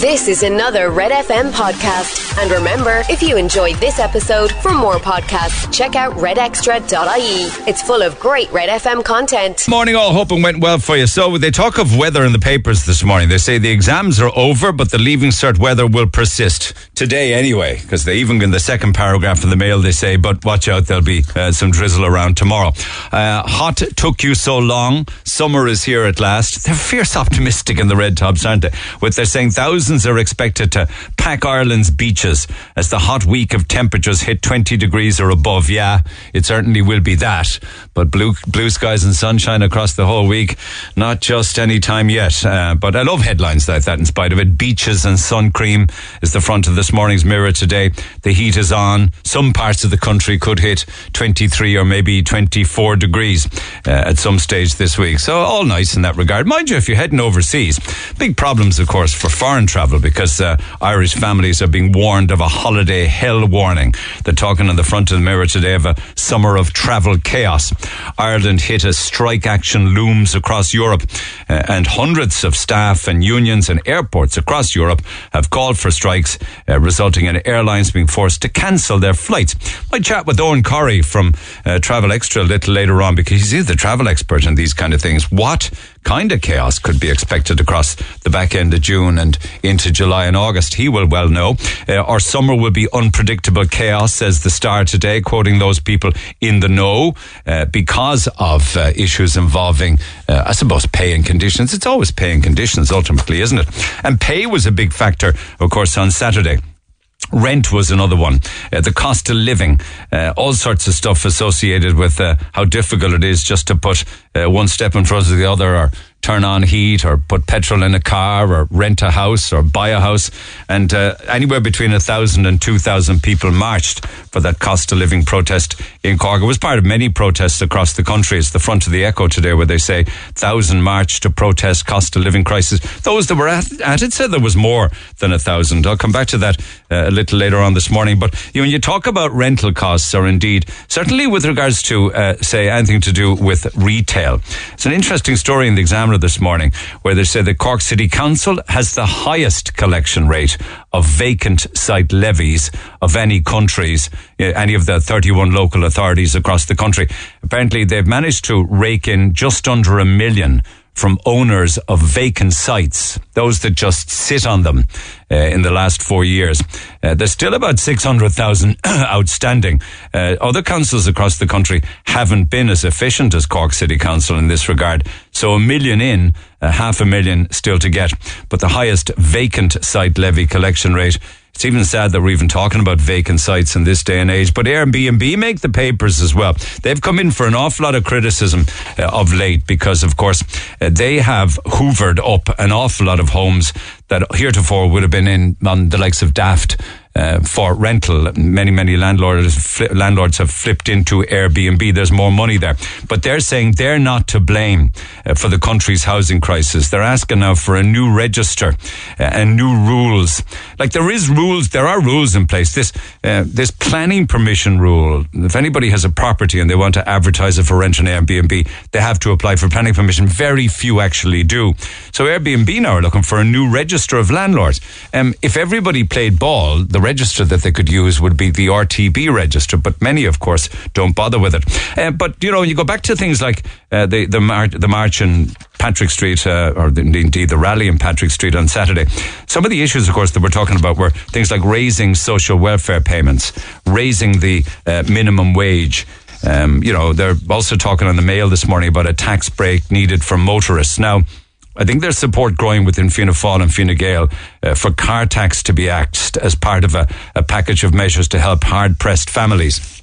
This is another Red FM podcast. And remember, if you enjoyed this episode, for more podcasts, check out redextra.ie. It's full of great Red FM content. Morning, all. Hope Hoping went well for you. So they talk of weather in the papers this morning. They say the exams are over, but the leaving cert weather will persist today anyway. Because they even in the second paragraph of the mail they say, but watch out, there'll be uh, some drizzle around tomorrow. Uh, hot took you so long. Summer is here at last. They're fierce optimistic in the red tops, aren't they? With they're saying thousands are expected to pack Ireland's beaches as the hot week of temperatures hit 20 degrees or above. Yeah, it certainly will be that. But blue blue skies and sunshine across the whole week, not just any time yet. Uh, but I love headlines like that in spite of it. Beaches and sun cream is the front of this morning's mirror today. The heat is on. Some parts of the country could hit 23 or maybe 24 degrees uh, at some stage this week. So all nice in that regard. Mind you, if you're heading overseas, big problems, of course, for foreign travel because uh, Irish families are being warned of a holiday hell warning. They're talking on the front of the mirror today of a summer of travel chaos. Ireland hit a strike action looms across Europe, uh, and hundreds of staff and unions and airports across Europe have called for strikes, uh, resulting in airlines being forced to cancel their flights. I chat with Eoghan Corry from uh, Travel Extra a little later on because he's the travel expert in these kind of things. What kind of chaos could be expected across the back end of June and into July and August. He will well know. Uh, our summer will be unpredictable chaos, says the Star today, quoting those people in the know uh, because of uh, issues involving, uh, I suppose, pay and conditions. It's always pay and conditions, ultimately, isn't it? And pay was a big factor, of course, on Saturday. Rent was another one. Uh, the cost of living, uh, all sorts of stuff associated with uh, how difficult it is just to put uh, one step in front of the other or turn on heat or put petrol in a car or rent a house or buy a house. And uh, anywhere between a thousand and two thousand people marched for that cost of living protest in Cork. It was part of many protests across the country. It's the front of the Echo today where they say thousand marched to protest cost of living crisis. Those that were at, at it said there was more than a thousand. I'll come back to that uh, a little later on this morning. But you know, when you talk about rental costs, or indeed certainly with regards to uh, say anything to do with retail, it's an interesting story in the Examiner this morning where they say the Cork City Council has the highest collection rate of vacant site levies of any countries, eh, any of the 31 local authorities across the country. Apparently, they've managed to rake in just under a million from owners of vacant sites, those that just sit on them uh, in the last four years. Uh, there's still about 600,000 outstanding. Uh, other councils across the country haven't been as efficient as Cork City Council in this regard. So a million in, half a million still to get. But the highest vacant site levy collection rate it's even sad that we're even talking about vacant sites in this day and age. But Airbnb make the papers as well. They've come in for an awful lot of criticism uh, of late because, of course, uh, they have hoovered up an awful lot of homes that heretofore would have been in on the likes of Daft uh, for rental. Many, many landlords landlords have flipped into Airbnb. There's more money there, but they're saying they're not to blame uh, for the country's housing crisis. They're asking now for a new register uh, and new rules. Like there is rules, there are rules in place. This uh, this planning permission rule. If anybody has a property and they want to advertise it for rent on Airbnb, they have to apply for planning permission. Very few actually do. So Airbnb now are looking for a new register of landlords. Um, if everybody played ball, the register that they could use would be the RTB register, but many, of course, don't bother with it. Uh, but you know, you go back to things like uh, the the, mar- the march in Patrick Street, uh, or the, indeed the rally in Patrick Street on Saturday. Some of the issues, of course, that we're talking about were things like raising social welfare payments, raising the uh, minimum wage. Um, you know, they're also talking on the mail this morning about a tax break needed for motorists. Now, I think there's support growing within Fianna Fáil and Fine Gael uh, for car tax to be axed as part of a, a package of measures to help hard pressed families.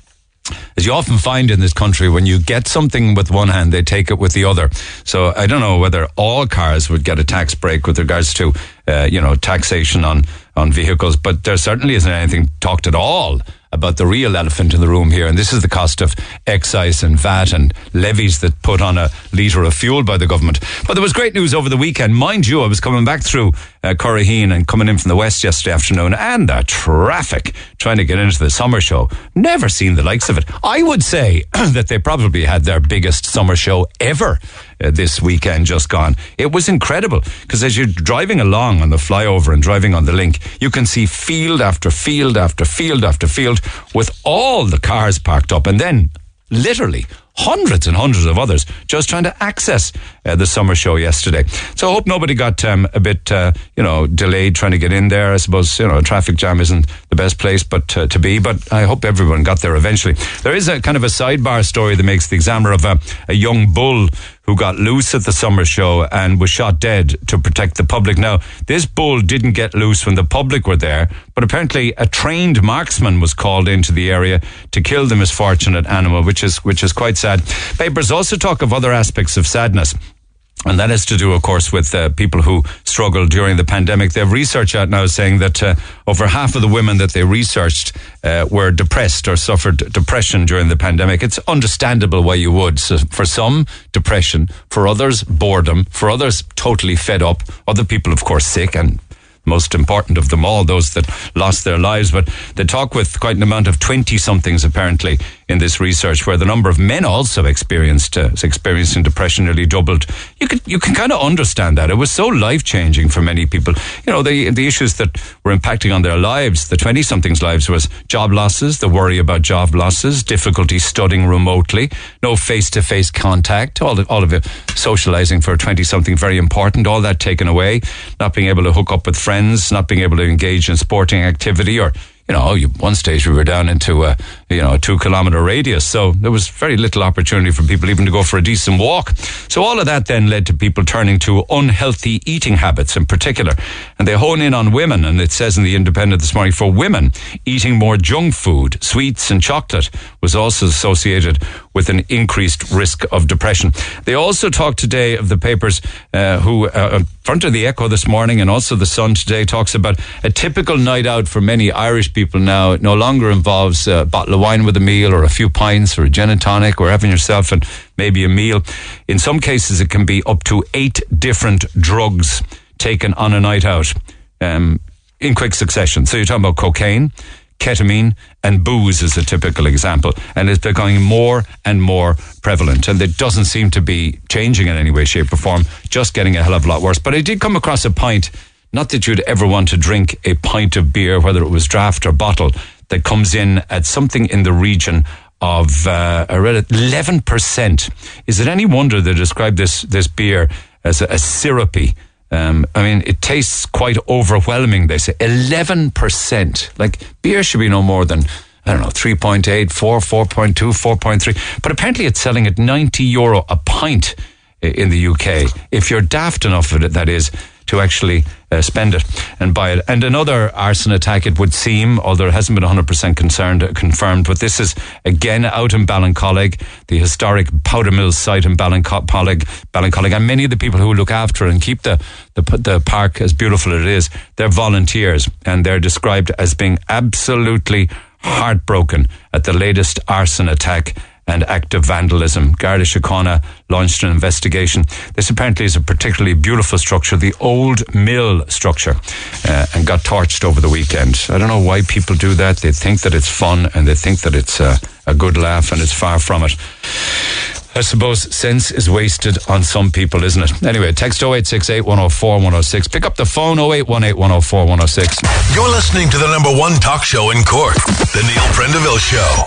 As you often find in this country, when you get something with one hand, they take it with the other. So I don't know whether all cars would get a tax break with regards to, uh, you know, taxation on on vehicles, but there certainly isn't anything talked at all about the real elephant in the room here, and this is the cost of excise and VAT and levies that put on a litre of fuel by the government. But there was great news over the weekend. Mind you, I was coming back through uh, Curraheen and coming in from the west yesterday afternoon, and the traffic trying to get into the summer show. Never seen the likes of it. I would say that they probably had their biggest summer show ever uh, this weekend just gone. It was incredible because as you're driving along on the flyover and driving on the link, you can see field after field after field after field with all the cars parked up and then literally hundreds and hundreds of others just trying to access uh, the summer show yesterday. So I hope nobody got um, a bit, uh, you know, delayed trying to get in there. I suppose, you know, a traffic jam isn't the best place but uh, to be, but I hope everyone got there eventually. There is a kind of a sidebar story that makes the examiner of a, a young bull who got loose at the summer show and was shot dead to protect the public. Now, this bull didn't get loose when the public were there, but apparently a trained marksman was called into the area to kill the misfortunate animal, which is which is quite sad. Papers also talk of other aspects of sadness. And that has to do, of course, with uh, people who struggled during the pandemic. They have research out now saying that uh, over half of the women that they researched uh, were depressed or suffered depression during the pandemic. It's understandable why you would. So for some, depression. For others, boredom. For others, totally fed up. Other people, of course, sick and most important of them all, those that lost their lives. But they talk with quite an amount of 20 somethings apparently in this research where the number of men also experienced uh, experiencing depression nearly doubled. You can you can kind of understand that. It was so life changing for many people. You know, the the issues that were impacting on their lives, the 20 somethings lives was job losses, the worry about job losses, difficulty studying remotely, no face to face contact, all of, all of it socializing for 20 something very important, all that taken away, not being able to hook up with friends, not being able to engage in sporting activity or you know, one stage we were down into a, you know, a two kilometer radius. So there was very little opportunity for people even to go for a decent walk. So all of that then led to people turning to unhealthy eating habits in particular. And they hone in on women. And it says in the Independent this morning for women, eating more junk food, sweets and chocolate was also associated with an increased risk of depression. They also talked today of the papers uh, who, uh, in front of the Echo this morning and also the Sun today talks about a typical night out for many Irish people now. No longer involves a bottle of wine with a meal or a few pints or a gin and tonic or having yourself and maybe a meal. In some cases, it can be up to eight different drugs taken on a night out um, in quick succession. So you're talking about cocaine ketamine and booze is a typical example. And it's becoming more and more prevalent. And it doesn't seem to be changing in any way, shape, or form, just getting a hell of a lot worse. But I did come across a pint, not that you'd ever want to drink a pint of beer, whether it was draft or bottle, that comes in at something in the region of uh, eleven percent. Is it any wonder they describe this this beer as a, a syrupy? Um, I mean, it tastes quite overwhelming. They say eleven percent. Like beer should be no more than I don't know, 3.8, 4, 4.2, 4.3. But apparently it's selling at 90 euro a pint in the UK. If you're daft enough it, that is, to actually uh, spend it and buy it. And another arson attack, it would seem, although it hasn't been 100% concerned, confirmed, but this is again out in Ballincollig, the historic powder mill site in Ballincollig, Ballincollig. And many of the people who look after and keep the, the, the park as beautiful as it is, they're volunteers and they're described as being absolutely heartbroken at the latest arson attack and active vandalism. Garda Síochána launched an investigation. This apparently is a particularly beautiful structure, the old mill structure, uh, and got torched over the weekend. I don't know why people do that. They think that it's fun and they think that it's uh, a good laugh, and it's far from it. I suppose sense is wasted on some people, isn't it? Anyway, text 0868 104 106. Pick up the phone 0818 104 106. You're listening to the number one talk show in Cork, The Neil Prendeville Show.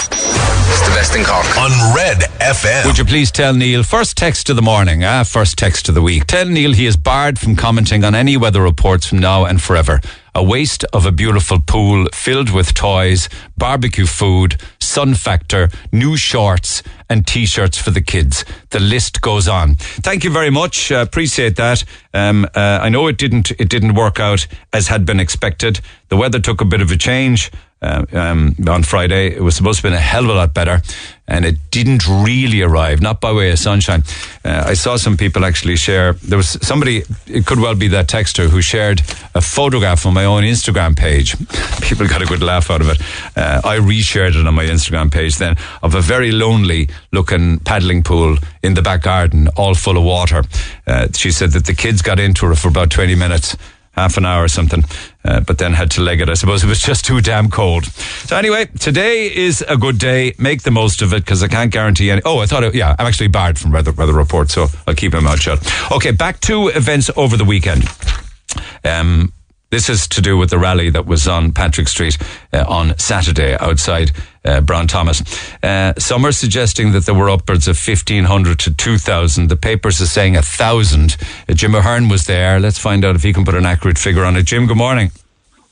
It's the best in Cork. On Red FM. Would you please tell Neil, first text of the morning, ah, first text of the week. Tell Neil he is barred from commenting on any weather reports from now and forever a waste of a beautiful pool filled with toys, barbecue food, sun factor, new shorts, and t-shirts for the kids. The list goes on. Thank you very much. Uh, appreciate that. Um, uh, I know it didn't it didn't work out as had been expected. The weather took a bit of a change. Uh, um, on Friday. It was supposed to have been a hell of a lot better, and it didn't really arrive, not by way of sunshine. Uh, I saw some people actually share, there was somebody, it could well be that texter, who shared a photograph on my own Instagram page. People got a good laugh out of it. Uh, I reshared it on my Instagram page then of a very lonely looking paddling pool in the back garden, all full of water. Uh, she said that the kids got into it for about 20 minutes half an hour or something, uh, but then had to leg it. I suppose it was just too damn cold. So anyway, today is a good day. Make the most of it because I can't guarantee any. Oh, I thought, it, yeah, I'm actually barred from weather, weather report, so I'll keep my mouth shut. Okay, back to events over the weekend. Um, this is to do with the rally that was on Patrick Street uh, on Saturday outside uh, Brown Thomas. Uh, some are suggesting that there were upwards of 1,500 to 2,000. The papers are saying 1,000. Uh, Jim O'Hearn was there. Let's find out if he can put an accurate figure on it. Jim, good morning.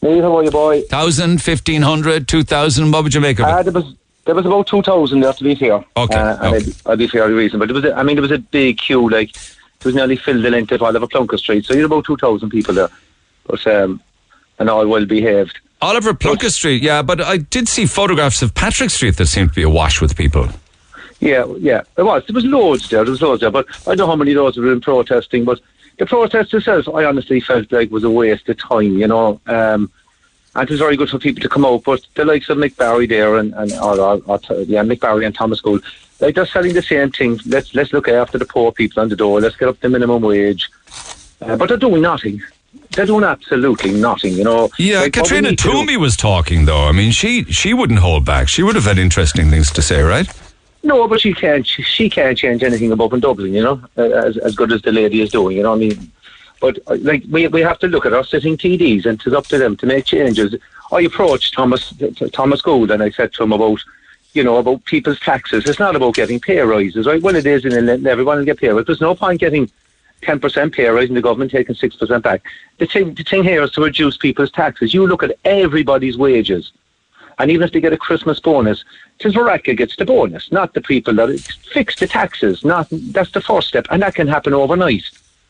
Neil, how are you, boy? 1,000, 1,500, 2,000. What would you make of it? Uh, there was there was about two thousand there to be fair. Okay, uh, okay. I'd, I'd be fairly reasonable. But it was, a, I mean, there was a big queue. Like it was nearly filled the length of Oliver Plunkett Street. So you had about two thousand people there, but um, and all well behaved. Oliver Plunkett Street, yeah, but I did see photographs of Patrick Street that seemed to be awash with people. Yeah, yeah, there was. There was loads there. There was loads there. But I don't know how many of those were in protesting. But the protest itself, I honestly felt like was a waste of time. You know. Um, and it was very good for people to come out, but the likes of Mick Barry there and, and or, or, or, yeah, Mick Barry and Thomas Gould, they're just selling the same thing. Let's let's look after the poor people on the door. Let's get up the minimum wage. Uh, but they're doing nothing. They're doing absolutely nothing. You know. Yeah, Like, Katrina need to was talking though. I mean, she she wouldn't hold back. She would have had interesting things to say, right? No, but she can't. She, she can't change anything above in Dublin. You know, as as good as the lady is doing. You know, I mean. But uh, like we we have to look at our sitting TDs, and it's up to them to make changes. I approached Thomas Thomas Gould, and I said to him about. You know about people's taxes. It's not about getting pay rises, right? Well, it is, and everyone will get pay rises. There's no point getting ten percent pay rise and the government taking six percent back. The thing, the thing here is to reduce people's taxes. You look at everybody's wages. And even if they get a Christmas bonus, tis Varadkar gets the bonus, not the people that fix the taxes. Not that's the first step, and that can happen overnight.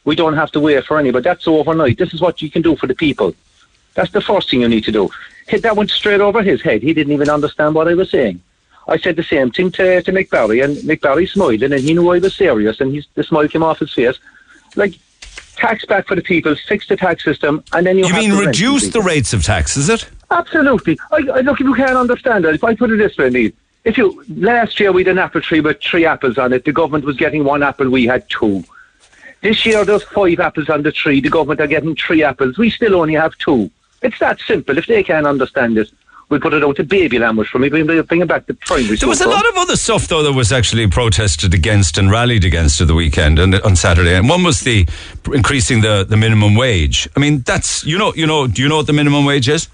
We don't have to wait for anybody. that's overnight. This is what you can do for the people. That's the first thing you need to do. Hit that went straight over his head. He didn't even understand what I was saying. I said the same thing to, to Mick Barry, and Mick Barry smiled, and he knew I was serious, and he's, the smile came off his face. Like, tax back for the people, fix the tax system, and then you, You mean rent reduce the rates of tax? Is it? Absolutely. I, I look if you can't understand that. If I put it this way, Neil, if you last year we had an apple tree with three apples on it, the government was getting one apple, we had two. This year there's five apples on the tree, the government are getting three apples, we still only have two. It's that simple. If they can't understand it, we'll put it out to baby language for me, bring, bring it back to primary There was a school. lot of other stuff though that was actually protested against and rallied against at the weekend and on Saturday. And one was the increasing the, the minimum wage. I mean, that's you know you know do you know what the minimum wage is?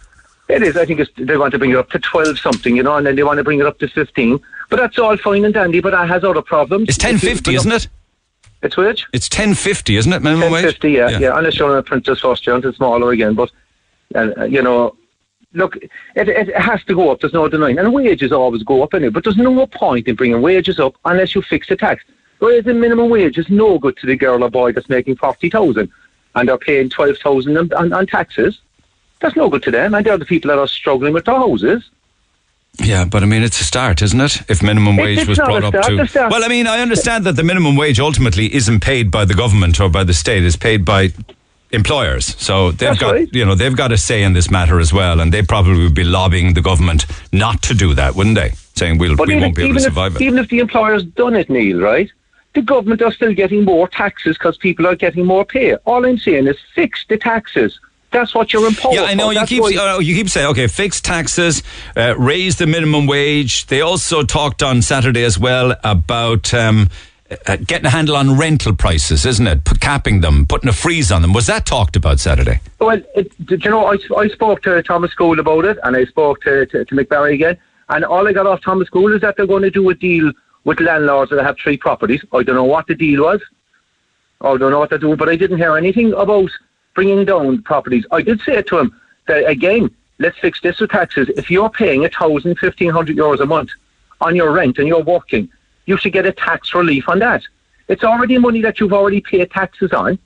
It is. I think it's, they want to bring it up to 12 something, you know, and then they want to bring it up to 15. But that's all fine and dandy, but that has other problems. It's ten fifty, isn't it? It's which? It's ten fifty, isn't it? Minimum wage. 1050, yeah, yeah, Unless you're on a Princess First Year, it's smaller again. But, uh, you know, look, it, it has to go up. There's no denying. And wages always go up anyway. But there's no point in bringing wages up unless you fix the tax. Whereas the minimum wage is no good to the girl or boy that's making 40000 and they're paying 12000 on, on, on taxes. That's no good to them. And they're the people that are struggling with their houses. Yeah, but I mean, it's a start, isn't it? If minimum wage it's was brought up to. Well, I mean, I understand that the minimum wage ultimately isn't paid by the government or by the state; it's paid by employers. So they've That's got, right. you know, they've got a say in this matter as well, and they probably would be lobbying the government not to do that, wouldn't they? Saying we'll, But we even, won't be able to if, survive it. even if the employer's done it, Neil, right? The government are still getting more taxes because people are getting more pay. All I'm saying is fix the taxes. That's what you're empowered Yeah, I know. You keep uh, you keep saying okay, fix taxes, uh, raise the minimum wage. They also talked on Saturday as well about um, uh, getting a handle on rental prices, isn't it? P- capping them, putting a freeze on them. Was that talked about Saturday? Well, it, you know, I, I spoke to Thomas Gould about it, and I spoke to, to, to Mick Barry again, and all I got off Thomas Gould is that they're going to do a deal with landlords that have three properties. I don't know what the deal was. I don't know what they're doing, but I didn't hear anything about bringing down properties. I did say to him that, again, let's fix this with taxes. If you're paying a thousand, fifteen hundred euros a month on your rent and you're working, you should get a tax relief on that. It's already money that you've already paid taxes on.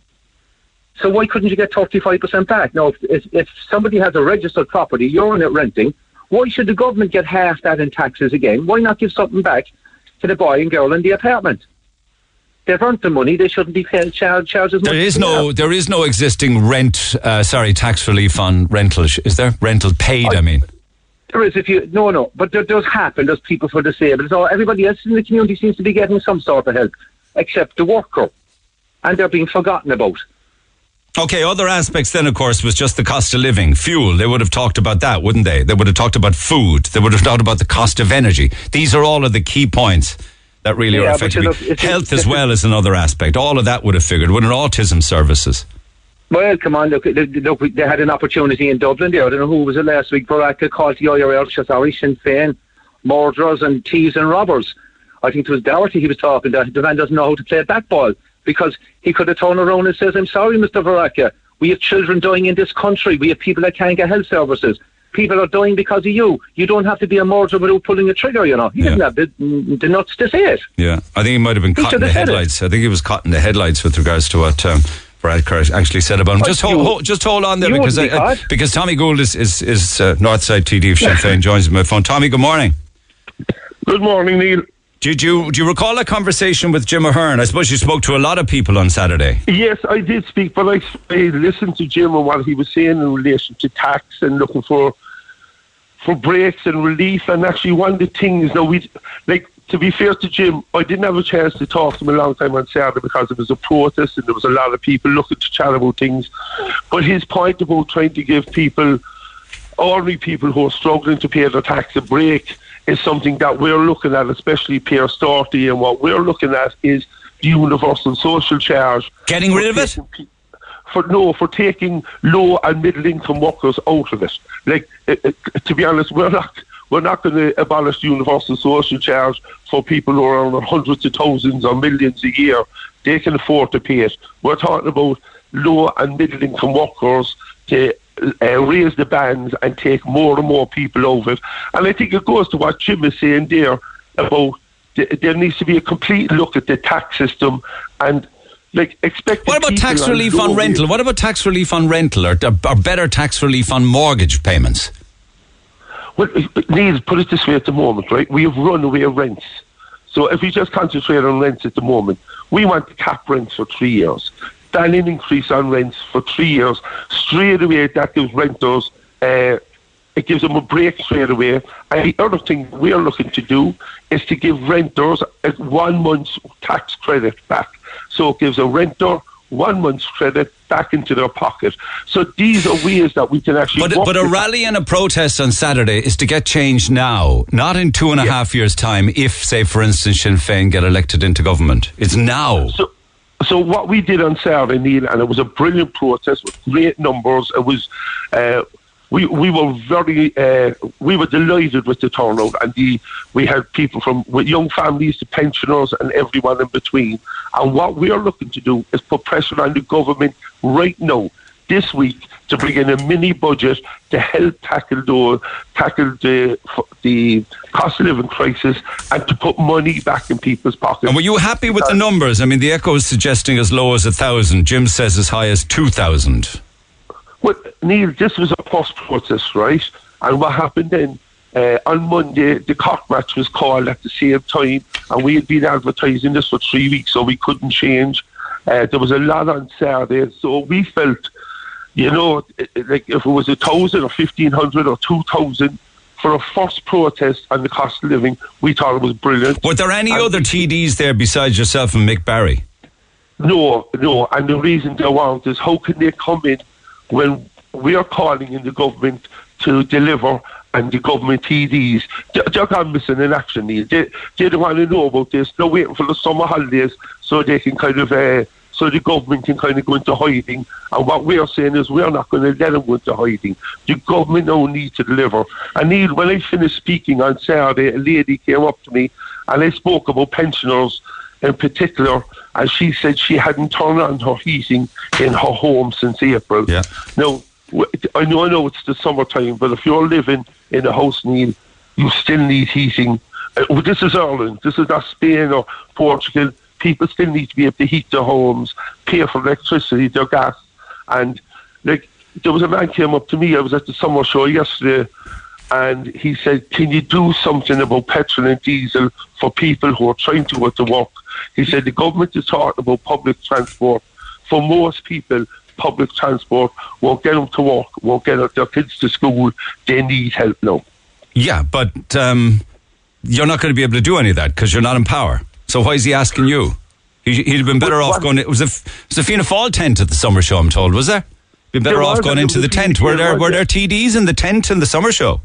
So why couldn't you get 35% back? Now, if, if, if somebody has a registered property, you're on it renting, Why should the government get half that in taxes again? Why not give something back to the boy and girl in the apartment? They've earned the money. They shouldn't be paid charge, charges. There is no, there is no existing rent. Uh, sorry, tax relief on rental. Is there rental paid? I, I mean, there is. If you no, no, but there does happen. There's people for disabled. So everybody else in the community seems to be getting some sort of help, except the worker, and they're being forgotten about. Okay, other aspects then, of course, was just the cost of living, fuel. They would have talked about that, wouldn't they? They would have talked about food. They would have talked about the cost of energy. These are all of the key points that really yeah, are affecting me. Health as well is another aspect. All of that would have figured. Wouldn't autism services? Well, come on, look, look, they had an opportunity in Dublin there. I don't know who was it last week. Varadkar called the IRL, sorry, Sinn Féin, murderers and thieves and robbers. I think it was Doherty he was talking to. The man doesn't know how to play that ball because he could have turned around and says, I'm sorry, Mr. Varadkar. We have children dying in this country. We have people that can't get health services people are dying because of you. You don't have to be a murderer without pulling a trigger, you know. He yeah. didn't have the, the, nuts to say it. Yeah, I think he might have been caught in the headlights. I think he was caught in the headlights with regards to what. Um, Varadkar actually said about him. Just hold, hold, just hold on there because be I, because Tommy Gould is is, is uh, Northside TD of Sinn Féin joins me on my phone. Tommy, good morning. Good morning, Neil. Did you do you recall a conversation with Jim Ahern? I suppose you spoke to a lot of people on Saturday. Yes, I did speak, but I, I listened to Jim and what he was saying in relation to tax and looking for for breaks and relief. And actually, one of the things now we like to be fair to Jim, I didn't have a chance to talk to him a long time on Saturday because it was a protest and there was a lot of people looking to chat about things. But his point about trying to give people, ordinary people who are struggling to pay their tax a break, is something that we're looking at, especially Pearse Doherty. And what we're looking at is the universal social charge. Getting rid of it? for no for taking low and middle income workers out of it. Like uh, uh, to be honest, we're not we're not going to abolish the universal social charge for people who are on hundreds of thousands or millions a year. They can afford to pay it. We're talking about low and middle income workers to uh, raise the bands and take more and more people over it. And I think it goes to what Jim is saying there about there needs to be a complete look at the tax system and like expect. What about tax relief on rental? What about tax relief on rental, or, or better tax relief on mortgage payments? Well, Neil, put it this way at the moment, right? We have runaway rents. So if we just concentrate on rents at the moment, we want to cap rents for three years. Then an increase on rents for three years. Straight away, that gives renters, uh, it gives them a break straight away. And the other thing we are looking to do is to give renters a one month's tax credit back. So it gives a renter one month's credit back into their pocket. So these are ways that we can actually. But, but a rally and a protest on Saturday is to get change now, not in two and a yeah. half years' time. If, say, for instance, Sinn Féin get elected into government, it's now. So, so what we did on Saturday, Neil, and it was a brilliant protest with great numbers. It was. Uh, we we were very uh, we were delighted with the turnout, and the we had people from with young families to pensioners and everyone in between. And what we are looking to do is put pressure on the government right now, this week, to bring in a mini budget to help tackle the tackle the the cost of living crisis and to put money back in people's pockets. And were you happy with the numbers? I mean, the Echo is suggesting as low as a thousand. Jim says as high as two thousand. Well, Neil, this was a post protest, right? And what happened then? Uh, on Monday, the Cork match was called at the same time, and we had been advertising this for three weeks, so we couldn't change. Uh, there was a lot on Saturday, so we felt, you know, like if it was a thousand or fifteen hundred or two thousand for a first protest on the cost of living, we thought it was brilliant. Were there any and other TDs there besides yourself and Mick Barry? No, no, and the reason they weren't is how can they come in when we are calling in the government to deliver and the government TDs, they're gone missing in action. They, they don't want to know about this. They're waiting for the summer holidays so they can kind of, uh, so the government can kind of go into hiding. And what we're saying is we're not going to let them go into hiding. The government now need to deliver. And Neil, when I finished speaking on Saturday, a lady came up to me and I spoke about pensioners in particular as she said she hadn't turned on her heating in her home since April. Yeah. Now, I know, I know it's the summertime, but if you're living in a house, Neil, you still need heating. Uh, this is Ireland. This is not Spain or Portugal. People still need to be able to heat their homes, pay for electricity, their gas, and like there was a man came up to me. I was at the summer show yesterday, and he said, "Can you do something about petrol and diesel for people who are trying to go to work?" He said the government is talking about public transport. For most people, public transport won't get them to work, won't get their kids to school. They need help now. Yeah, but um, you're not going to be able to do any of that because you're not in power. So why is he asking you? He, would have been better off going. It was a, it was a Fianna Fáil tent at the summer show. I'm told, was there? Been better There off going into the tent. Were there were there TDs in the tent in the summer show?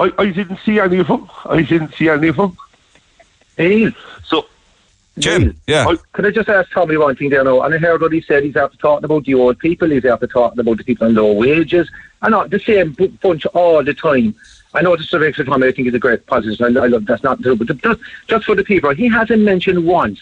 I, I didn't see any of them. I didn't see any of them. Neil, So Jim, Neil, yeah. I- Could I just ask Tommy one thing there now? And I heard what he said. He's after talking about the old people. He's after talking about the people on low wages. And not the same bu- bunch all the time. I know the Director Tommy, I think, is a great positive. I, I love that's not true. But the, just, just for the people, he hasn't mentioned once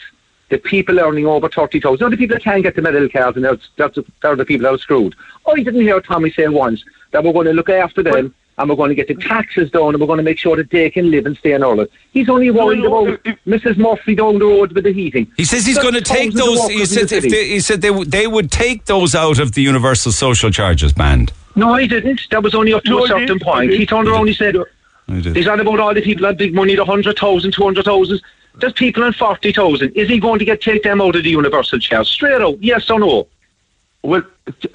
the people earning over 30,000. No, the people that can't get the medical cards, and that's, that's, they're the people that are screwed. I didn't hear Tommy say once that we're going to look after them. And we're going to get the taxes down, and we're going to make sure that they can live and stay in Ireland. He's only worried no, about if- Mrs. Murphy down the road with the heating. He says he's There's going to take those. He said the if they, he said they would they would take those out of the universal social charges band. No, he didn't. That was only up to No, a I certain did. point. He turned around. And he said, I did. "He's on about all the people that have big money, the hundred thousand, two hundred thousand. There's people on forty thousand. Is he going to get take them out of the universal charge straight out? Yes or no? Well,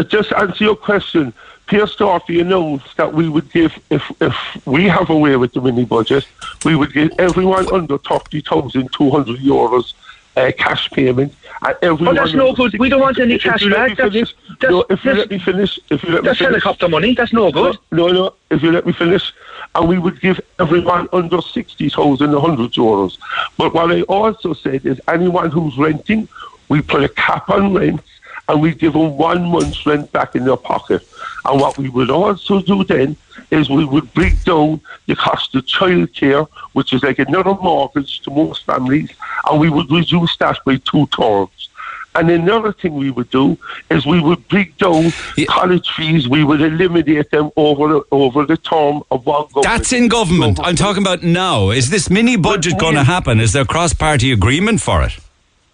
just answer your question, Pearse Doherty announced that we would give, if if we have a way with the mini budget, we would give everyone under 30,200 euros uh, cash payment. And everyone Oh, that's no good. We don't want any If cash you back. That's- finish- that's- no, if you let me finish, if you let me That's finish, helicopter money. That's no good. no, no, if you let me finish. And we would give everyone under 60,000 100 euros. But what I also said is anyone who's renting, we put a cap on rent and we give them one month's rent back in their pocket. And what we would also do then is we would break down the cost of childcare, which is like another mortgage to most families, and we would reduce that by two thirds. And another thing we would do is we would break down Yeah. college fees. We would eliminate them over the, over the term of one government. That's in government. I'm talking about now. Is this mini budget going to happen? Is there cross party agreement for it?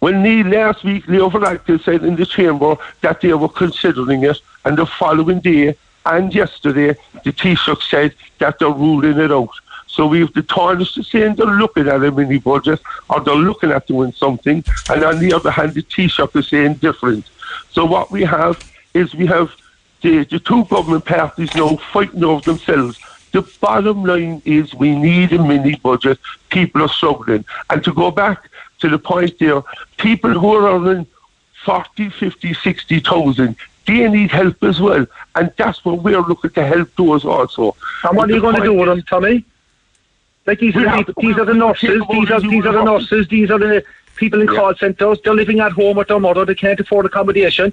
When Neil last week, Leo Varadkar said in the chamber that they were considering it, and the following day and yesterday, the Taoiseach said that they're ruling it out. So we have the Taoiseach to saying they're looking at a mini budget or they're looking at doing something, and on the other hand, the Taoiseach is saying different. So what we have is we have the, the two government parties now fighting over themselves. The bottom line is we need a mini budget. People are struggling. And to go back to the point there, people who are earning 40, 50, 60,000, they need help as well. And that's what we're looking to help those also. And what are you going to do with them, Tommy? Like these are the these are the nurses, these are these are the nurses, these are the people in Yeah. call centres. They're living at home with their mother. They can't afford accommodation.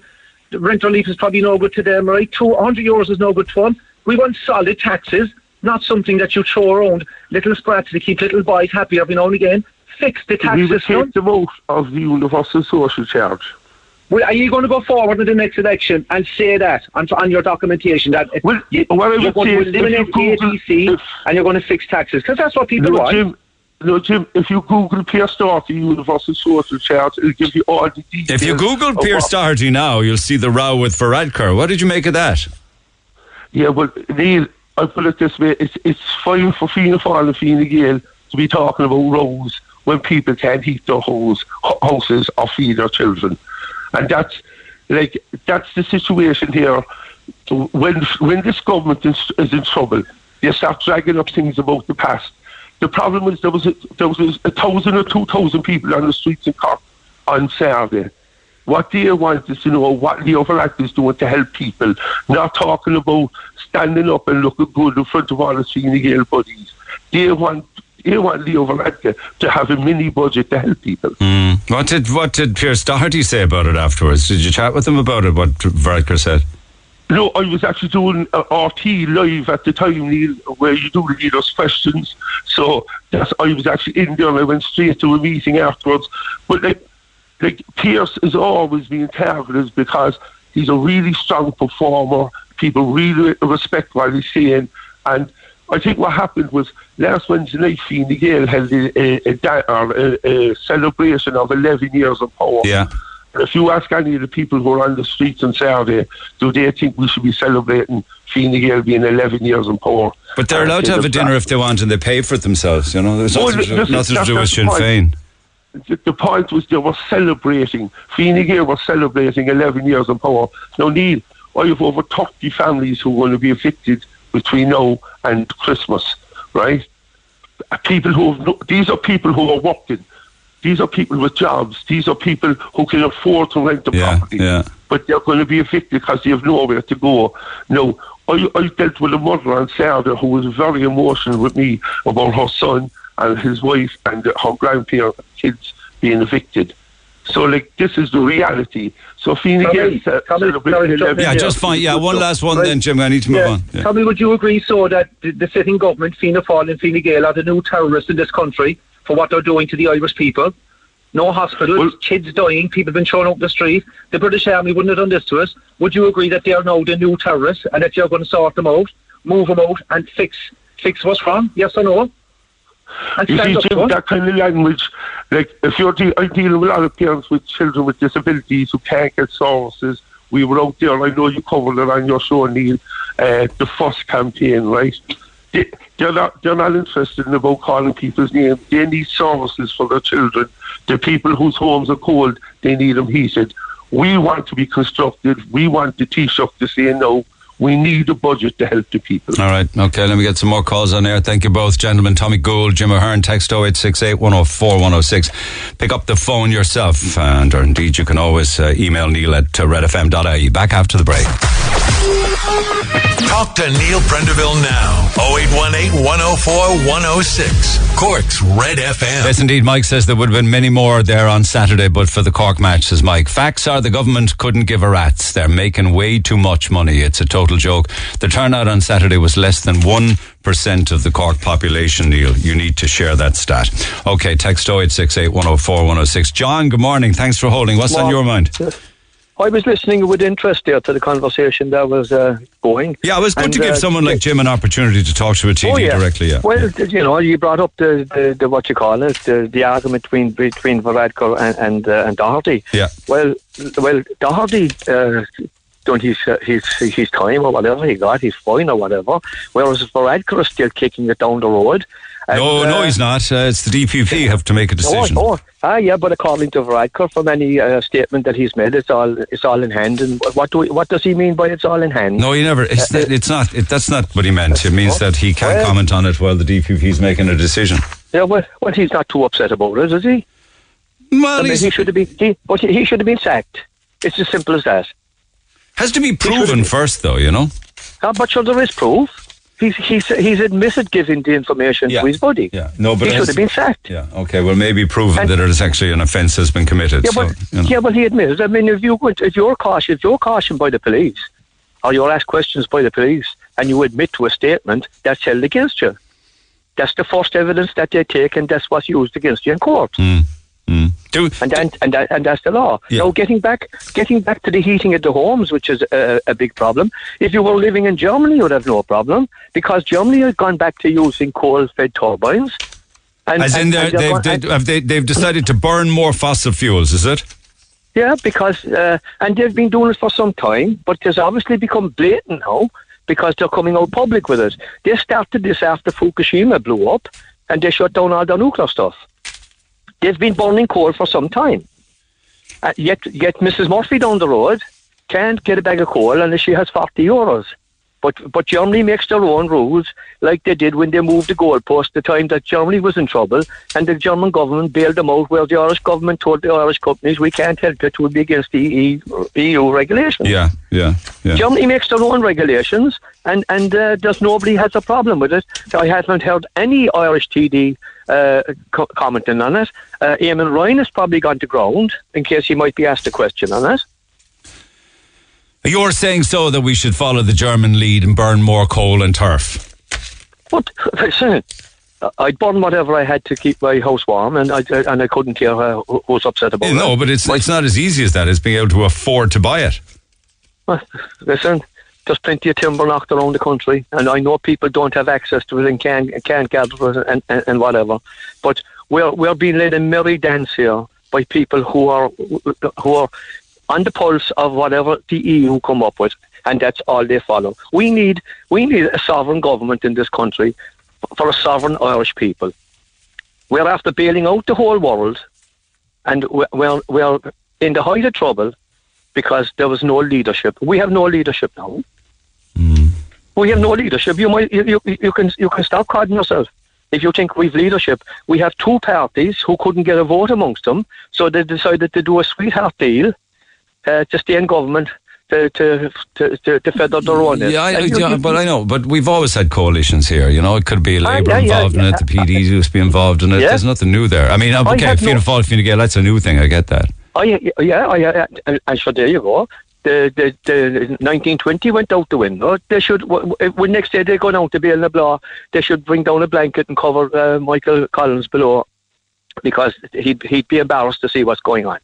The rent relief is probably no good to them, right? Two hundred euros is no good to them. We want solid taxes, not something that you throw around little sprats to keep little boys happy every now and again. Fix the tax we would system. take them out of the universal social charge. Well, are you going to go forward in the next election and say that on, on your documentation that it- Well, you, what I you're would going say to if eliminate you Google- ATC if- and you're going to fix taxes? Because that's what people No, want. Jim. No, Jim. If you Google Pearse Doherty Universal Social Charge, it'll give you all the details. If you Google of Pearse Doherty now, you'll see the row with Varadkar. What did you make of that? Yeah, but Neil, I put it this way: it's it's fine for Fianna Fáil and Fianna Gael to be talking about roads when people can't heat their homes, houses or feed their children, and that's like that's the situation here. When when this government is, is in trouble, they start dragging up things about the past. The problem is there was a, there was a thousand or two thousand people on the streets in Cork on Saturday. What they want is to know what the overact is doing to help people, not talking about standing up and looking good in front of all the Fine Gael buddies. They want they want Leo Varadkar to have a mini budget to help people. What did what did Pearse Doherty say about it afterwards? Did you chat with him about it? What Varadkar said? No, I was actually doing uh, RTÉ live at the time, Neil, where you do the leaders' questions. So that's I was actually in there and I went straight to a meeting afterwards. But like, like Pierce is always being targeted because he's a really strong performer. People really respect what he's saying. And I think what happened was last Wednesday night, Fine Gael held a, a, a, a, celebration of 11 years of power. Yeah. And if you ask any of the people who are on the streets on Saturday, do they think we should be celebrating Fine Gael being 11 years in power? But they're allowed to have a dinner if they want and they pay for it themselves, you know. There's Well, nothing, to, nothing to do with Sinn. Féin. the, point was they were celebrating. Fine Gael were celebrating 11 years in power. Now, Neil, I have over 30 families who are going to be evicted between now and Christmas, right? People who these are people who are working. These are people with jobs. These are people who can afford to rent the Yeah, property. yeah. But they're going to be evicted because they have nowhere to go. Now, I, I dealt with a mother on Saturday who was very emotional with me about her son and his wife and her grandparents, kids being evicted. So, like, this is the reality. So, Fine Tommy, Gael ce- Tommy, celebrating sorry to jump 11 in Yeah, just fine. Yeah, one last one Right. then, Jim. I need to move Yeah. on. Yeah. Tommy, would you agree so that the, the sitting government, Fianna Fáil and Fine Gael, are the new terrorists in this country for what they're doing to the Irish people? No hospitals, Well- kids dying, people being thrown out the street. The British Army wouldn't have done this to us. Would you agree that they are now the new terrorists and that you're going to sort them out, move them out, and fix fix what's wrong? Yes or no? And You see, Jim, that kind of language, like if you're de- I'm dealing with a lot of parents with children with disabilities who can't get services, we were out there. I know you covered it on your show, Neil. Uh, the first campaign, right? They, they're not. They're not interested in about calling people's names. They need services for their children. The people whose homes are cold, they need them heated. We want to be constructive. We want the Taoiseach to say no. We need a budget to help the people. All right. Okay, let me get some more calls on air. Thank you both, gentlemen. Tommy Gould, Jim O'Hearn, text 0868 104 106. Pick up the phone yourself, and or indeed you can always uh, email Neil at uh, redfm.ie. Back after the break. Talk to Neil Prendeville now. 0818 104 106. Cork's Red FM. Yes, indeed. Mike says there would have been many more there on Saturday, but for the Cork match, says Mike. Facts are the government couldn't give a rat's. They're making way too much money. It's a total joke. The turnout on Saturday was less than 1% of the Cork population, Neil. You need to share that stat. Okay, text 0868 104 106. John, good morning. Thanks for holding. What's on your mind? I was listening with interest there to the conversation that was uh, going. Yeah, it was good And, to give uh, someone like Jim an opportunity to talk to a TD Oh, yeah. directly. Yeah. Well, you know, you brought up the, the, the what you call it, the, the argument between between Varadkar and and, uh, and Doherty. Yeah. Well, well, Doherty uh, done his, uh, his his time or whatever he got, he's fine or whatever. Whereas Varadkar is still kicking it down the road. And, no, no, uh, he's not. Uh, it's the DPP have to make a decision. Oh, ah, yeah, but according to Varadkar, from any uh, statement that he's made, it's all it's all in hand. And what do we, what does he mean by it's all in hand? No, he never. It's, Uh, it's not. It, that's not what he meant. It means that he can't Well- comment on it while the DPP is making a decision. Yeah, well, well, he's not too upset about it, is he? Well, he should have been, he, but he, he should have been sacked. It's as simple as that. has to be proven first, though. You know. Ah, but sure, there is proof. He's he's he's admitted giving the information Yeah. to his buddy. Yeah. No, but he should have been sacked. Yeah. Okay. Well, maybe proven And- that it is actually an offence has been committed. Yeah, so, but you know. yeah, but he admitted. I mean, if you if you're cautioned, if you're cautioned by the police, or you're asked questions by the police, and you admit to a statement, that's held against you. That's the first evidence that they take, and that's what's used against you in court. Mm. Do, and then, and that, and that's the law. Yeah. Now, getting back, getting back to the heating of the homes, which is a, a big problem. If you were living in Germany, you'd have no problem because Germany has gone back to using coal-fed turbines. And, as in, and- they're, and they're they've, going- they, have they, they've decided to burn more fossil fuels. Is it? Yeah, because uh, and they've been doing it for some time, but it's obviously become blatant now because they're coming out public with it. They started this after Fukushima blew up, and they shut down all their nuclear stuff. They've been burning coal for some time. Uh, yet, yet Mrs. Murphy down the road can't get a bag of coal unless she has forty euros. But but Germany makes their own rules, like they did when they moved the goalpost the time that Germany was in trouble, and the German government bailed them out. Where the Irish government told the Irish companies, "We can't help it; it will be against the EU regulations." Yeah. Yeah. Yeah. Germany makes their own regulations, and and uh, there's nobody has a problem with it. I haven't heard any Irish TD uh, co- commenting on it. Uh, Eamon Ryan has probably gone to ground in case he might be asked a question on it. You're saying so that we should follow the German lead and burn more coal and turf. But listen, I'd burn whatever I had to keep my house warm, and I and I couldn't care uh, who who was upset about it. No, but it's it's not as easy as that. It's being able to afford to buy it. Well, listen, there's plenty of timber knocked around the country, and I know people don't have access to it and can't can't gather it and, and, and whatever. But we're we're being led a merry dance here by people who are who are on the pulse of whatever the EU come up with, and that's all they follow. We need we need a sovereign government in this country for a sovereign Irish people. We're after bailing out the whole world, and we're we're in the height of trouble because there was no leadership. We have no leadership now. We have no leadership. You might you, you, you can you can stop cutting yourself if you think we've leadership. We have two parties who couldn't get a vote amongst them, so they decided to do a sweetheart deal uh, to stay in government to to to, to, feather their own. Yeah, I, you- yeah, you- but I know. But we've always had coalitions here. You know, it could be Labour involved in it. The PDs used to be involved in it. Yeah. There's nothing new there. I mean, okay, Fianna no- Fáil, Fine Gael, that's a new thing. I get that. Oh yeah, yeah, yeah, yeah, and, and so there you go. The, the the 1920 went out the window. They should when next day they go down to Béal na Bláth, they should bring down a blanket and cover uh, Michael Collins below, because he'd he'd be embarrassed to see what's going on.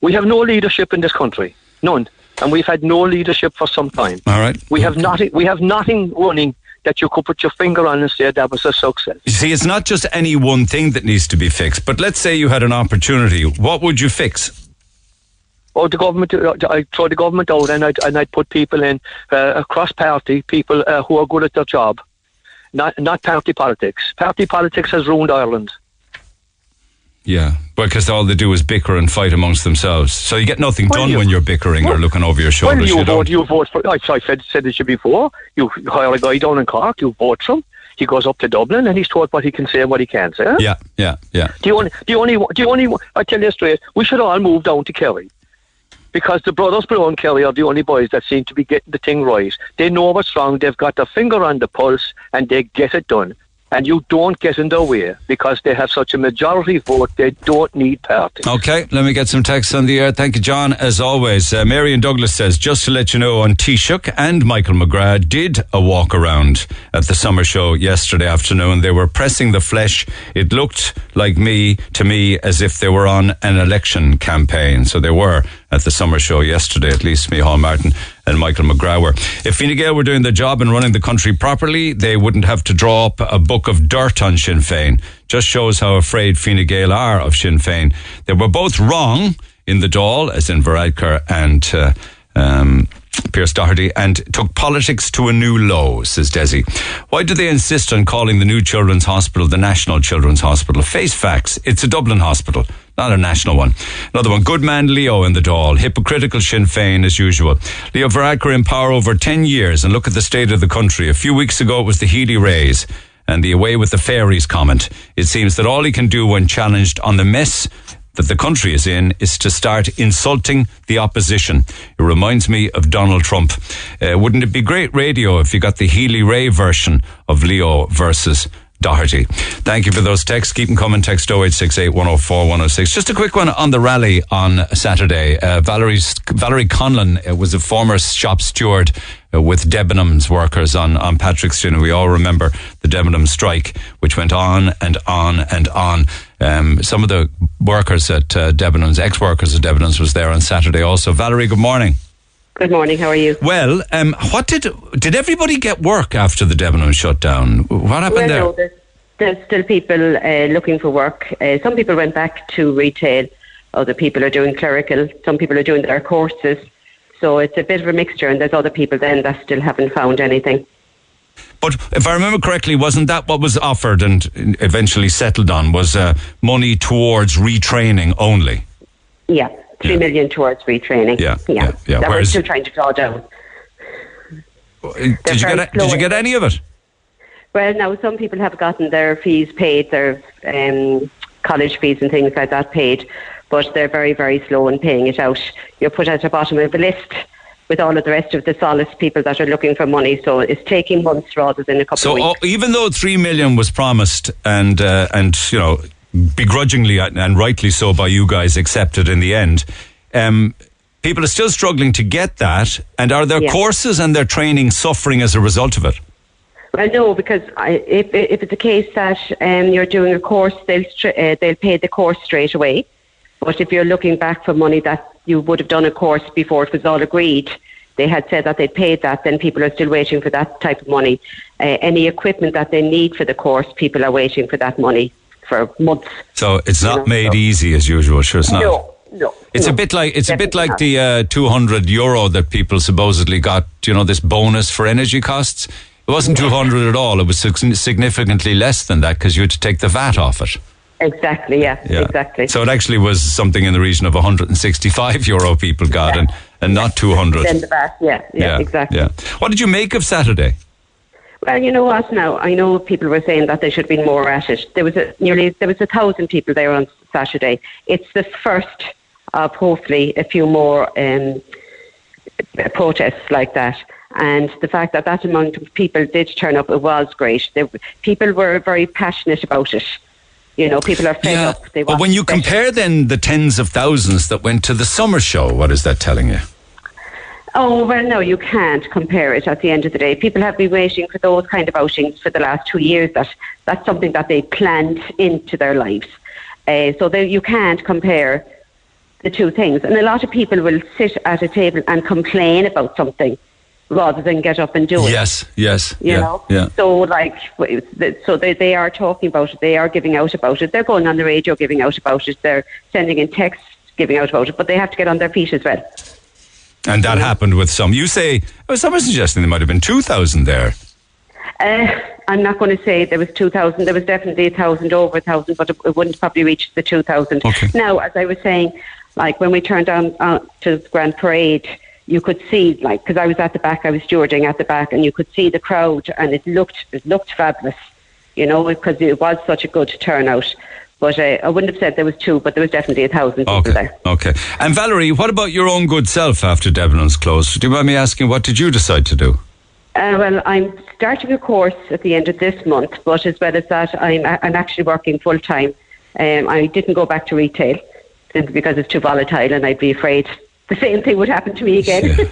We have no leadership in this country, none, and we've had no leadership for some time. All right. We have nothing. We have nothing running that you could put your finger on and say that was a success. You see, it's not just any one thing that needs to be fixed. But let's say you had an opportunity. What would you fix? Oh, the government! uh, I throw the government out, and I'd and I'd put people in uh, across party, people uh, who are good at their job, not not party politics. Party politics has ruined Ireland. Yeah, because all they do is bicker and fight amongst themselves. So you get nothing Well, done you- when you're bickering or well- looking over your shoulders. well, you, you vote, you vote for. I, I said said you before. You hire a guy down in Cork, you vote for him. He goes up to Dublin, and he's told what he can say and what he can't say. Yeah, yeah, yeah. The only, the only, the only. I tell you straight, we should all move down to Kerry. Because the brothers in Kerry are the only boys that seem to be getting the thing right. They know what's wrong, they've got their finger on the pulse, and they get it done. And you don't get in their way because they have such a majority vote, they don't need parties. Okay, let me get some text on the air. Thank you, John. As always, uh, Marion Douglas says, just to let you know, on Taoiseach and Michael McGrath did a walk around at the summer show yesterday afternoon. They were pressing the flesh. It looked like me, to me, as if they were on an election campaign. So they were at the summer show yesterday, at least Micheál Martin and Michael McGrath were. If Fine Gael were doing their job and running the country properly, they wouldn't have to draw up a book of dirt on Sinn Féin. Just shows how afraid Fine Gael are of Sinn Féin. They were both wrong in the Dáil, as in Varadkar and uh, um, Pearse Doherty, and took politics to a new low, says Desi. Why do they insist on calling the new children's hospital the National Children's Hospital? Face facts, it's a Dublin hospital, not a national one. Another one, good man Leo in the Dáil. hypocritical Sinn Féin as usual. Leo Varadkar in power over 10 years, and look at the state of the country. A few weeks ago it was the Healy-Raes and the away with the fairies comment. It seems that all he can do when challenged on the mess that the country is in is to start insulting the opposition. It reminds me of Donald Trump. Uh, wouldn't it be great radio if you got the Healy-Rae version of Leo versus Doherty. Thank you for those texts. Keep them coming. Text 0868 104 106. Just a quick one on the rally on Saturday. Uh, Valerie, Valerie Conlon uh, was a former shop steward uh, with Debenhams workers on, on Patrick Street. And we all remember the Debenhams strike, which went on and on and on. Um, some of the workers at uh, Debenhams, ex-workers at Debenhams was there on Saturday also. Valerie, good morning. Good morning. How are you? Well, um, what did did everybody get work after the Debenhams shut down? What happened well, there? no, there's, there's still people uh, looking for work. Uh, some people went back to retail. Other people are doing clerical. Some people are doing their courses. So it's a bit of a mixture, and there's other people then that still haven't found anything. But if I remember correctly, wasn't that what was offered and eventually settled on? Was uh, money towards retraining only? Yeah, three Yeah. million towards retraining. Yeah, yeah, yeah. That we're still trying to draw down. Did you very get slow. Did you get any of it? Well, now some people have gotten their fees paid, their um, college fees and things like that paid, but they're very, very slow in paying it out. You're put at the bottom of the list with all of the rest of the SOLAS people that are looking for money, so it's taking months rather than a couple So of oh, weeks. even though three million was promised and uh, and you know begrudgingly and rightly so by you guys accepted in the end, um, people are still struggling to get that. And are their Yeah. courses and their training suffering as a result of it? Well, no, because I, if, if it's a case that um, you're doing a course, they'll uh, they'll pay the course straight away. But if you're looking back for money that you would have done a course before it was all agreed, they had said that they'd paid that, then people are still waiting for that type of money. Uh, any equipment that they need for the course, people are waiting for that money for months. So it's not know, made so- easy as usual. Sure, it's not. No, no. It's no, a bit like it's a bit like not. the uh, 200 euro that people supposedly got. You know, this bonus for energy costs. It wasn't 200 at all. It was significantly less than that because you had to take the VAT off it. Exactly, yeah, Yeah. exactly. So it actually was something in the region of 165 euro people got, and, and not 200. Then the VAT, yeah, yeah, exactly. Yeah. What did you make of Saturday? Well, you know what? Now I know people were saying that they should been more at it. There was a, nearly there was a thousand people there on Saturday. It's the first of hopefully a few more um, protests like that. And the fact that that amount of people did turn up, it was great. They, people were very passionate about it. You know, people are fed up. They But when you better. compare then the tens of thousands that went to the summer show, what is that telling you? Oh, well, no, you can't compare it at the end of the day. People have been waiting for those kind of outings for the last two years. That That's something that they planned into their lives. Uh, so they, you can't compare the two things. And a lot of people will sit at a table and complain about something rather than get up and do it. Yes, yes. You yeah, know, yeah. so like, so they they are talking about it. They are giving out about it. They're going on the radio giving out about it. They're sending in texts giving out about it. But they have to get on their feet as well. And that happened with some. You say, oh, someone's suggesting there might have been 2,000 there. Uh, I'm not going to say there was 2,000. There was definitely a 1,000, over a 1,000, but it, it wouldn't probably reach the 2,000. Okay. Now, as I was saying, like when we turned on uh, to the Grand Parade, you could see, like, because I was at the back, I was stewarding at the back, and you could see the crowd, and it looked it looked fabulous, you know, because it was such a good turnout. But uh, I wouldn't have said there was two, but there was definitely a thousand people Okay, there. okay. And Valerie, what about your own good self after Debenhams closed? Do you mind me asking, what did you decide to do? Uh, well, I'm starting a course at the end of this month, but as well as that, I'm, I'm actually working full time. Um, I didn't go back to retail because it's too volatile and I'd be afraid the same thing would happen to me again.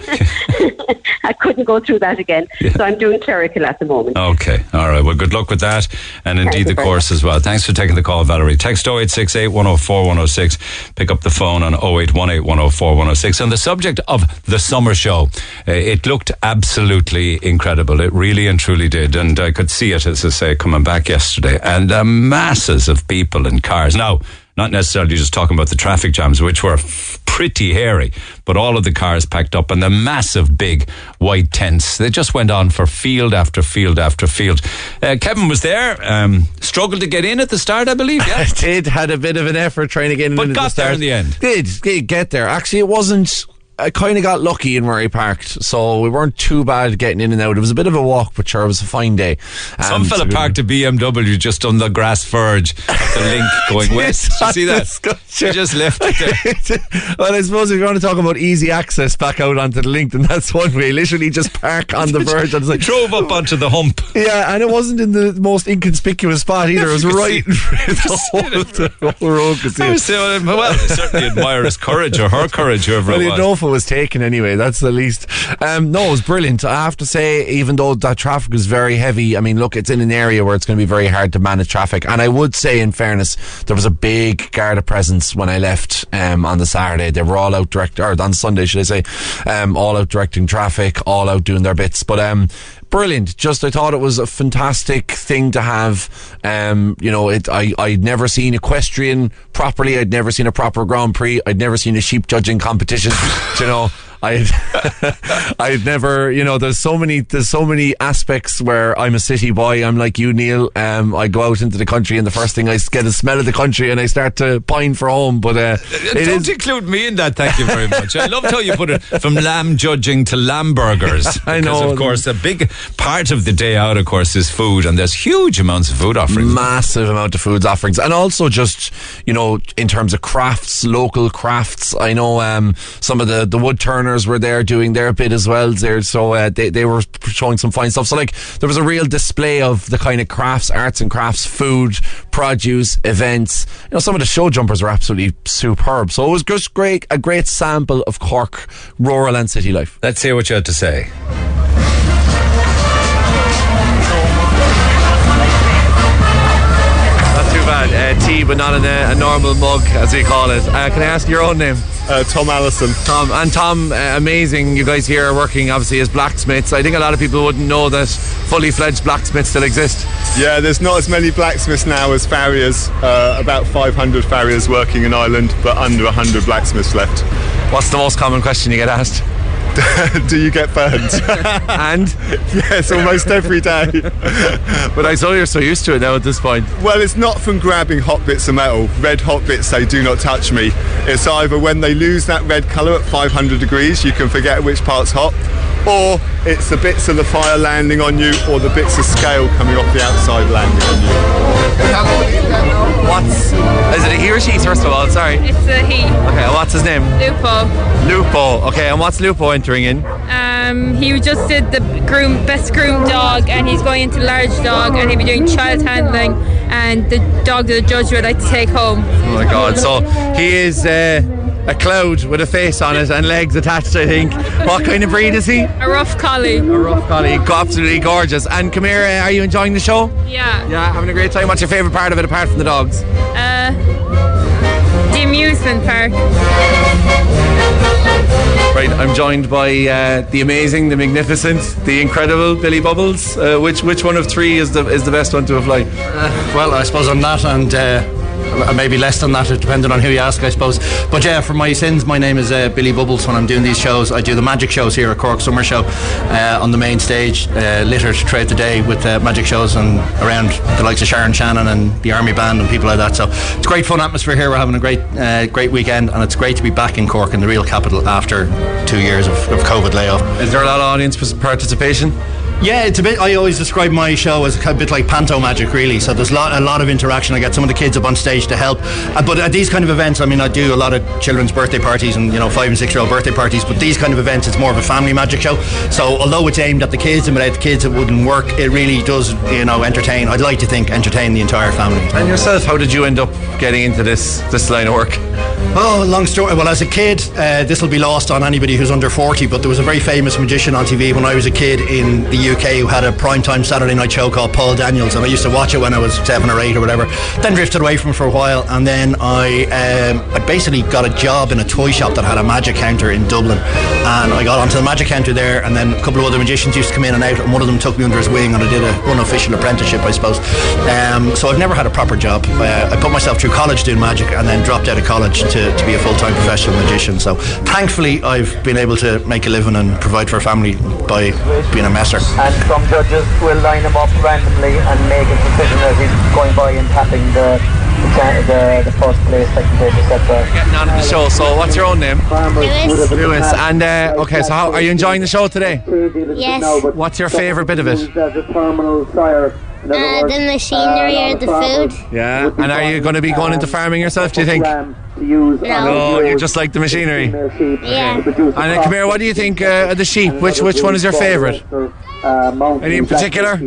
I couldn't go through that again. So I'm doing clerical at the moment. Okay, all right. Well, good luck with that, and indeed the course as well. Thanks for taking the call, Valerie. Text 0868 104 106. Pick up the phone on 0818 104 106. On the subject of the summer show, uh, it looked absolutely incredible. It really and truly did, and I could see it, as I say, coming back yesterday, and uh, masses of people and cars. Now, not necessarily just talking about the traffic jams, which were pretty hairy, but all of the cars packed up and the massive big white tents. They just went on for field after field after field. Uh, Kevin was there, um, struggled to get in at the start, I believe. Yeah. Did had a bit of an effort trying to get in But got the start. there in the end. Did, did get there. Actually, it wasn't. I kind of got lucky in where I parked, so we weren't too bad getting in and out. It was a bit of a walk, but sure, it was a fine day. Some Um, fella parked a BMW just on the grass verge of the link going west. Did you see that? He just left well, I suppose if you want to talk about easy access back out onto the link, then that's one way. Literally just park on the verge. And like, Drove up onto the hump. yeah, and it wasn't in the most inconspicuous spot either. It was right in front of the whole, the whole road. Could see I was saying, well, I certainly admire his courage or her courage, whoever Well, it was. Was taken anyway. That's the least. Um, no, it was brilliant. I have to say, even though that traffic was very heavy, I mean, look, it's in an area where it's going to be very hard to manage traffic. And I would say, in fairness, there was a big Garda presence when I left um, on the Saturday. They were all out direct, or on Sunday, should I say, um, all out directing traffic, all out doing their bits. But um, brilliant. Just I thought it was a fantastic thing to have. Um, you know, it, I I'd never seen equestrian properly. I'd never seen a proper Grand Prix. I'd never seen a sheep judging competition. you know. I I've never, you know, there's so many, there's so many aspects where I'm a city boy. I'm like you, Neil. Um, I go out into the country, and the first thing I get a smell of the country, and I start to pine for home. But uh, it Don't is include me in that. Thank you very much. I loved how you put it from lamb judging to lamb burgers. I know. of course, a big part of the day out, of course, is food, and there's huge amounts of food offerings. massive amount of foods offerings and also just you know in terms of crafts local crafts i know um, some of the the wood were there doing their bit as well there. So uh, they, they were showing some fine stuff. So like there was a real display of the kind of crafts arts and crafts food produce events. You know some of the show jumpers were absolutely superb. So it was just great a great sample of cork rural and city life. Let's hear what you had to say. Bad uh, tea but not in a, a normal mug as we call it uh, can i ask your own name Uh, Tom Allison. Tom and Tom, uh, amazing. You guys here are working obviously as blacksmiths. I think a lot of people wouldn't know that fully fledged blacksmiths still exist? Yeah, there's not as many blacksmiths now as farriers. Uh, about 500 farriers working in Ireland, but under 100 blacksmiths left. What's the most common question you get asked? Do you get burned? and? yes, almost every day. but I saw you're so used to it now at this point. Well, it's not from grabbing hot bits of metal. Red hot bits say, do not touch me. It's either when they lose that red colour at 500 degrees, you can forget which part's hot, or it's the bits of the fire landing on you, or the bits of scale coming off the outside landing on you. What's. Is it a he or she, first of all? Sorry. It's a he. Okay, what's his name? Lupo. Lupo. Okay, and what's Lupo entering in? Um, he just did the groom best groomed dog, and he's going into large dog, and he'll be doing child handling, and the dog that the judge would like to take home. Oh my god! So he is uh, a cloud with a face on it and legs attached. I think. What kind of breed is he? A rough collie. A rough collie. Absolutely gorgeous. And come here. Uh, are you enjoying the show? Yeah. Yeah, having a great time. What's your favourite part of it apart from the dogs? Uh, the amusement park. Right, I'm joined by uh, the amazing, the magnificent, the incredible Billy Bubbles. Uh, which which one of three is the is the best one to have fly? Uh, well, I suppose I'm that, and uh, maybe less than that, depending on who you ask, I suppose. But yeah, for my sins, my name is uh, Billy Bubbles. When I'm doing these shows, I do the magic shows here at Cork Summer Show uh, on the main stage, uh, littered throughout the day with uh, magic shows and around the likes of Sharon Shannon and the Army Band and people like that. So it's great fun atmosphere here. We're having a great uh, great weekend, and it's great to be back in Cork in the real capital after two years of, of COVID layoff. Is there a lot of audience participation? Yeah, it's a bit. I always describe my show as a bit like panto magic, really. So there's a lot, a lot of interaction. I get some of the kids up on stage to help. Uh, but at these kind of events, I mean, I do a lot of children's birthday parties and you know five and six year old birthday parties. But these kind of events, it's more of a family magic show. So although it's aimed at the kids and without the kids, it wouldn't work. It really does, you know, entertain. I'd like to think entertain the entire family. And yourself, how did you end up getting into this this line of work? Oh, long story. Well, as a kid, uh, this will be lost on anybody who's under 40, but there was a very famous magician on TV when I was a kid in the UK who had a primetime Saturday night show called Paul Daniels, and I used to watch it when I was seven or eight or whatever. Then drifted away from it for a while, and then I, um, I basically got a job in a toy shop that had a magic counter in Dublin, and I got onto the magic counter there, and then a couple of other magicians used to come in and out, and one of them took me under his wing, and I did a unofficial apprenticeship, I suppose. Um, so I've never had a proper job. Uh, I put myself through college doing magic, and then dropped out of college to, to be a full time professional magician. So thankfully, I've been able to make a living and provide for a family by being a messer. And some judges will line him up randomly and make a decision as he's going by and tapping the the, the, the first place, second place, etc. Getting on the show. So, what's your own name? Lewis. Lewis. And uh, okay, so how are you enjoying the show today? Yes. What's your favourite bit of it? Uh, the machinery or the food. Yeah. And are you going to be going into farming yourself? Do you think? No. you just like the machinery. Yeah. And uh, come here. What do you think uh, of the sheep? Which which one is your favourite? Any in particular?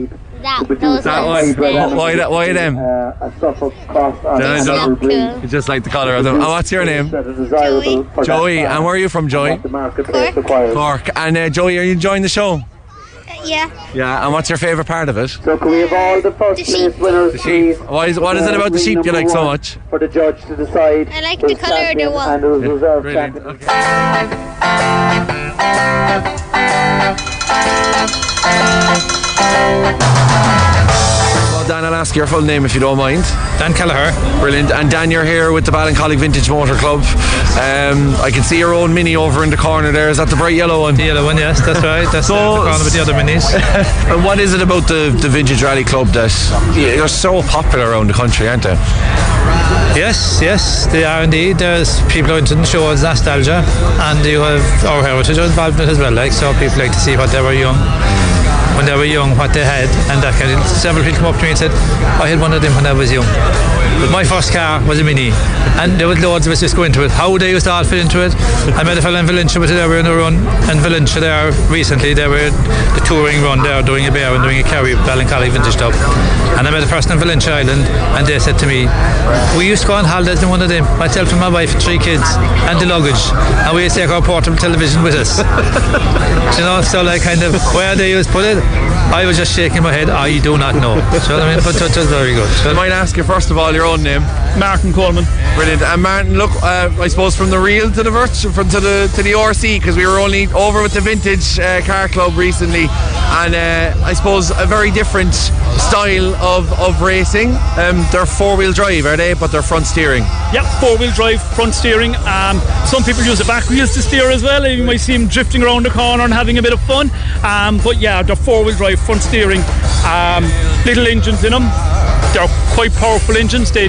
That, those That ones. one. Why that? Why them? Yeah, It's don't- not cool. You just like the colour of them. And what's your name? Joey. Joey. And where are you from, Joey? Cork. And uh, Joey, are you enjoying the show? Uh, yeah. Yeah. And what's your favourite part of it? So can we have all the first The sheep. place winners, The sheep. please? Why is, what is it uh, about the sheep you like so much? For the judge to decide. I like the colour of the champion wall. And who's reserve Brilliant. champion. Dan, I'll ask your full name if you don't mind. Dan Kelleher. Brilliant. And Dan, you're here with the Ballincollig Vintage Motor Club. Um, I can see your own mini over in the corner there. Is that the bright yellow one? The yellow one, yes, that's right. That's So- the corner with the other minis. and what is it about the, the Vintage Rally Club that you're so popular around the country, aren't they? Yes, yes, they are indeed. There's people going to the show as nostalgia, and you have our heritage involved in it as well. Like so, people like to see what they were young, when they were young, what they had, and that kind of. Several people come up to me and said, "I had one of them when I was young." But my first car was a Mini, and there was loads of us just go into it. How they used to all fit into it. I met a fellow in Valentia it. They were in a run, and Valentia there recently they were the touring run. They were doing a bear and doing a carry with Ballincollig Vintage Club. And I met a person in Valentia Island, and they said to me, "We used to go on holidays in one of them. Myself and my wife, and three kids, and the luggage, and we used to take our portable television with us." you know, so like kind of where they used to put it, I was just shaking my head. I do not know. So I mean, but it was very good. I might ask you first of all your own name. Martin Coleman. Brilliant. And Martin, look, uh, I suppose from the real to the virtual, from to the to the RC, because we were only over with the vintage uh, car club recently, and uh, I suppose a very different style of of racing. Um, they're four wheel drive, are they? But they're front steering. Yep, four wheel drive, front steering. Um, some people use the back wheels to steer as well. You might see them drifting around the corner and having a bit of fun. Um, but yeah, they're four wheel drive, front steering. Um, little engines in them. They're quite powerful engines. They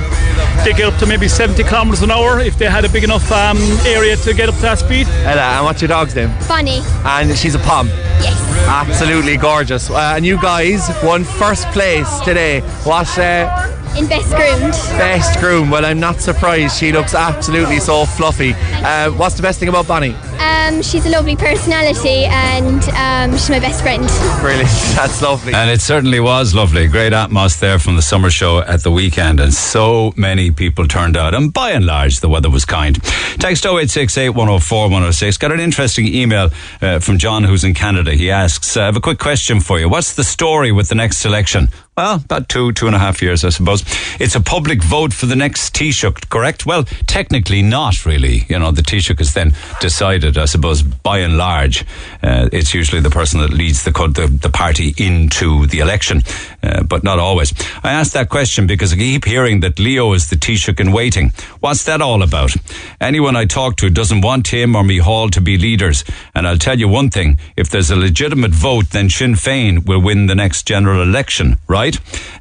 they get up to maybe 70 kilometers an hour if they had a big enough um, area to get up to that speed. Ella, and what's your dog's name? Funny. And she's a pom. Yes. Absolutely gorgeous. Uh, and you guys won first place today. What uh, In best groomed. best groom? Well, I'm not surprised. She looks absolutely so fluffy. Uh, what's the best thing about Bonnie? Um, she's a lovely personality and um, she's my best friend. Really, That's lovely. And it certainly was lovely. Great atmosphere there from the summer show at the weekend, and so many people turned out. And by and large, the weather was kind. Text 0868 104 106. Got an interesting email uh, from John, who's in Canada. He asks, I have a quick question for you. What's the story with the next election? Well, about two, two and a half years, I suppose. It's a public vote for the next Taoiseach, correct? Well, technically not really. You know, the Taoiseach is then decided, I suppose, by and large. Uh, it's usually the person that leads the, the, the party into the election, uh, but not always. I asked that question because I keep hearing that Leo is the Taoiseach in waiting. What's that all about? Anyone I talk to doesn't want him or Micheál to be leaders. And I'll tell you one thing, if there's a legitimate vote, then Sinn Féin will win the next general election, right?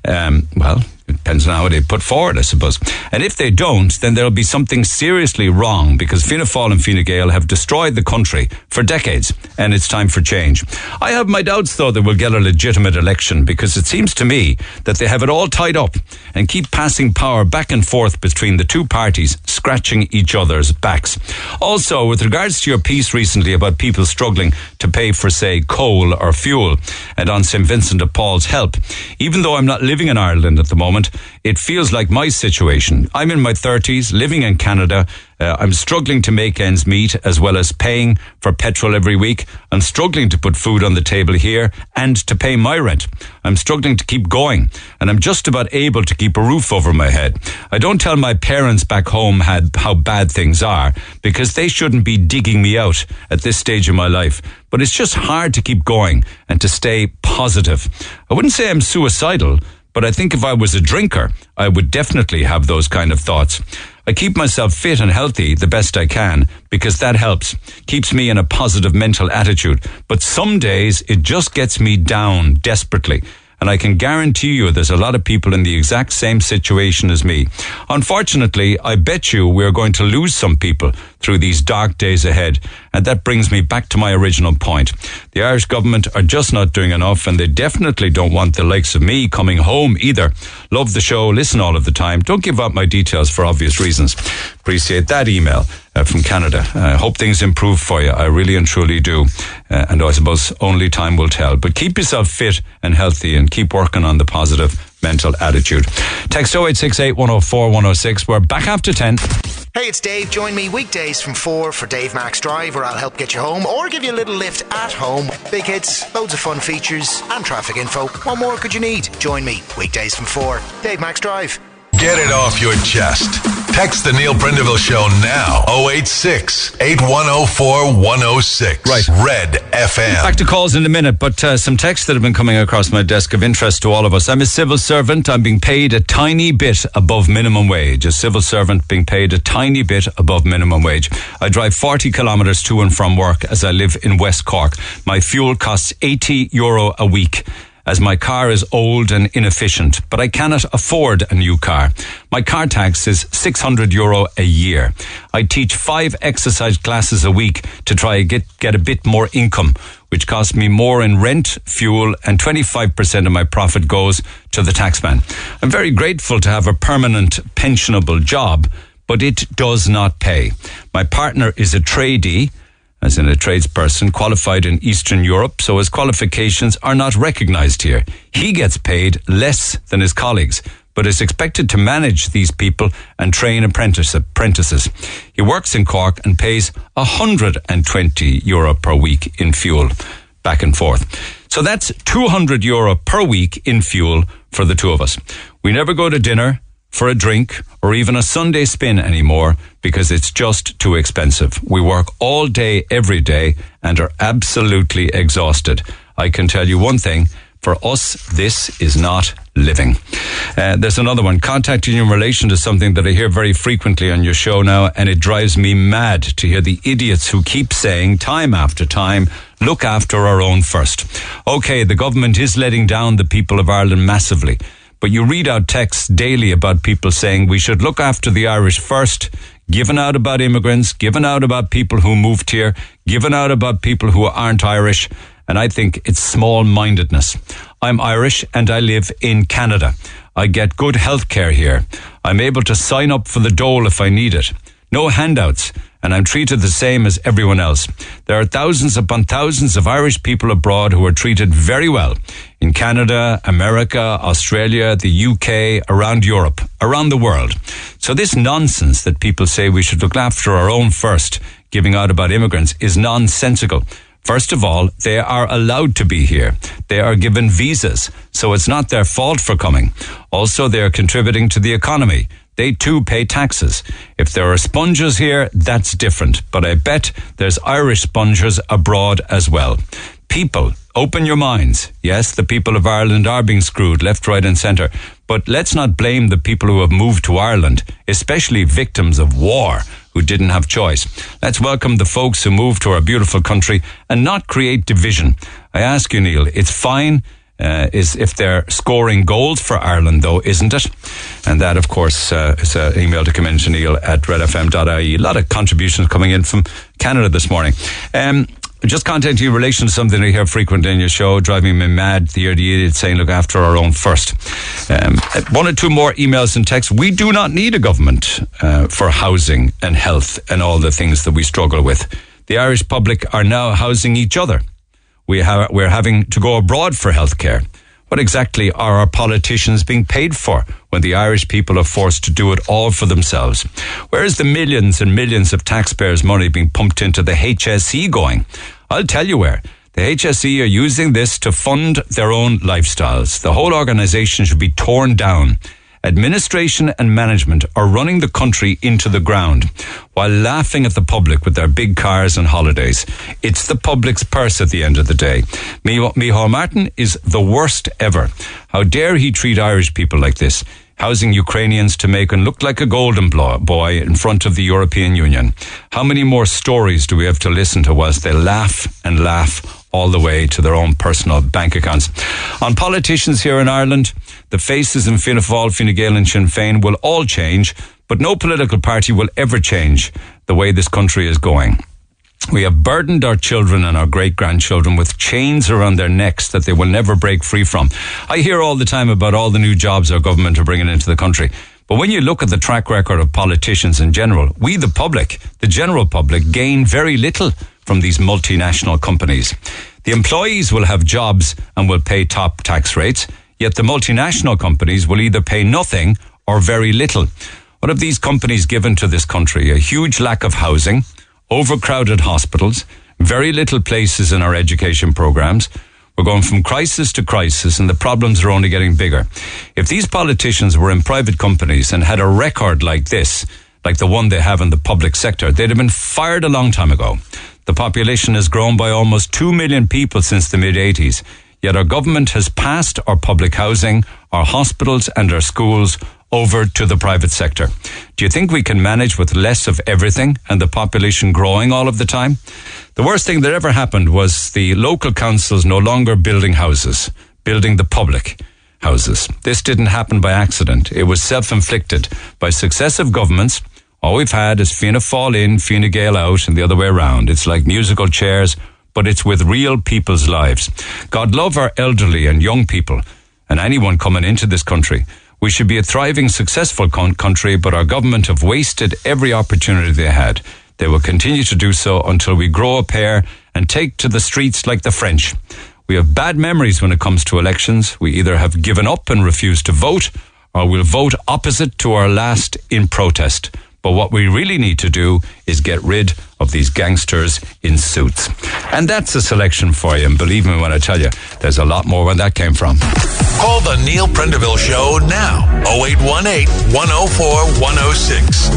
Um, well, depends on how they put forward, I suppose. And if they don't, then there'll be something seriously wrong because Fianna Fáil and Fine Gael have destroyed the country for decades, and it's time for change. I have my doubts, though, that we'll get a legitimate election because it seems to me that they have it all tied up and keep passing power back and forth between the two parties, scratching each other's backs. Also, with regards to your piece recently about people struggling to pay for, say, coal or fuel, and on St. Vincent de Paul's help, even though I'm not living in Ireland at the moment, it feels like my situation. I'm in my 30s, living in Canada. Uh, I'm struggling to make ends meet as well as paying for petrol every week. I'm struggling to put food on the table here and to pay my rent. I'm struggling to keep going and I'm just about able to keep a roof over my head. I don't tell my parents back home how bad things are because they shouldn't be digging me out at this stage of my life. But it's just hard to keep going and to stay positive. I wouldn't say I'm suicidal, but I think if I was a drinker, I would definitely have those kind of thoughts. I keep myself fit and healthy the best I can because that helps, keeps me in a positive mental attitude. But some days it just gets me down desperately. And I can guarantee you there's a lot of people in the exact same situation as me. Unfortunately, I bet you we're going to lose some people through these dark days ahead. And that brings me back to my original point. The Irish government are just not doing enough and they definitely don't want the likes of me coming home either. Love the show, listen all of the time. Don't give up my details for obvious reasons. Appreciate that email uh, from Canada. I hope things improve for you. I really and truly do. Uh, and I suppose only time will tell. But keep yourself fit and healthy and keep working on the positive mental attitude. Text 0868 104 106. We're back after 10. Hey, it's Dave. Join me weekdays from 4 for Dave Max Drive, where I'll help get you home or give you a little lift at home. Big hits, loads of fun features, and traffic info. What more could you need? Join me weekdays from 4. Dave Max Drive. Get it off your chest. Text the Neil Prendeville Show now. 086 8104 106. Right. Red FM. Back to calls in a minute, but uh, some texts that have been coming across my desk of interest to all of us. I'm a civil servant. I'm being paid a tiny bit above minimum wage. A civil servant being paid a tiny bit above minimum wage. I drive 40 kilometres to and from work as I live in West Cork. My fuel costs 80 euro a week as my car is old and inefficient, but I cannot afford a new car. My car tax is 600 euro a year. I teach five exercise classes a week to try get, get a bit more income, which costs me more in rent, fuel, and 25% of my profit goes to the taxman. I'm very grateful to have a permanent pensionable job, but it does not pay. My partner is a tradie as in a tradesperson qualified in Eastern Europe, so his qualifications are not recognized here. He gets paid less than his colleagues, but is expected to manage these people and train apprentice, apprentices. He works in Cork and pays 120 euro per week in fuel back and forth. So that's 200 euro per week in fuel for the two of us. We never go to dinner for a drink or even a Sunday spin anymore because it's just too expensive. We work all day, every day, and are absolutely exhausted. I can tell you one thing. For us, this is not living. Uh, there's another one. Contacting you in relation to something that I hear very frequently on your show now, and it drives me mad to hear the idiots who keep saying time after time, look after our own first. Okay, the government is letting down the people of Ireland massively. But you read out texts daily about people saying we should look after the Irish first, given out about immigrants, given out about people who moved here, given out about people who aren't Irish. And I think it's small mindedness. I'm Irish and I live in Canada. I get good health care here. I'm able to sign up for the dole if I need it. No handouts and I'm treated the same as everyone else. There are thousands upon thousands of Irish people abroad who are treated very well in Canada, America, Australia, the UK, around Europe, around the world. So this nonsense that people say we should look after our own first, giving out about immigrants, is nonsensical. First of all, they are allowed to be here. They are given visas, so it's not their fault for coming. Also, they are contributing to the economy they too pay taxes. If there are sponges here, that's different. But I bet there's Irish sponges abroad as well. People, open your minds. Yes, the people of Ireland are being screwed left, right, and centre. But let's not blame the people who have moved to Ireland, especially victims of war who didn't have choice. Let's welcome the folks who moved to our beautiful country and not create division. I ask you, Neil, it's fine uh, is if they're scoring goals for Ireland, though, isn't it? And that, of course, uh, is an email to come in Neil at redfm.ie. A lot of contributions coming in from Canada this morning. Um, just contacting in relation to something I hear frequently in your show, driving me mad. The idiot saying, look after our own first. Um, one or two more emails and texts. We do not need a government uh, for housing and health and all the things that we struggle with. The Irish public are now housing each other we have, we're having to go abroad for healthcare. What exactly are our politicians being paid for when the Irish people are forced to do it all for themselves? Where is the millions and millions of taxpayers' money being pumped into the HSE going? I'll tell you where. The HSE are using this to fund their own lifestyles. The whole organisation should be torn down administration and management are running the country into the ground while laughing at the public with their big cars and holidays. It's the public's purse at the end of the day. Micheál Martin is the worst ever. How dare he treat Irish people like this? housing Ukrainians to make and look like a golden boy in front of the European Union. How many more stories do we have to listen to whilst they laugh and laugh all the way to their own personal bank accounts. On politicians here in Ireland, the faces in Fianna Fáil, Fine Gael and Sinn Féin will all change, but no political party will ever change the way this country is going. We have burdened our children and our great grandchildren with chains around their necks that they will never break free from. I hear all the time about all the new jobs our government are bringing into the country. But when you look at the track record of politicians in general, we, the public, the general public, gain very little from these multinational companies. The employees will have jobs and will pay top tax rates, yet the multinational companies will either pay nothing or very little. What have these companies given to this country? A huge lack of housing, overcrowded hospitals, very little places in our education programs. We're going from crisis to crisis and the problems are only getting bigger. If these politicians were in private companies and had a record like this, like the one they have in the public sector, they'd have been fired a long time ago. The population has grown by almost 2 million people since the mid 80s. Yet our government has passed our public housing, our hospitals, and our schools over to the private sector. Do you think we can manage with less of everything and the population growing all of the time? The worst thing that ever happened was the local councils no longer building houses, building the public houses. This didn't happen by accident. It was self-inflicted by successive governments all we've had is Fianna Fáil in, Fine Gael out, and the other way around. It's like musical chairs, but it's with real people's lives. God love our elderly and young people and anyone coming into this country. We should be a thriving, successful con- country, but our government have wasted every opportunity they had. They will continue to do so until we grow a pair and take to the streets like the French. We have bad memories when it comes to elections. We either have given up and refused to vote, or we'll vote opposite to our last in protest. But what we really need to do is get rid of these gangsters in suits. And that's a selection for you. And believe me when I tell you, there's a lot more where that came from. Call the Neil Prendeville Show now. 0818 104 106.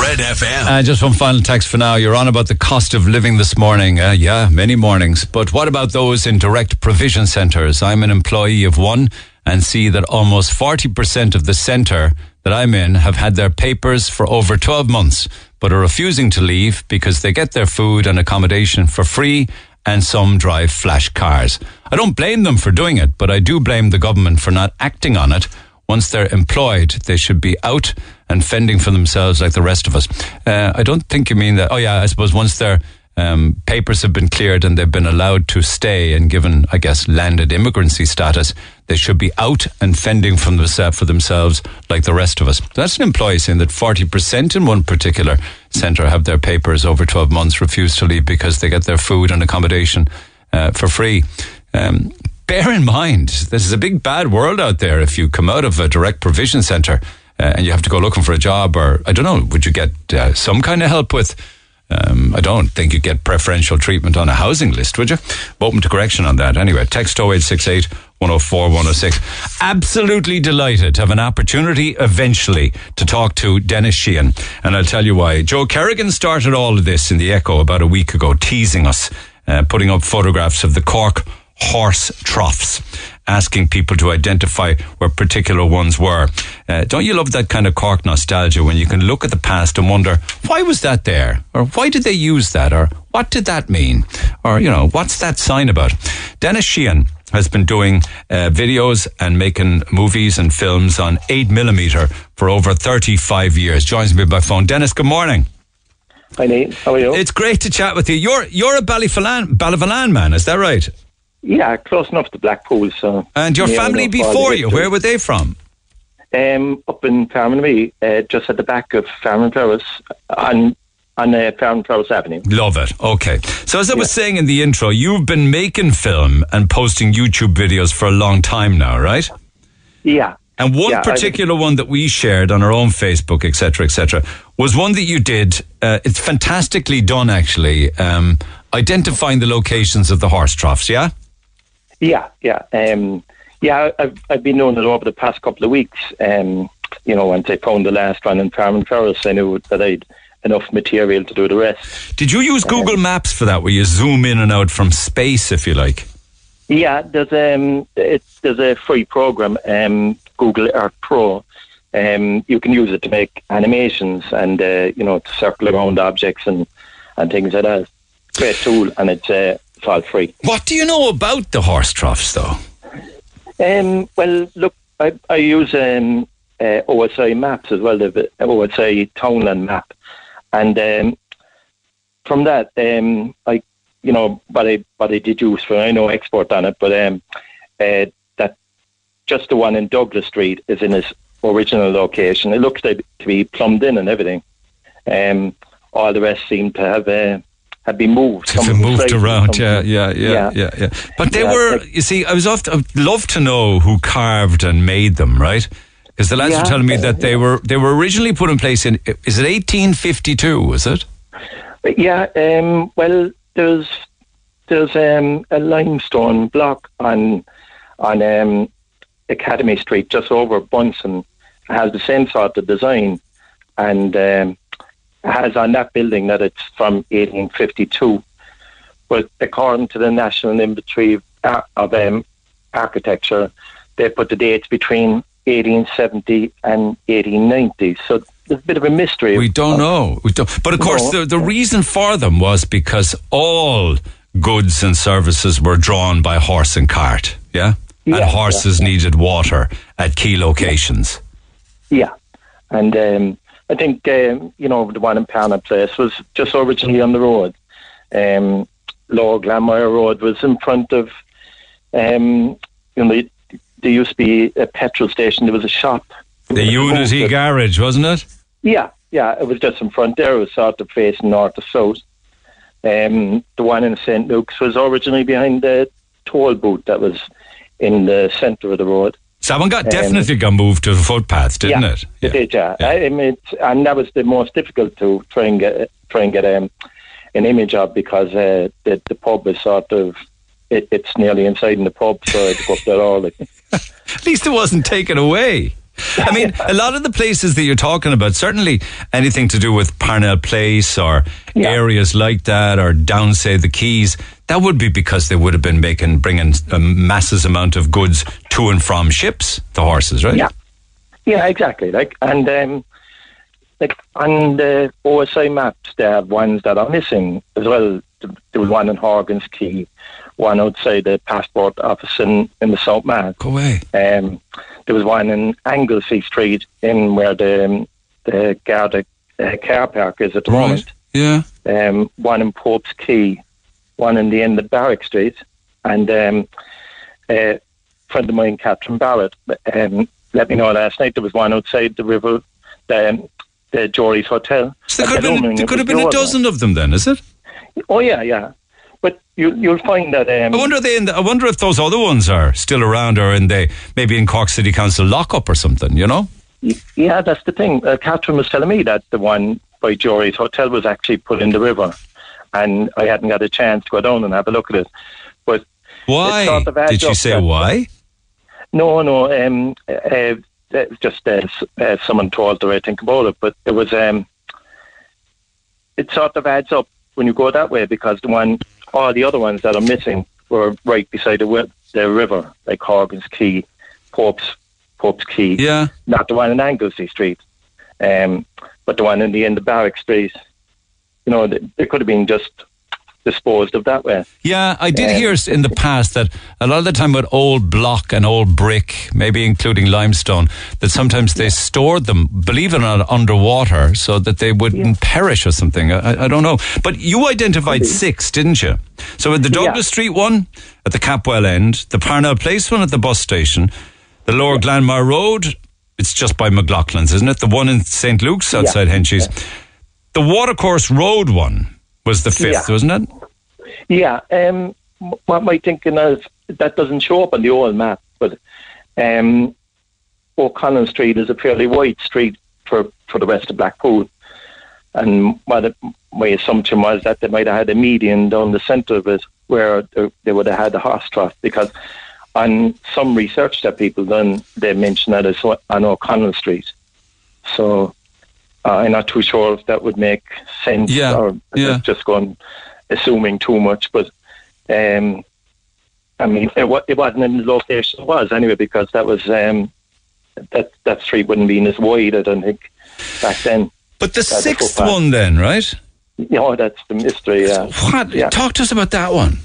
Red FM. Uh, just one final text for now. You're on about the cost of living this morning. Uh, yeah, many mornings. But what about those in direct provision centres? I'm an employee of one and see that almost 40% of the centre that I'm in have had their papers for over 12 months, but are refusing to leave because they get their food and accommodation for free and some drive flash cars. I don't blame them for doing it, but I do blame the government for not acting on it. Once they're employed, they should be out and fending for themselves like the rest of us. Uh, I don't think you mean that. Oh, yeah, I suppose once their um, papers have been cleared and they've been allowed to stay and given, I guess, landed immigrancy status, they should be out and fending from themselves for themselves like the rest of us. That's an employee saying that 40% in one particular centre have their papers over 12 months, refused to leave because they get their food and accommodation uh, for free. Um, bear in mind, this is a big bad world out there. If you come out of a direct provision centre uh, and you have to go looking for a job, or I don't know, would you get uh, some kind of help with? Um, I don't think you get preferential treatment on a housing list, would you? Open to correction on that. Anyway, text 0868 104 106. Absolutely delighted to have an opportunity eventually to talk to Dennis Sheehan. And I'll tell you why. Joe Kerrigan started all of this in the Echo about a week ago, teasing us, uh, putting up photographs of the Cork horse troughs, asking people to identify where particular ones were. Uh, don't you love that kind of Cork nostalgia when you can look at the past and wonder, why was that there? Or why did they use that? Or what did that mean? Or, you know, what's that sign about? Dennis Sheehan has been doing uh, videos and making movies and films on 8 millimeter for over 35 years. Joins me by phone. Dennis, good morning. Hi, Nate. How are you? It's great to chat with you. You're you're a Ballyvolane, Ballyvolane man, is that right? Yeah, close enough to Blackpool. So. And your family before you, where were they from? Um, up in Farmanby, uh, just at the back of Farman Flowers, on on uh, Flowers Avenue. Love it. Okay. So as I was saying in the intro, you've been making film and posting YouTube videos for a long time now, right? Yeah. And one Yeah, particular one that we shared on our own Facebook, etc., etc., was one that you did. Uh, it's fantastically done, actually. Um, identifying the locations of the horse troughs. Yeah. Yeah, yeah, um, yeah. I've I've been doing it over the past couple of weeks. Um, you know, once I found the last one in Farman Flowers, I knew that I'd enough material to do the rest. Did you use Google Maps for that, where you zoom in and out from space, if you like? Yeah, there's um, it, there's a free program, um, Google Earth Pro. Um, you can use it to make animations and uh, you know to circle around objects and and things like that. Great tool, and it's uh, it's all free. What do you know about the horse troughs, though? Um, well, look, I, I use um, uh, OSI maps as well, the OSI Townland map, and um, from that, um, I, you know, what I what I deduce for I know export on it, but um, uh, that just the one in Douglas Street is in its original location. It looks like to be plumbed in and everything. Um, all the rest seem to have uh, have been moved. Some it of them moved around, yeah, yeah, yeah, yeah, yeah. But they were, you see, I was often, I'd love to know who carved and made them, right? Because the lads were telling me that they were they were originally put in place in is it 1852? Was it? Yeah, um, well, there's there's um, a limestone block on on um, Academy Street, just over Bunsen, has the same sort of design, and um, has on that building that it's from 1852. But according to the National Inventory of, um, Architecture, they put the dates between 1870 and 1890. So there's a bit of a mystery. We don't know. We don't. But of course, No. the the reason for them was because all goods and services were drawn by horse and cart. Yeah, and Yeah, horses needed water at key locations. Yeah, and um, I think um, you know the one in Parnell Place was just originally on the road. Um, Lower Glanmire Road was in front of, um, you know, there used to be a petrol station. There was a shop. The Unity Garage, wasn't it? Yeah, yeah, it was just in front there. It was sort of facing north to south. Um, the one in St. Luke's was originally behind the toll booth that was in the centre of the road. So that got Um, definitely got moved to the footpaths, didn't yeah, it? It did, yeah. I, I mean, it's, and that was the most difficult to try and get try and get um, an image of because uh, the the pub is sort of it, it's nearly inside in the pub, so I had to go up there all. At least it wasn't taken away. I mean, a lot of the places that you're talking about, certainly anything to do with Parnell Place or areas like that, or down, say, the Quays, that would be because they would have been making, bringing a masses amount of goods to and from ships, the horses, right? Yeah. Yeah, exactly. Like and um, like on the OSI maps, they have ones that are missing as well. There was one in Horgan's Quay, one outside the passport office in, in the South Mall. Go away. Um, there was one in Anglesea Street, in where the um, the Garda uh, car park is at the moment. Yeah. Um, one in Pope's Quay, one in the end of Barrack Street, and um, a friend of mine, Catherine Barrett, um, let me know last night there was one outside the river, the, um, the Jury's Hotel. So there could have been, there could have been a dozen of them then, is it? Oh yeah, yeah. You, you'll find that. Um, I wonder they. In the, I wonder if those other ones are still around, or in they maybe in Cork City Council lockup or something. You know. Yeah, that's the thing. Uh, Catherine was telling me that the one by Jury's Hotel was actually put in the river, and I hadn't got a chance to go down and have a look at it. But Why? sort of Did she up say that- why? No, no. Um, uh, uh, just uh, uh, someone told the way I think about it, but it was. Um, it sort of adds up when you go that way because the one, all the other ones that are missing were right beside the, the river, like Horgan's Quay, Pope's Pope's Quay. Yeah. Not the one in Anglesea Street, um, but the one in the end of Barrack Street. You know, th- they could have been just disposed of that way. Yeah, I did Um, hear in the past that a lot of the time with old block and old brick, maybe including limestone, that sometimes they stored them, believe it or not, underwater so that they wouldn't perish or something. I, I don't know. But you identified six, didn't you? So at the Douglas Street one at the Capwell end, the Parnell Place one at the bus station, the Lower Glanmire Road, it's just by McLaughlin's, isn't it? The one in St. Luke's Yeah. outside Henchy's. The Watercourse Road one was the fifth, Yeah. wasn't it? Yeah, um, what my thinking is that doesn't show up on the old map, but um, O'Connell Street is a fairly wide street for, for the rest of Blackpool. And it, my assumption was that they might have had a median down the centre of it where they, they would have had a horse trough because on some research that people done, they mentioned that it's on O'Connell Street. So uh, I'm not too sure if that would make sense Yeah, or yeah. just going assuming too much. But um, I mean, it, wa- it wasn't in the location it was anyway because that was um, that that street wouldn't be as wide. I don't think back then. But the sixth footpath. one, then, right? You know, that's the mystery. Yeah. What? Yeah. Talk to us about that one.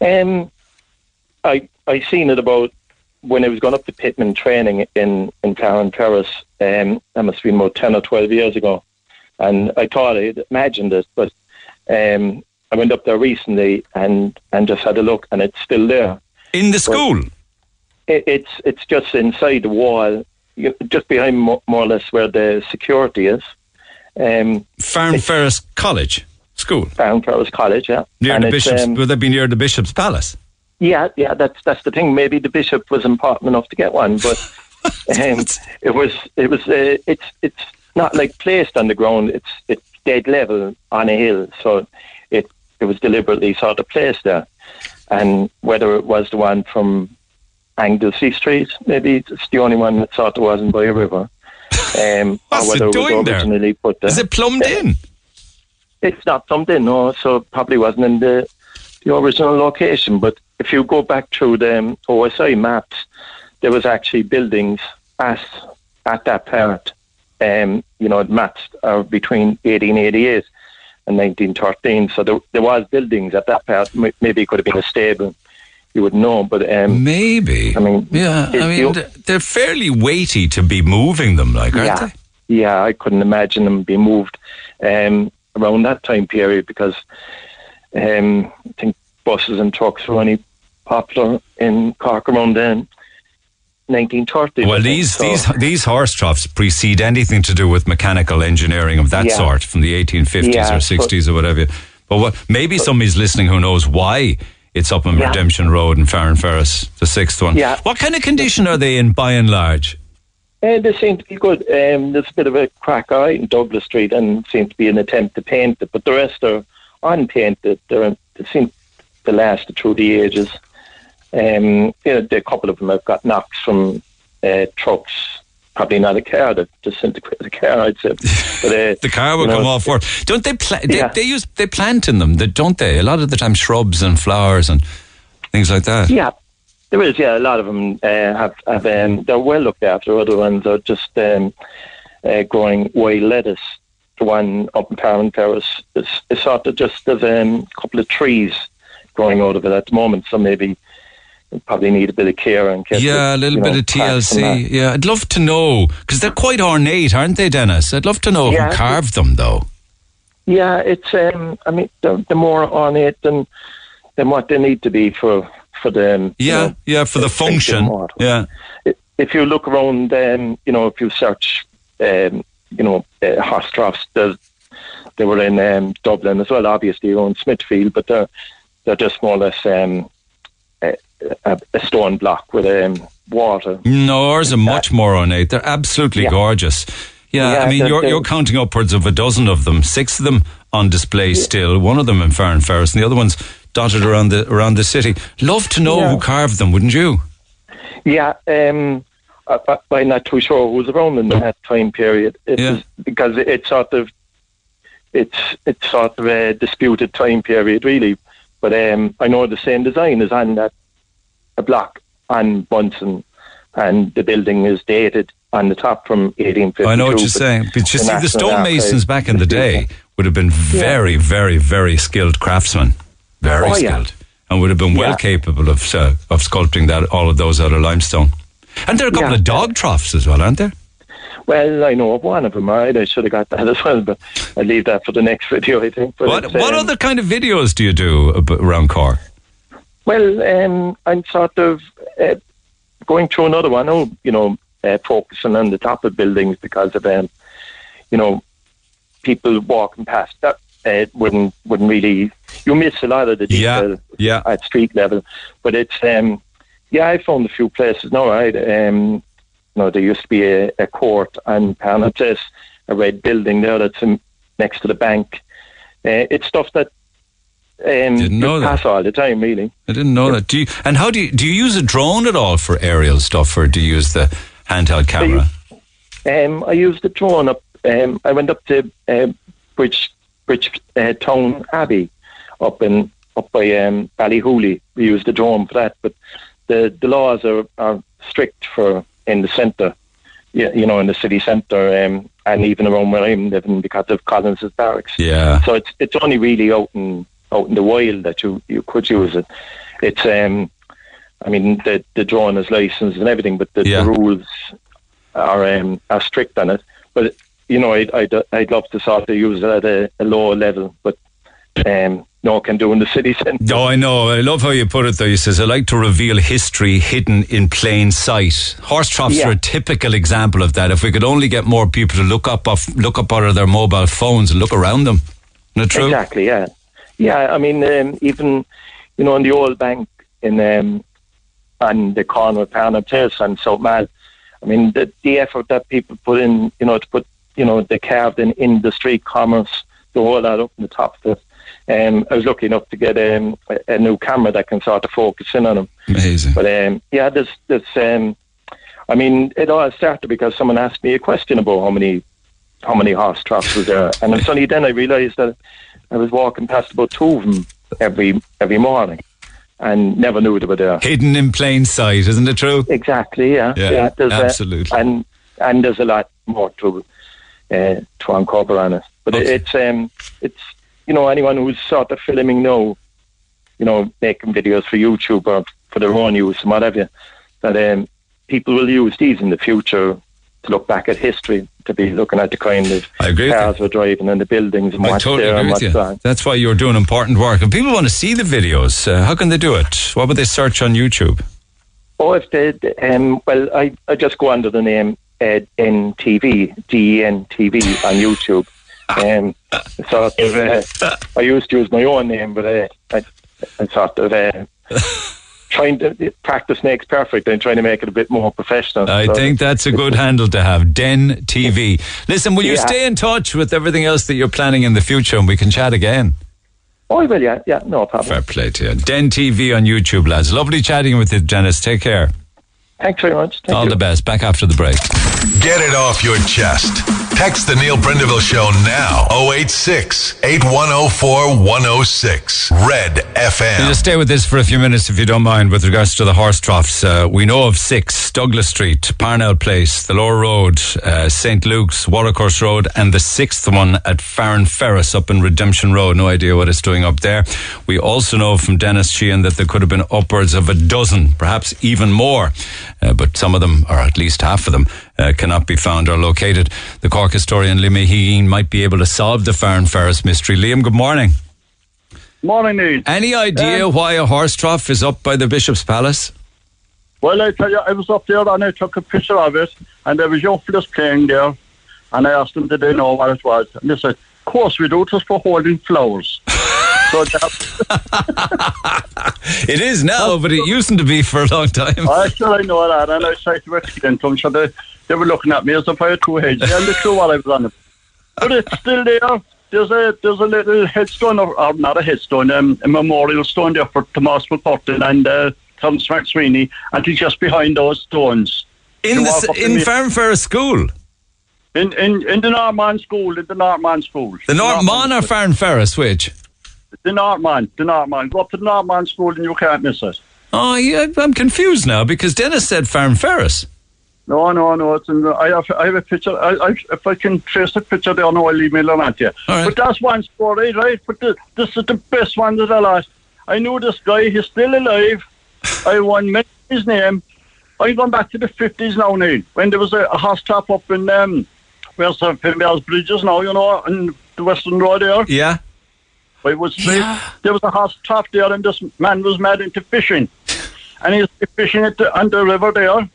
Um, I I seen it about when I was going up to Pittman training in in Farron Terrace. Um, that must have been about ten or twelve years ago, and I thought I'd imagined it, but um, I went up there recently and and just had a look, and it's still there. In the school? It, it's it's just inside the wall, just behind mo- more or less where the security is. Um, Farm Ferris College School. Farranferris College, yeah. Near And the Bishop's, um, would that be near the Bishop's Palace? Yeah, yeah, that's that's the thing. Maybe the bishop was important enough to get one, but um, it was it was uh, it's it's not like placed on the ground. It's it's dead level on a hill, so it it was deliberately sort of placed there. And whether it was the one from Anglesea Street, maybe it's the only one that sort of wasn't by a river. Um, What's or whether it it was doing there? originally put there. Is it plumbed in? It's not plumbed in, no. So it probably wasn't in the the original location. But if you go back through the OSI maps, there was actually buildings at at that part. Um, you know, maps are between 1888 and 1913. So there, there was buildings at that part. M- Maybe it could have been a stable. You wouldn't know, but um, maybe. I mean, Yeah, I mean, they're fairly weighty to be moving them, like, aren't yeah, they? yeah, I couldn't imagine them being moved um, around that time period because um, I think buses and trucks were only popular in Cork around then. 1930. Well, these these these horse troughs precede anything to do with mechanical engineering of that Yeah. sort from the 1850s Yeah, or 60s or whatever. But what, maybe somebody's listening who knows why it's up on Yeah. Redemption Road in Farranferris, the sixth one. Yeah. What kind of condition are they in by and large? Uh, they seem to be good. Um, there's a bit of a crack eye in Douglas Street and seems to be an attempt to paint it, but the rest are unpainted. They're they seem to last through the ages. Um, you know, a couple of them have got knocks from uh, trucks. Probably not a car that disintegrated the car, I'd say. But, uh, the car will you know, come off for. Don't they? Pla- they, Yeah. they use they plant in them, don't they? A lot of the time, shrubs and flowers and things like that. Yeah, there is. Yeah, a lot of them uh, have. have um, they're well looked after. Other ones are just um, uh, growing wild lettuce. The one up in Parent Terrace is, is sort of just there's um, a couple of trees growing out of it at the moment. So maybe probably need a bit of care and get Yeah, a little bit know, of TLC. Yeah, I'd love to know because they're quite ornate, aren't they, Dennis? I'd love to know Yeah. who carved them, though. Yeah, it's. Um, I mean, they're, they're more ornate than than what they need to be for for them. you Yeah, know, yeah, for the function. Yeah, if you look around, um, you know, if you search, um, you know, uh, horse troughs, they were in um, Dublin as well, obviously around Smithfield, but they're they're just more or less um, a, a, a stone block with um, water. no, ours are much more ornate. They're absolutely Yeah. gorgeous. Yeah, Yeah, I mean, you're you're counting upwards of a dozen of them. Six of them on display still. One of them in Farranferris, and the other ones dotted around the around the city. Love to know Yeah. who carved them, wouldn't you? Yeah, um, I, I'm not too sure who was around in that time period. It Yeah. because it, it's sort of it's it's sort of a disputed time period, really. But um, I know the same design is on that a block on Bunsen, and the building is dated on the top from 1852. I know what you're saying. But you see, the stonemasons back in the day would have been very, very, very skilled craftsmen. Very Oh, yeah. skilled. And would have been well Yeah. capable of uh, of sculpting that all of those out of limestone. And there are a couple Yeah. of dog troughs as well, aren't there? Well, I know of one of them, right? I should have got that as well, but I'll leave that for the next video, I think. But What what um, other kind of videos do you do around Cork? Well, um, I'm sort of uh, going through another one. Oh, you know, uh, focusing on the top of buildings because of um, you know, people walking past that uh, wouldn't wouldn't really. You miss a lot of the detail yeah. at street level, but it's um, yeah. I found a few places No, Right, um, you know, there used to be a, a court on Parnell Place, a red building there that's in, next to the bank. Uh, it's stuff that um, Didn't know that. pass all the time, really. I didn't know that. Do you, and how do you do you use a drone at all for aerial stuff, or do you use the handheld camera? Um, I used the drone up. Um, I went up to uh, Bridge Bridge uh, Town Abbey up in up by um, Ballyhooly. We used the drone for that, but the the laws are, are strict for in the centre. You, you know, in the city centre, um, and even around where I'm living because of Collins's barracks. Yeah. So it's it's only really out in out in the wild that you, you could use it. It's um, I mean the the drone is licensed and everything, but the, Yeah. the rules are um, are strict on it. But you know, I'd I'd, I'd love to sort of use it at a, a lower level, but um, no one can do in the city centre. Oh, I know. I love how you put it, though. You says, I like to reveal history hidden in plain sight. Horse troughs Yeah. are a typical example of that. If we could only get more people to look up off, look up out of their mobile phones and look around them. Isn't it true? Exactly. Yeah. Yeah. I mean, um, even you know, in the old bank in um, on the corner of Parnell Place and South Mall. I mean, the the effort that people put in, you know, to put you know the carved in in the street commerce, the whole lot up in the top of it. Um, I was lucky enough to get um, a, a new camera that can sort of focus in on them. Amazing. But um, yeah, there's this um, I mean, it all started because someone asked me a question about how many how many horse troughs was there, and suddenly then I realised that I was walking past about two of them every every morning, and never knew they were there. Hidden in plain sight, isn't it true? Exactly. Yeah. Yeah, a- absolutely. and and there's a lot more to uh, to uncover on it. But it, it's um it's you know anyone who's sort of filming now, you know, making videos for YouTube or for their own use and whatever, that um people will use these in the future to look back at history, to be looking at the kind of I agree cars we're driving and the buildings and I what's totally there agree and with what's you. on. That's why you're doing important work. If people want to see the videos, uh, how can they do it? What would they search on YouTube? Oh, if they, um, well, I, I just go under the name Den TV, on YouTube. Um, sort of, uh, I used to use my own name, but uh, I, I sort of uh, trying to uh, practice makes perfect. I'm trying to make it a bit more professional. I So- think that's a good handle to have. Den TV. Listen, will you Yeah. stay in touch with everything else that you're planning in the future and we can chat again? Oh, well, yeah, yeah, no problem. Fair play to you. Den TV on YouTube, lads. Lovely chatting with you, Dennis. Take care. Thanks very much. Thank All you. the best. Back after the break. Get it off your chest. Text the Neil Prendeville Show now. 086 8104 106. Red FM. We'll just stay with this for a few minutes, if you don't mind, with regards to the horse troughs. Uh, we know of six Douglas Street, Parnell Place, the Lower Road, uh, St. Luke's, Watercourse Road, and the sixth one at Farranferris up in Redemption Road. No idea what it's doing up there. We also know from Dennis Sheehan that there could have been upwards of a dozen, perhaps even more, uh, but some of them, or at least half of them, uh, cannot be found or located. The Cork historian Liam Heeen might be able to solve the Farranferris mystery. Liam, good morning. Morning, Neil. Any idea Um, why a horse trough is up by the Bishop's Palace? Well, I tell you, I was up there and I took a picture of it, and there was young fellas playing there, and I asked them, did they know what it was? And they said, of course we do, it's for holding flowers. so It is now, but it used to be for a long time. I said, I know that, and I tried to explain to them, so they, they were looking at me as if I had two heads, they knew what I was on. Them. But it's still there. There's a there's a little headstone, or, or not a headstone, um, a memorial stone there for Thomas MacCurtain and uh, Thomas McSweeney, and he's just behind those stones. In the s- in the- School, In in in the North Mon School, in the North Mon School. the North Mon or Farranferris, which? The North Mon, the North Mon. Go up to the North Mon School and you can't miss it. Oh, yeah, I'm confused now because Dennis said Farranferris. No, no, no. It's in the, I have I have a picture. I, I, if I can trace the picture there, no, I'll email it to you. But that's one story, right? But the, this is the best one that I lost. I knew this guy. He's still alive. I won mention his name. I'm going back to the fifties now, Neil. When there was a, a horse top up in um, where's the Finbell's Bridges now, you know, in the Western Road there. Yeah. I was there was a horse top there, and this man was mad into fishing, and he was fishing at the, on the river there.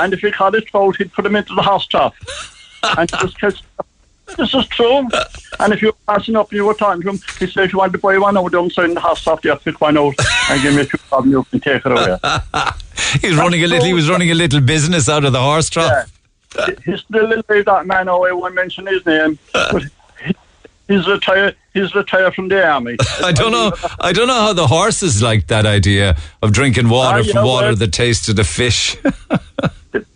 And if he caught a trout, he'd put him into the horse top, and just catch. This is true. And if you were passing up you were talking to him, he said, if you want to buy one oh, over down in the horse top, you have to pick one out and give me a few and you can take it away. He was running a little. He was running a little business out of the horse trough. Yeah. He's still alive, that man. Oh, I won't mention his name. But he- he's retired. He's retired from the army. I don't know. I don't know how the horses like that idea of drinking water yeah, from water that tasted of fish.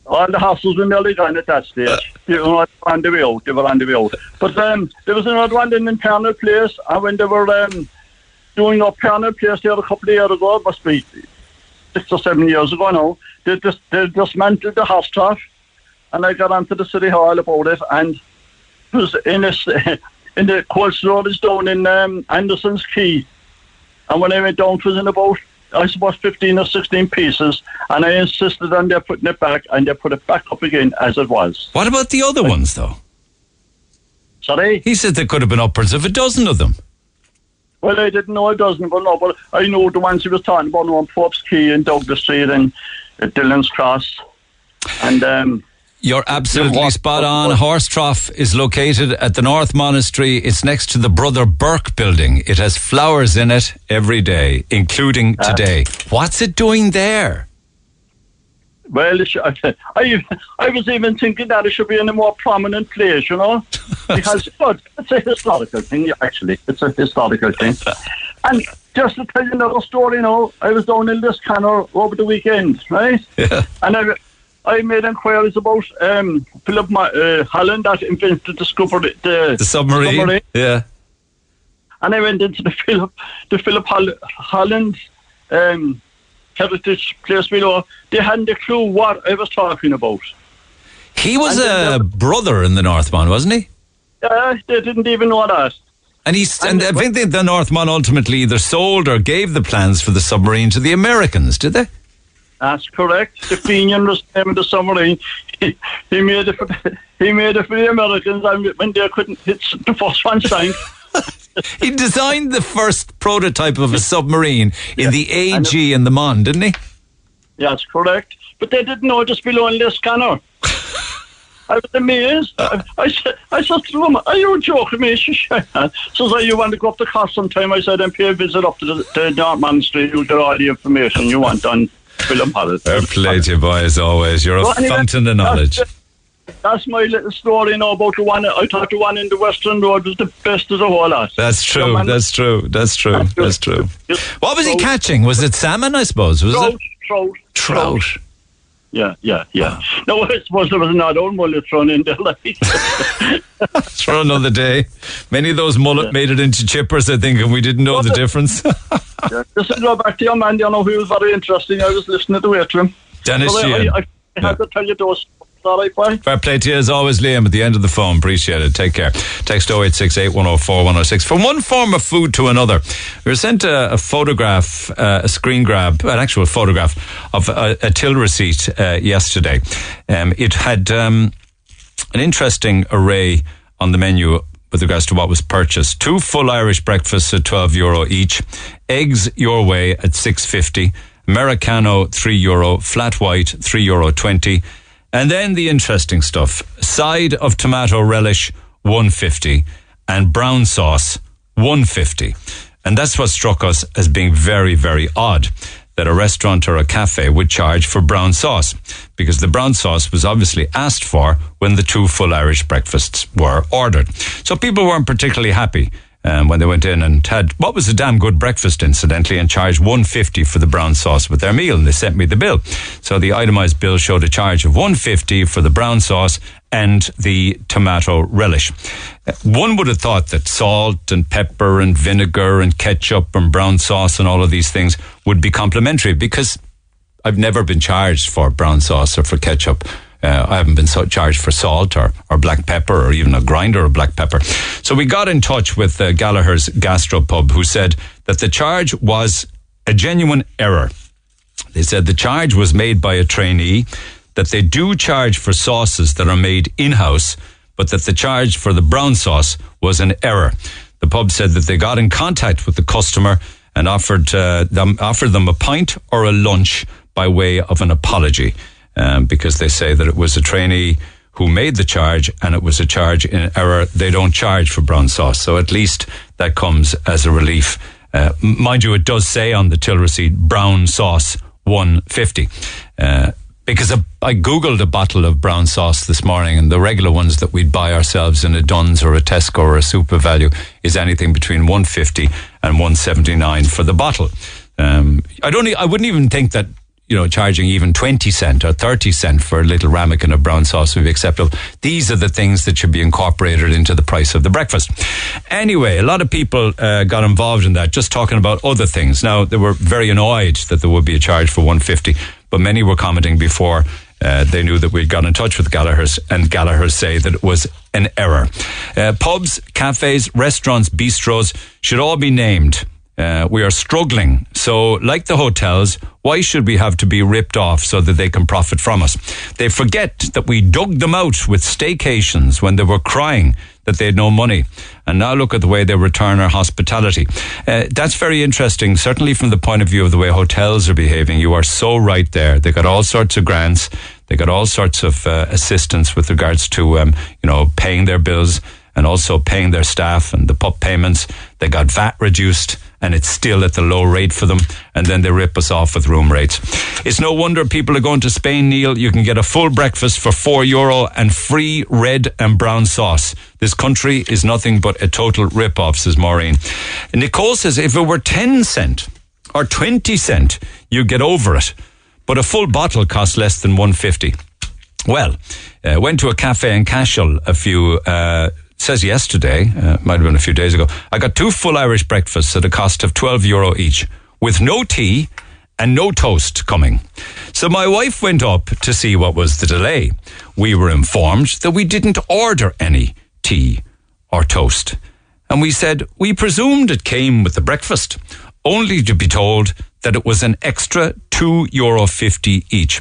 All the horses were nearly gone at that stage. They were on the way out. They were on the way out. But um, there was another one in the Parnell Place, and when they were um, doing up Parnell Place there a couple of years ago, it must be six or seven years ago now, they, dis- they dismantled the horse trough, and I got onto the city hall about it, and it was in this, in the cold storage down in um, Anderson's Quay. And when I went down, it was in about, I suppose, 15 or 16 pieces. And I insisted on their putting it back, and they put it back up again as it was. What about the other ones, though? Sorry? He said there could have been upwards of a dozen of them. Well, I didn't know a dozen, but no, but I know the ones he was talking about on Pope's Quay and Douglas Street and at Dillon's Cross. And um, You're absolutely spot on. Horse Trough is located at the North Monastery. It's next to the Brother Burke building. It has flowers in it every day, including uh, today. What's it doing there? well, I, I was even thinking that it should be in a more prominent place, you know, because but it's a historical thing. Actually, it's a historical thing. And just to tell you another story, you know, I was down in Liscannor over the weekend, right? Yeah. And I, I made inquiries about um, Philip Ma- uh, Holland that invented the, scupper, the, The submarine. Yeah. and I went into the Philip, the Philip Holl- Holland um, heritage place below. They hadn't a clue what I was talking about. He was a brother in the North Mon, wasn't he? Uh, they didn't even know that. And he's, and I think the, the North Mon ultimately either sold or gave the plans for the submarine to the Americans, did they? That's correct. The Fenian was the name the submarine. He, he made it for the, he made it for the Americans, and when they couldn't hit the first one sank. He designed the first prototype of a submarine in the AG and the Mon, didn't he? Yeah, That's correct. But they didn't know just below in Liscannor. I was amazed. I, I said, I said to them, are you joking me? She said, so you want to go up the cost sometime? I said, and pay a visit up to the, the Dartman Street. You'll get all the information you want on Philip Holland. Fair uh, play to you, boy, as always. You're a Well, anyway, fountain of knowledge. that's my little story now about the one. I thought the one in the Western Road was the best of the whole lot. That's true. man. That's true. That's true. That's true. What was he catching? Was it salmon? I suppose. Was trout, it trout, trout? Yeah, yeah, yeah. No, I suppose there was another one mullet thrown in there. Like. For another day. Many of those mullet made it into chippers, I think, and we didn't know the difference. yeah. Just to go back to your man, you know, he was very interesting. I was listening to it to him. Dennis So I, Sheehan. I, I had to tell you those. All right, bye. Fair play to you as always, Liam, at the end of the phone. Appreciate it. Take care. Text 0868 104 106. From one form of food to another, we were sent a, a photograph, uh, a screen grab, an actual photograph of a, a till receipt uh, yesterday. Um, it had um, an interesting array on the menu with regards to what was purchased. Two full Irish breakfasts at 12 euro each, eggs your way at 6.50, Americano 3 euro, flat white 3 euro 20, and then the interesting stuff, side of tomato relish 150 and brown sauce 150. And that's what struck us as being very, very odd that a restaurant or a cafe would charge for brown sauce because the brown sauce was obviously asked for when the two full Irish breakfasts were ordered. So people weren't particularly happy um, when they went in and had what was a damn good breakfast, incidentally, and charged 150 for the brown sauce with their meal. And they sent me the bill. So the itemized bill showed a charge of 150 for the brown sauce and the tomato relish. Uh, One would have thought that salt and pepper and vinegar and ketchup and brown sauce and all of these things would be complementary because I've never been charged for brown sauce or for ketchup. Uh, I haven't been so charged for salt or, or black pepper or even a grinder of black pepper. So we got in touch with uh, Gallagher's Gastropub, who said that the charge was a genuine error. They said the charge was made by a trainee, that they do charge for sauces that are made in house, but that the charge for the brown sauce was an error. The pub said that they got in contact with the customer and offered uh, them offered them a pint or a lunch by way of an apology, um, because they say that it was a trainee who made the charge and it was a charge in error. They don't charge for brown sauce, so at least that comes as a relief. Uh, mind you, it does say on the till receipt brown sauce 150. Uh, because I googled a bottle of brown sauce this morning, and the regular ones that we'd buy ourselves in a Dunnes or a Tesco or a SuperValu is anything between 150 and 179 for the bottle. Um, I don't. I wouldn't even think that you know charging even 20 cent or 30 cent for a little ramekin of brown sauce would be acceptable. These are the things that should be incorporated into the price of the breakfast. Anyway, a lot of people uh, got involved in that, just talking about other things. Now they were very annoyed that there would be a charge for 150, but many were commenting before. Uh, they knew that we'd got in touch with Gallagher's, and Gallagher's say that it was an error. Uh, pubs, cafes, restaurants, bistros should all be named. Uh, we are struggling. So, like the hotels, why should we have to be ripped off so that they can profit from us? They forget that we dug them out with staycations when they were crying that they had no money. And now look at the way they return our hospitality. Uh, that's very interesting, certainly from the point of view of the way hotels are behaving. You are so right there. They got all sorts of grants. They got all sorts of uh, assistance with regards to, um, you know, paying their bills and also paying their staff and the pup payments. They got VAT reduced and it's still at the low rate for them. And then they rip us off with room rates. It's no wonder people are going to Spain, Neil. You can get a full breakfast for four euro and free red and brown sauce. This country is nothing but a total rip off, says Maureen. And Nicole says if it were 10 cent or 20 cent, you get over it. But a full bottle costs less than 150. Well, uh, went to a cafe in Cashel a few, uh, says yesterday, uh, might have been a few days ago. I got two full Irish breakfasts at a cost of 12 euro each with no tea and no toast coming. So my wife went up to see what was the delay. We were informed that we didn't order any tea or toast. And we said we presumed it came with the breakfast, only to be told that it was an extra two euro fifty each.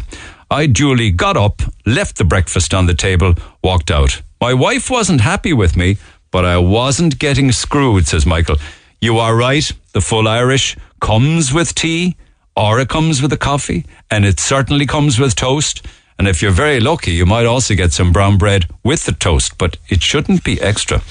I duly got up, left the breakfast on the table, walked out. My wife wasn't happy with me, but I wasn't getting screwed, says Michael. You are right. The full Irish comes with tea, or it comes with a coffee, and it certainly comes with toast. And if you're very lucky, you might also get some brown bread with the toast, but it shouldn't be extra.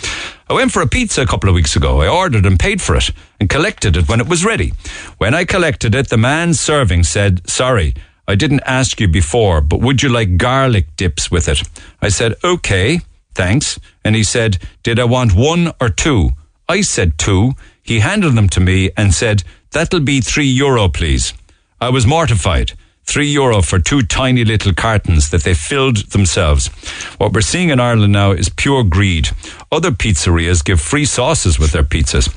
I went for a pizza a couple of weeks ago. I ordered and paid for it and collected it when it was ready. When I collected it, the man serving said, Sorry, I didn't ask you before, but would you like garlic dips with it? I said, okay, thanks. And he said, did I want one or two? I said two. He handed them to me and said, that'll be three euro, please. I was mortified. Three euro for two tiny little cartons that they filled themselves. What we're seeing in Ireland now is pure greed. Other pizzerias give free sauces with their pizzas.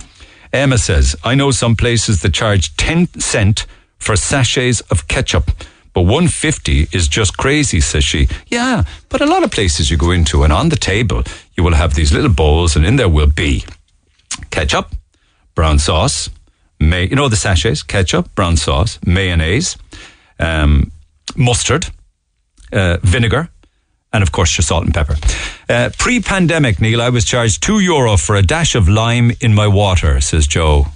Emma says, I know some places that charge 10 cent for sachets of ketchup. But 150 is just crazy, says she. Yeah, but a lot of places you go into and on the table you will have these little bowls and in there will be ketchup, brown sauce, may, you know the sachets, ketchup, brown sauce, mayonnaise, um, mustard, uh, vinegar, and of course your salt and pepper. Uh, pre-pandemic, Neil, I was charged two euro for a dash of lime in my water, says Joe.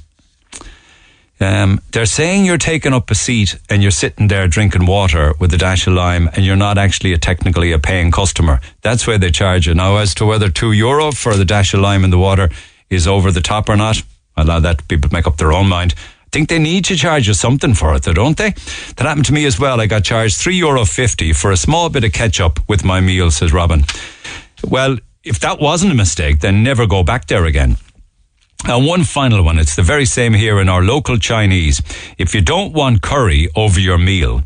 Um, they're saying you're taking up a seat and you're sitting there drinking water with a dash of lime and you're not actually a technically a paying customer. That's where they charge you. Now, as to whether two euro for the dash of lime in the water is over the top or not, allow that people make up their own mind. I think they need to charge you something for it, though, don't they? That happened to me as well. I got charged three euro fifty for a small bit of ketchup with my meal, says Robin. Well, if that wasn't a mistake, then never go back there again. And one final one. It's the very same here in our local Chinese. If you don't want curry over your meal,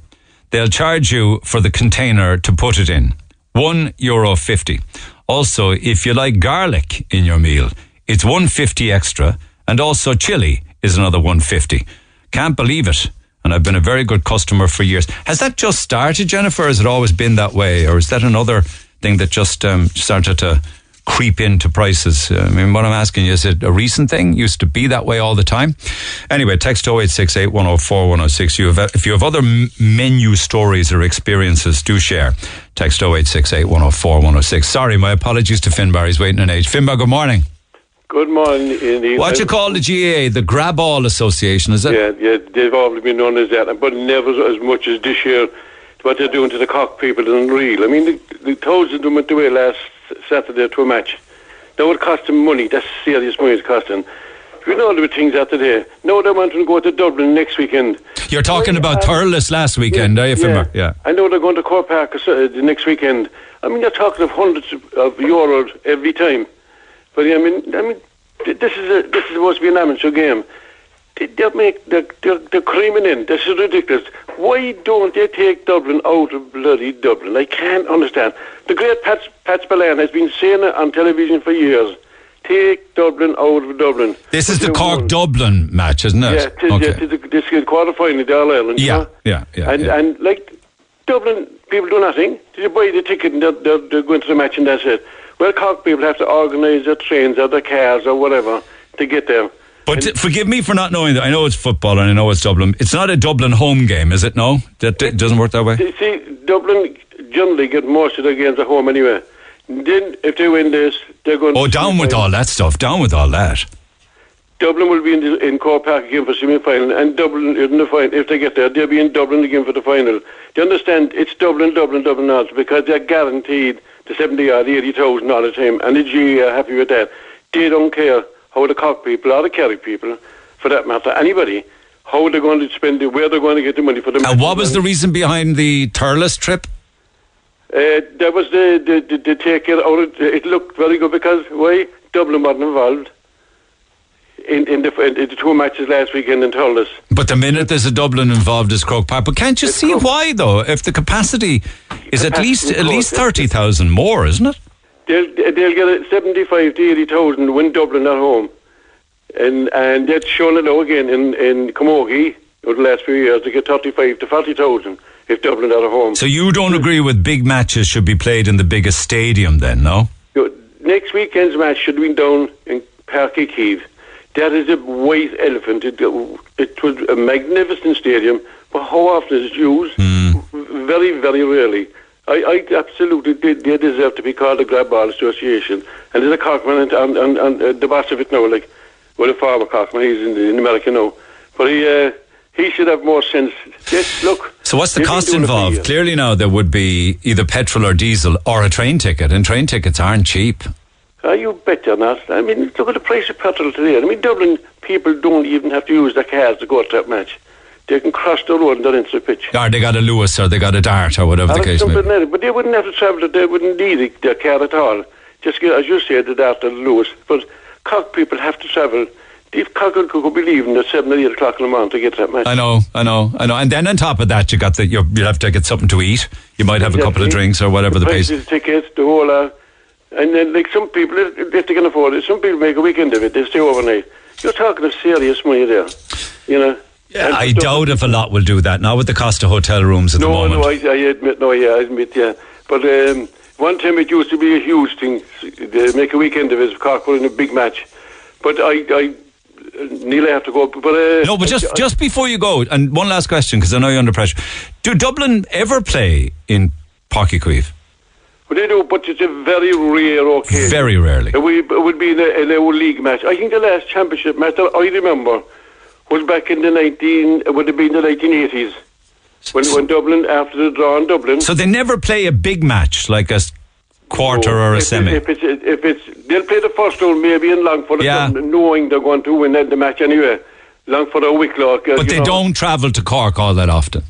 they'll charge you for the container to put it in. One euro fifty. Also, if you like garlic in your meal, it's one fifty extra, and also chili is another one fifty. Can't believe it. And I've been a very good customer for years. Has that just started, Jennifer? Has it always been that way, or is that another thing that just um, started to creep into prices. Uh, I mean, what I'm asking you, is it a recent thing? Used to be that way all the time? Anyway, text 0868 104 106. You have, if you have other menu stories or experiences, do share. Text 0868 104 106. Sorry, my apologies to Finbar. He's waiting an age. Finbar, good morning. Good morning. What you call the GAA? The Grab All Association, is it? Yeah, yeah, they've always been known as that, but never as much as this year. What they're doing to the Cork people is unreal. I mean, the, the thousands of them went away last Saturday to a match. Now it cost them money. That's serious money it's costing. You know the things out there. Now they're wanting to go to Dublin next weekend. You're talking about Thurles last weekend, are you, Finbar? Yeah. I know they're going to Croke Park uh, the next weekend. I mean, you're talking of hundreds of, of euros every time. But I mean, I mean, this is a, this is supposed to be an amateur game. They, they make they're, they're, they're creaming in. This is ridiculous. Why don't they take Dublin out of bloody Dublin? I can't understand. The great Pat Pat Spillane has been saying it on television for years. Take Dublin out of Dublin. This is the Cork Dublin match, isn't it? Yeah, tis, okay. yeah, tis the, this is quarter final in All Ireland. you yeah, know? yeah, yeah, and yeah. and like Dublin, people do nothing. They buy the ticket and they're, they're, they're going to the match and that's it. Well, Cork people have to organise their trains or their cars or whatever to get there. But t- forgive me for not knowing that. I know it's football and I know it's Dublin. It's not a Dublin home game, is it? No, that it doesn't work that way. You see, Dublin generally get most of their games at home anyway. Then, if they win this, they're going. Oh, down with all that stuff. Down with all that. Dublin will be in, the, in Croke Park again for semi-final, and Dublin in the final. If they get there, they'll be in Dublin again for the final. Do you understand? It's Dublin, Dublin, Dublin now because they're guaranteed the seventy or the eighty thousand all the time, and the G are happy with that. They don't care how the Cork people or the Kerry people, for that matter, anybody, how they're going to spend it, where they're going to get the money for the. And what was the reason behind the Thurles trip? Uh, that was the the, the, the take it out. Of, it looked very good because why Dublin wasn't involved in in the, in the two matches last weekend in Thurles. But the minute there's a Dublin involved is Croke Park. But can't you see why though? If the capacity is at least at least thirty thousand more, isn't it? They'll they'll get a seventy-five to eighty thousand to win Dublin at home, and and that's shown it now again in in Camogie over the last few years. They get thirty-five to forty thousand if Dublin are at home. So you don't agree with big matches should be played in the biggest stadium then, no? Next weekend's match should be down in Páirc Uí Chaoimh. That is a white elephant. It, it was a magnificent stadium, but how often is it used? Hmm. Very, very rarely. I, I absolutely they, they deserve to be called the Grab Ball Association. And there's a Corkman and, and, and, and uh, the boss of it now, like, well, the former Corkman, he's in, in America now. But he uh, he should have more sense. Yes, look. So what's the cost doing it for involved? Clearly now there would be either petrol or diesel or a train ticket, and train tickets aren't cheap. Are you bet you're not? I mean, look at the price of petrol today. I mean, Dublin people don't even have to use their cars to go to that match. They can cross the road and they're into the pitch. Or they got a Luas or they got a Dart or whatever the case may be. But they wouldn't have to travel, they wouldn't need their car at all. Just as you said, the Dart and Luas. But Cork people have to travel. If Cork could could be leaving at 7 or 8 o'clock in the morning to get that match. I know, I know, I know. And then on top of that, you got the you're, you'll have to get something to eat. You might have a couple of drinks or whatever the price pace. the tickets, the whole. Uh, and then, like some people, if they can afford it, some people make a weekend of it. They stay overnight. You're talking of serious money there, you know. And I doubt if a lot will do that now with the cost of hotel rooms at the No, moment. no, I, I admit, no, yeah, I admit, yeah. But um, one time it used to be a huge thing. They make a weekend of it. Cork put in a big match. But I, I nearly have to go. But uh, No, but just just before you go, and one last question because I know you're under pressure. Do Dublin ever play in Páirc Uí Chaoimh? But they do, but it's a very rare occasion. Very rarely. It would, it would be in a, in a league match. I think the last championship match that I remember was back in the 19, uh, it would have been the 1980s. When, when Dublin, after the draw in Dublin. So they never play a big match like a quarter or a if, semi. If it's, if it's, they'll play the first round maybe in Longford, Yeah. knowing they're going to win the match anyway. Longford or Wicklow. but they know, don't travel to Cork all that often.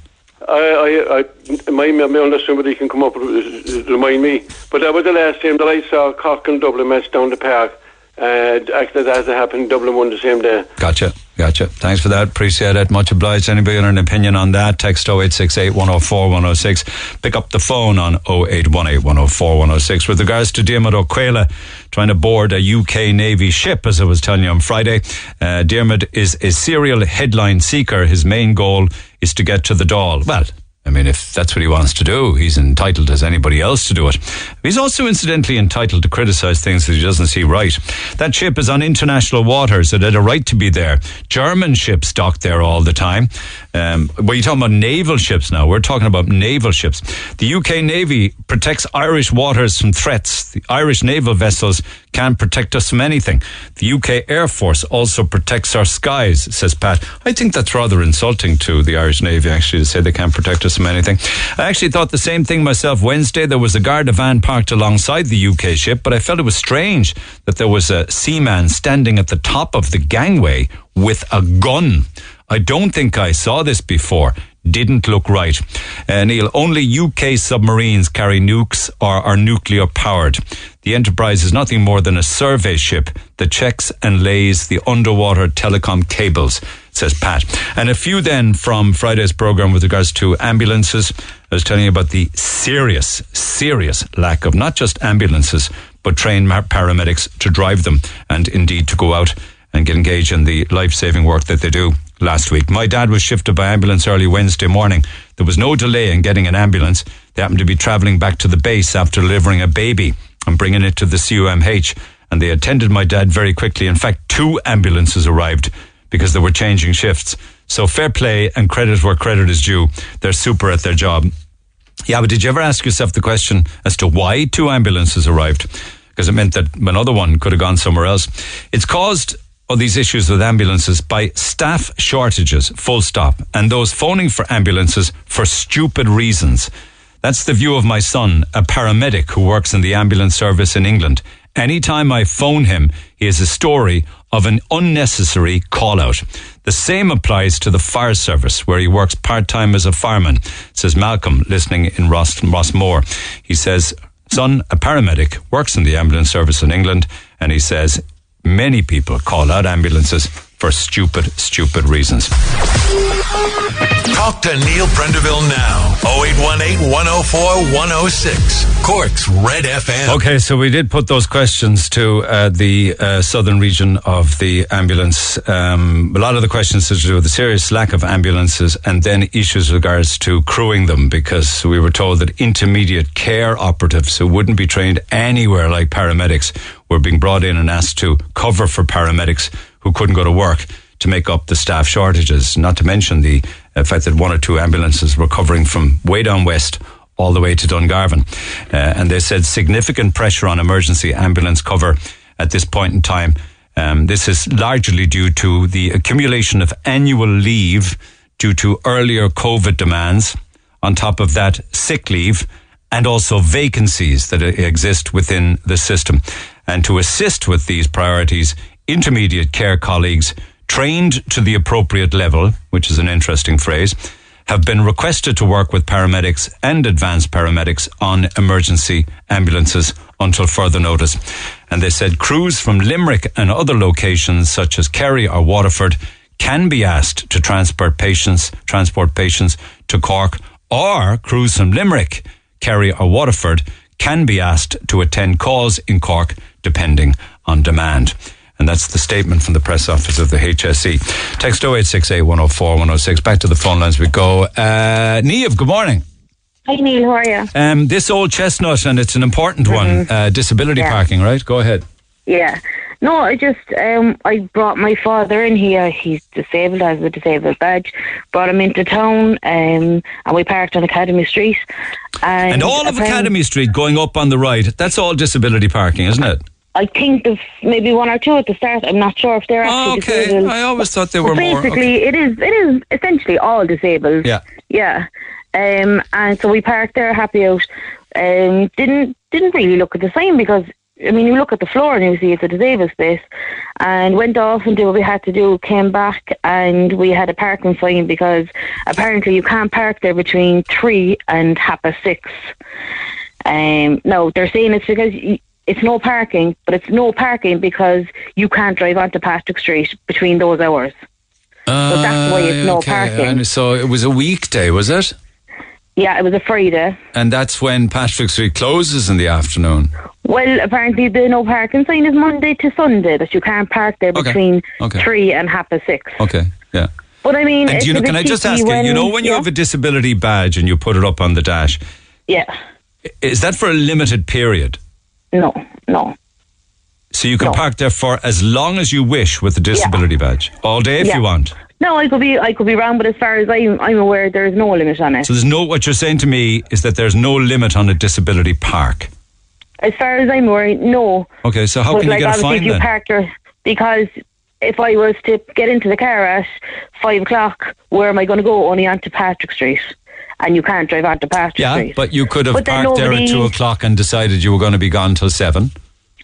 I, I, I, my, my, unless somebody can come up and remind me. But that was the last time that I saw Cork and Dublin match down the park. And actually, that has happened. Dublin won the same day. Gotcha. Gotcha. Thanks for that. Appreciate it. Much obliged. Anybody got an opinion on that? Text 0868 104 106. Pick up the phone on 0818 104 106. With regards to Diarmid O'Quela trying to board a UK Navy ship, as I was telling you on Friday, uh, Diarmid is a serial headline seeker. His main goal is to get to the Dáil. Well, I mean, if that's what he wants to do, he's entitled as anybody else to do it. He's also incidentally entitled to criticise things that he doesn't see right. That ship is on international waters. It had a right to be there. German ships dock there all the time. Um, well, you're talking about naval ships now. We're talking about naval ships. The UK Navy protects Irish waters from threats. The Irish naval vessels can't protect us from anything. The UK Air Force also protects our skies, says Pat. I think that's rather insulting to the Irish Navy, actually, to say they can't protect us from anything. I actually thought the same thing myself Wednesday. There was a Garda van parked alongside the UK ship, but I felt it was strange that there was a seaman standing at the top of the gangway with a gun. I don't think I saw this before. Didn't look right. Uh, Neil, only UK submarines carry nukes or are nuclear powered. The Enterprise is nothing more than a survey ship that checks and lays the underwater telecom cables, says Pat. And a few then from Friday's program with regards to ambulances. I was telling you about the serious, serious lack of not just ambulances, but trained paramedics to drive them and indeed to go out and get engaged in the life saving work that they do last week. My dad was shifted by ambulance early Wednesday morning. There was no delay in getting an ambulance. They happened to be travelling back to the base after delivering a baby and bringing it to the CUMH. And they attended my dad very quickly. In fact, two ambulances arrived because they were changing shifts. So fair play and credit where credit is due. They're super at their job. Yeah, but did you ever ask yourself the question as to why two ambulances arrived? Because it meant that another one could have gone somewhere else. It's caused all these issues with ambulances by staff shortages, full stop, and those phoning for ambulances for stupid reasons. That's the view of my son, a paramedic who works in the ambulance service in England. Anytime I phone him, he has a story of an unnecessary call out. The same applies to the fire service, where he works part time as a fireman, says Malcolm, listening in Ross, Rossmore. He says, Son, a paramedic, works in the ambulance service in England, and he says, many people call out ambulances for stupid, stupid reasons. Talk to Neil Prendeville now. 0818 104 106. Cork's Red FM. Okay, so we did put those questions to uh, the uh, southern region of the ambulance. Um, a lot of the questions to do with the serious lack of ambulances and then issues regards to crewing them because we were told that intermediate care operatives who wouldn't be trained anywhere like paramedics were being brought in and asked to cover for paramedics who couldn't go to work to make up the staff shortages, not to mention the uh, fact that one or two ambulances were covering from way down west all the way to Dungarvan. Uh, and they said significant pressure on emergency ambulance cover at this point in time. Um, this is largely due to the accumulation of annual leave due to earlier COVID demands. On top of that, sick leave and also vacancies that exist within the system. And to assist with these priorities, intermediate care colleagues trained to the appropriate level, which is an interesting phrase, have been requested to work with paramedics and advanced paramedics on emergency ambulances until further notice. And they said crews from Limerick and other locations such as Kerry or Waterford can be asked to transport patients, transport patients to Cork, or crews from Limerick, Kerry or Waterford can be asked to attend calls in Cork depending on demand. And that's the statement from the press office of the HSE. Text 0868 104 106. Back to the phone lines we go. Uh, Neve, good morning. Hi Neil, how are you? Um, this old chestnut, and it's an important one, uh, disability Yeah. parking, right? Go ahead. Yeah. No, I just um I brought my father in here. He's disabled, has a disabled badge. Brought him into town, um, and we parked on Academy Street. And, And all of Academy Street going up on the right, that's all disability parking, isn't it? I think there's maybe one or two at the start. I'm not sure if they're actually Oh, okay. disabled. I always thought they But were more. Basically, it is it is essentially all disabled. Yeah. Yeah. Um, and so we parked there, happy out. Um, didn't didn't really look at the sign because I mean you look at the floor and you see it's a disabled space. And went off and did what we had to do. Came back and we had a parking fine because apparently you can't park there between three and half past six. Um, no, they're saying it's because. y it's no parking, but it's no parking because you can't drive onto Patrick Street between those hours. so that's why it's no Ah, okay. parking. And so it was a weekday, was it? Yeah, it was a Friday. And that's when Patrick Street closes in the afternoon. Well, apparently the no parking sign is Monday to Sunday that you can't park there Okay, between okay. three and half past six. Okay, yeah. But I mean, And you know, can I just ask you, you when- know, when you yeah, have a disability badge and you put it up on the dash, yeah, is that for a limited period? No, no, So you can park there for as long as you wish with the disability badge, all day if Yeah. you want. no. I could be, I could be wrong, but as far as I'm, I'm aware, there is no limit on it. So there's no. What you're saying to me is that there's no limit on a disability park. As far as I'm aware, no. Okay, so how but can like you get a fine you then? park there, because if I was to get into the car at five o'clock, where am I going to go? Only onto Patrick Street, and you can't drive onto Patrick yeah, Street. but you could have But parked there at two o'clock and decided you were going to be gone till seven.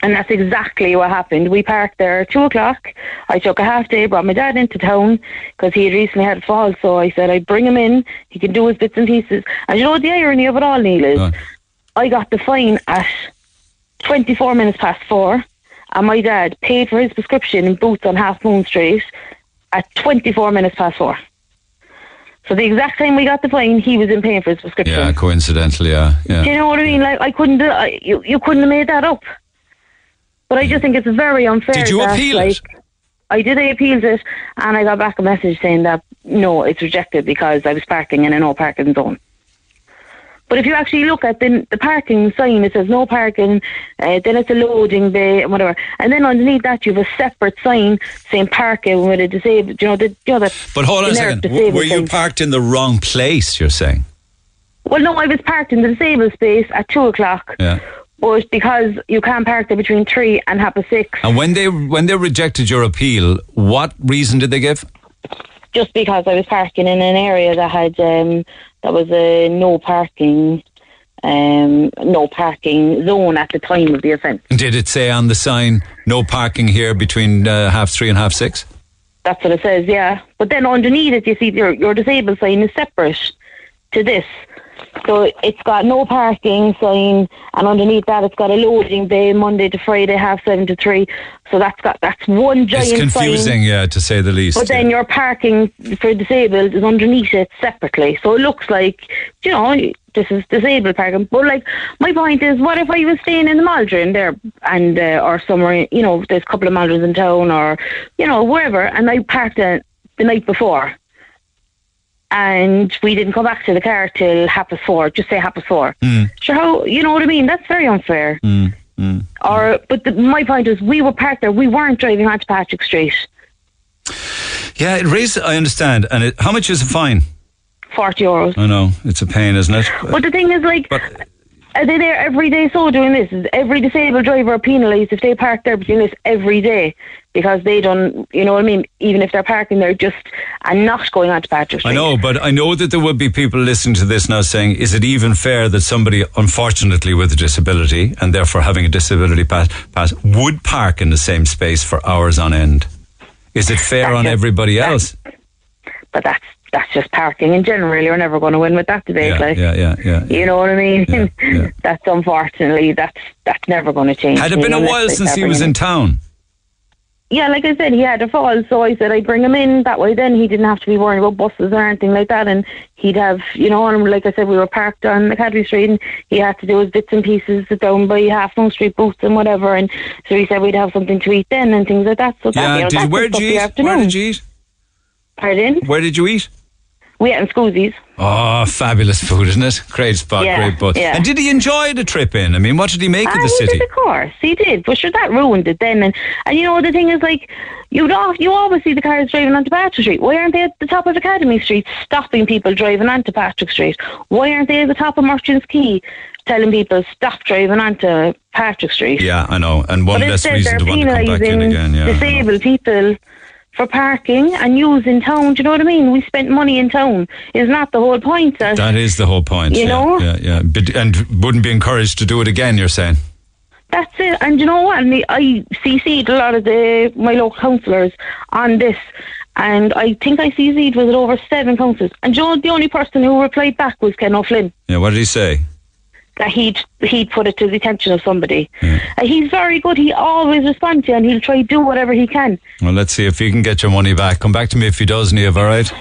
And that's exactly what happened. We parked there at two o'clock. I took a half day, brought my dad into town because he had recently had a fall. So I said I'd bring him in. He can do his bits and pieces. And you know what the irony of it all, Neil, is I got the fine at 24 minutes past four. And my dad paid for his prescription in Boots on Half Moon Street at 24 minutes past four. So the exact time we got the fine, he was in paying for his prescription. Yeah, coincidentally, yeah, yeah. Do you know what I mean? Like I couldn't, I, you you couldn't have made that up. But I just think it's very unfair. Did you that, appeal like, it? I did. I appealed it, and I got back a message saying that no, it's rejected because I was parking in a no parking zone. But if you actually look at the, the parking sign, it says no parking, uh, then it's a loading bay and whatever. And then underneath that, you have a separate sign saying parking with a disabled, you know, the, you know, the But hold on a second. W- Were you sign. parked in the wrong place? You're saying? Well, no, I was parked in the disabled space at two o'clock. Yeah. But because you can't park there between three and half past six, And when they when they rejected your appeal, what reason did they give? just because I was parking in an area that had um, that was a no parking, um, no parking zone at the time of the offence. Did it say on the sign no parking here between uh, half three and half six? That's what it says, yeah. But then underneath it, you see your your disabled sign is separate to this. So it's got no parking sign, and underneath that, it's got a loading bay Monday to Friday, half seven to three. So that's got that's one giant It's confusing, sign. yeah, to say the least. But then your parking for disabled is underneath it separately. So it looks like, you know, this is disabled parking. But like, my point is, what if I was staying in the Maldron there and, uh, or somewhere, you know, there's a couple of Maldrons in town or, you know, wherever, and I parked it the night before. And we didn't come back to the car till half past four, just say half past four. Mm. Sure, how, you know what I mean? That's very unfair. Mm. Mm. Or, but the, my point is, we were parked there. We weren't driving onto Patrick Street. Yeah, it raises. I understand. And it, how much is a fine? 40 euros. I know it's a pain, isn't it? But the thing is, like, are they there every day so doing this? Is every disabled driver penalised if they park there doing this every day because they don't, you know what I mean? Even if they're parking there just and not going on to Patrick Street. I know, but I know that there would be people listening to this now saying, is it even fair that somebody, unfortunately with a disability and therefore having a disability pass, pass would park in the same space for hours on end? Is it fair That's on everybody that's- else? But that's that's just parking in general. You're never going to win with that debate. Yeah, like, yeah, yeah, yeah. you know what I mean? that's unfortunately that's that's never going to change. Had it been a while since he was in town? Yeah, like I said, he had a fall, so I said I'd bring him in. That way, then he didn't have to be worrying about buses or anything like that, and he'd have, you know, and like I said, we were parked on Academy Street, and he had to do his bits and pieces down by Half Moon Street Boots and whatever, and so he said we'd have something to eat then and things like that. So that, Yeah. you know, did, where did you eat? Where did you eat? Pardon? Where did you eat? We ate in Scoozies. Oh, fabulous food, isn't it? Great spot, Yeah, great bus. yeah. And did he enjoy the trip in? I mean, what did he make of Ah, the he city? did, of course, he did. But sure, that ruined it then. And and you know the thing is, like, you don't, you always see the cars driving onto Patrick Street. Why aren't they at the top of Academy Street, stopping people driving onto Patrick Street? Why aren't they at the top of Merchants Quay, telling people stop driving onto Patrick Street? Yeah, I know. And one but less reason to want to come back in again. Yeah. disabled people for parking and using town. Do you know what I mean? We spent money in town. Is not the whole point. That, That is the whole point. You yeah, know? Yeah, yeah. But, and wouldn't be encouraged to do it again, you're saying? That's it. And you know what? And I CC'd a lot of the my local councillors on this. And I think I CC'd was it over seven councillors. And you know, the only person who replied back was Ken O'Flynn. Yeah, what did he say? That he'd he'd put it to the attention of somebody. Uh, he's very good. He always responds to you and he'll try to do whatever he can. Well, let's see if he can get your money back. Come back to me if he does, Neve, all right?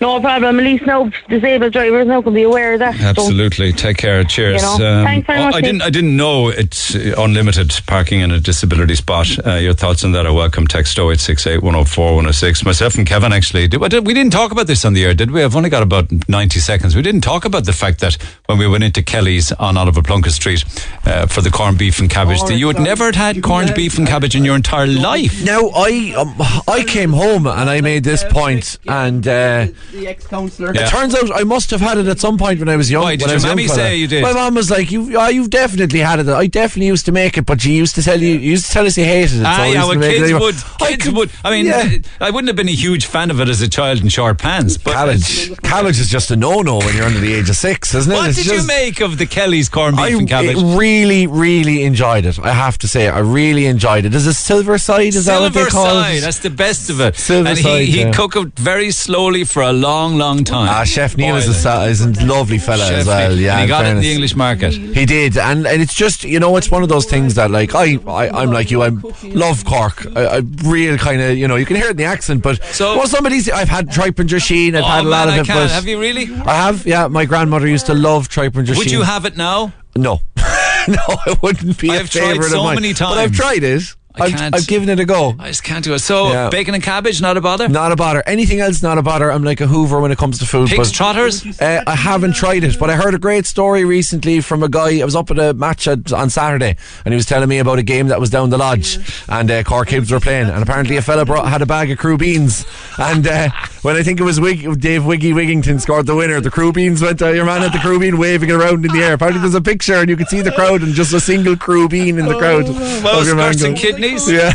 No problem. At least now disabled drivers now can be aware of that. So- Absolutely. Take care. Cheers. Um, You know, thanks very oh, much, I didn't. I didn't know it's uh, unlimited parking in a disability spot. Uh, your thoughts on that are welcome. Text 0868 104 106. Myself and Kevin actually. Did, we didn't talk about this on the air, did we? I've only got about 90 seconds. We didn't talk about the fact that when we went into Kelly's on Oliver Plunkett Street uh, for the corned beef and cabbage, Oh, that you had never had, had corned beef and cabbage in your entire life. Now I um, I came home and I made this point, and uh, The ex-councillor. it turns out I must have had it at some point when I was young. Why, did your was a young mammy fella. say you did? My mom was like, "You, oh, you've definitely had it. I definitely used to make it, but she used to tell you, you used to tell us you hated it. Ah, so I yeah, well, to make it kids would. I Kids could- would. I mean, yeah. I wouldn't have been a huge fan of it as a child in short pants. But cabbage, cabbage is just a no-no when you're under the age of six, isn't it? What It's did you make of the Kelly's corned beef I and cabbage? really, really enjoyed it. I have to say, I really enjoyed it. Is it silver side? Is that what they call side, it? that's the best of it. Silver and side, he, he yeah. cook it very slowly for a long, long time. Ah, Chef Neil is a, is a lovely fella Chef as well. Neil. Yeah, And he in got it in the. English market. He did, and, and it's just you know it's one of those things that like I, I I'm like you I love Cork I, I real kind of you know you can hear it in the accent but So- well somebody's I've had tripe and drisheen I've Oh, had a lot man, of I it can't. but Have you really? I have yeah my grandmother used to love tripe and Would you have it now? no no it wouldn't be a I've tried favorite so of mine many but I've times. tried it I I've, can't. I've given it a go I just can't do it. So Yeah. bacon and cabbage, not a bother. not a bother anything else not a bother I'm like a Hoover when it comes to food Pigs trotters. Uh, I haven't tried it, but I heard a great story recently from a guy. I was up at a match at, on Saturday, and he was telling me about a game that was down the lodge, and uh, Cork Hibs were playing, and apparently a fella brought had a bag of crubeens, and uh, when I think it was Wig, Dave Wiggy Wigington scored the winner, the crubeens went. to your man had the crubeen waving it around in the air. Apparently there's a picture, and you could see the crowd, and just a single crubeen in the crowd. Well, Of your man skirts and kidneys. Yeah,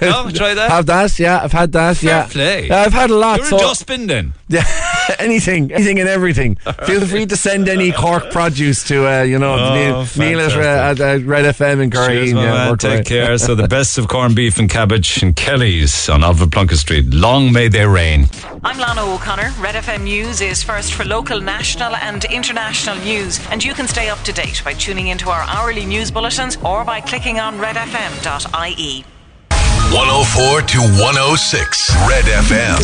No, try that. have that. Yeah, I've had that. Fair yeah, play. Yeah, I've had a lot. You're so a dustbin then. yeah, anything, anything and everything. Feel free to send any Cork produce to, uh, you know, Oh, Neil, Neil at, fantastic. uh, at uh, Red FM in Curry. Cheers, my man. Take care. So the best of corned beef and cabbage and Kelly's on Oliver Plunkett Street. Long may they reign. I'm Lana O'Connor. Red FM News is first for local, national, and international news, and you can stay up to date by tuning into our hourly news bulletins or by clicking on redfm.ie. 104 to 106 Red FM.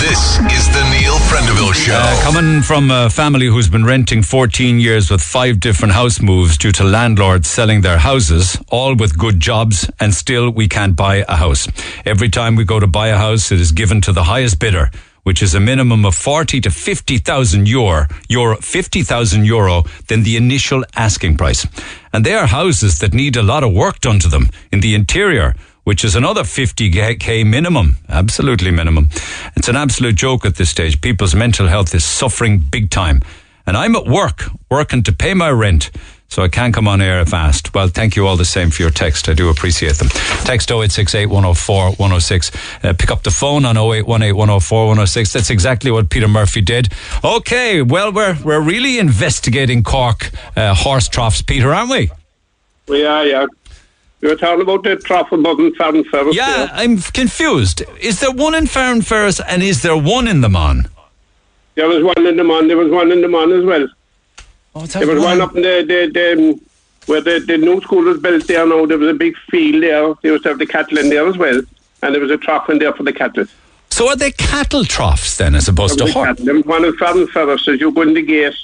This is the Neil Prendeville Show. Uh, coming from a family who's been renting 14 years with five different house moves due to landlords selling their houses, all with good jobs, and still we can't buy a house. Every time we go to buy a house, it is given to the highest bidder. Which is a minimum of forty to fifty thousand euro, euro fifty thousand euro than the initial asking price, and they are houses that need a lot of work done to them in the interior, which is another 50k minimum, absolutely minimum. It's an absolute joke at this stage. People's mental health is suffering big time. And I'm at work, working to pay my rent, so I can't come on air fast. Well, thank you all the same for your text. I do appreciate them. Text 0868 104 106. Uh, pick up the phone on 0818 104 106. That's exactly what Peter Murphy did. Okay, well, we're, we're really investigating Cork uh, horse troughs, Peter, aren't we? We are, yeah. You were talking about the trough above in Farranferris. Yeah, there. I'm confused. Is there one in Farranferris and is there one in the Mon? There was one in the Mon. There was one in the Mon as well. Oh, there was one up in the, the, the um, where the, the new school was built there now. There was a big field there. They used to have the cattle in there as well. And there was a trough in there for the cattle. So are they cattle troughs then as opposed to was horse? There was one in Farranferris as you go in the gate.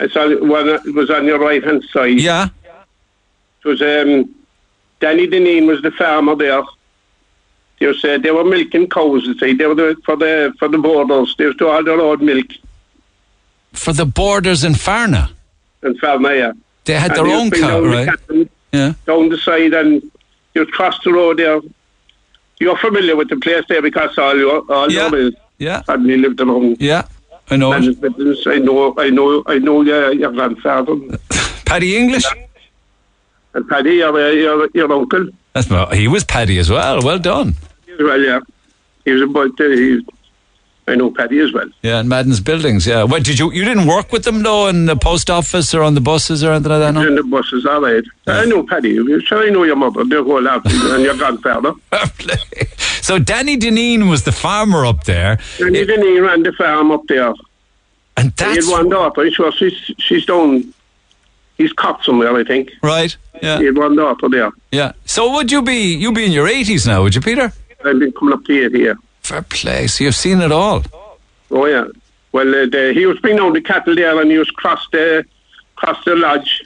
It's on, one it was on your right hand side. Yeah. It was um, Danny Deneen was the farmer there. You uh, they were milking cows. You see, they were the, for the for the borders. They used to all their own milk For the borders in Farna. and farmer. Yeah, They had And their own used to bring cow, the right? Yeah. Down the side, and you cross the road there. You're familiar with the place there because all your all Yeah. your yeah. family lived around. Yeah, I know. I know, I know, I know your, your grandfather. Paddy English? And Paddy, your, your, your uncle. That's my, he was Paddy as well. Well done. As well, yeah. He was about, uh, he, I know Paddy as well. Yeah, in Madden's buildings. Yeah. What did you? You didn't work with them though in the post office or on the buses or anything like that. No. In the buses, all right. I know Paddy. Sure, I know your mother, the whole lot, and your grandfather. So Danny Deneen was the farmer up there. And he didn't ran the farm up there. And He had one daughter. She's, she's down, he's caught somewhere, I think. Right. Yeah. He had one daughter there. Yeah. So would you be? You be in your eighties now, would you, Peter? I've been coming up to 80 here. Fair play. So you've seen it all. Oh, yeah. Well, uh, the, he was bringing out the cattle there and he was crossed the, crossed the lodge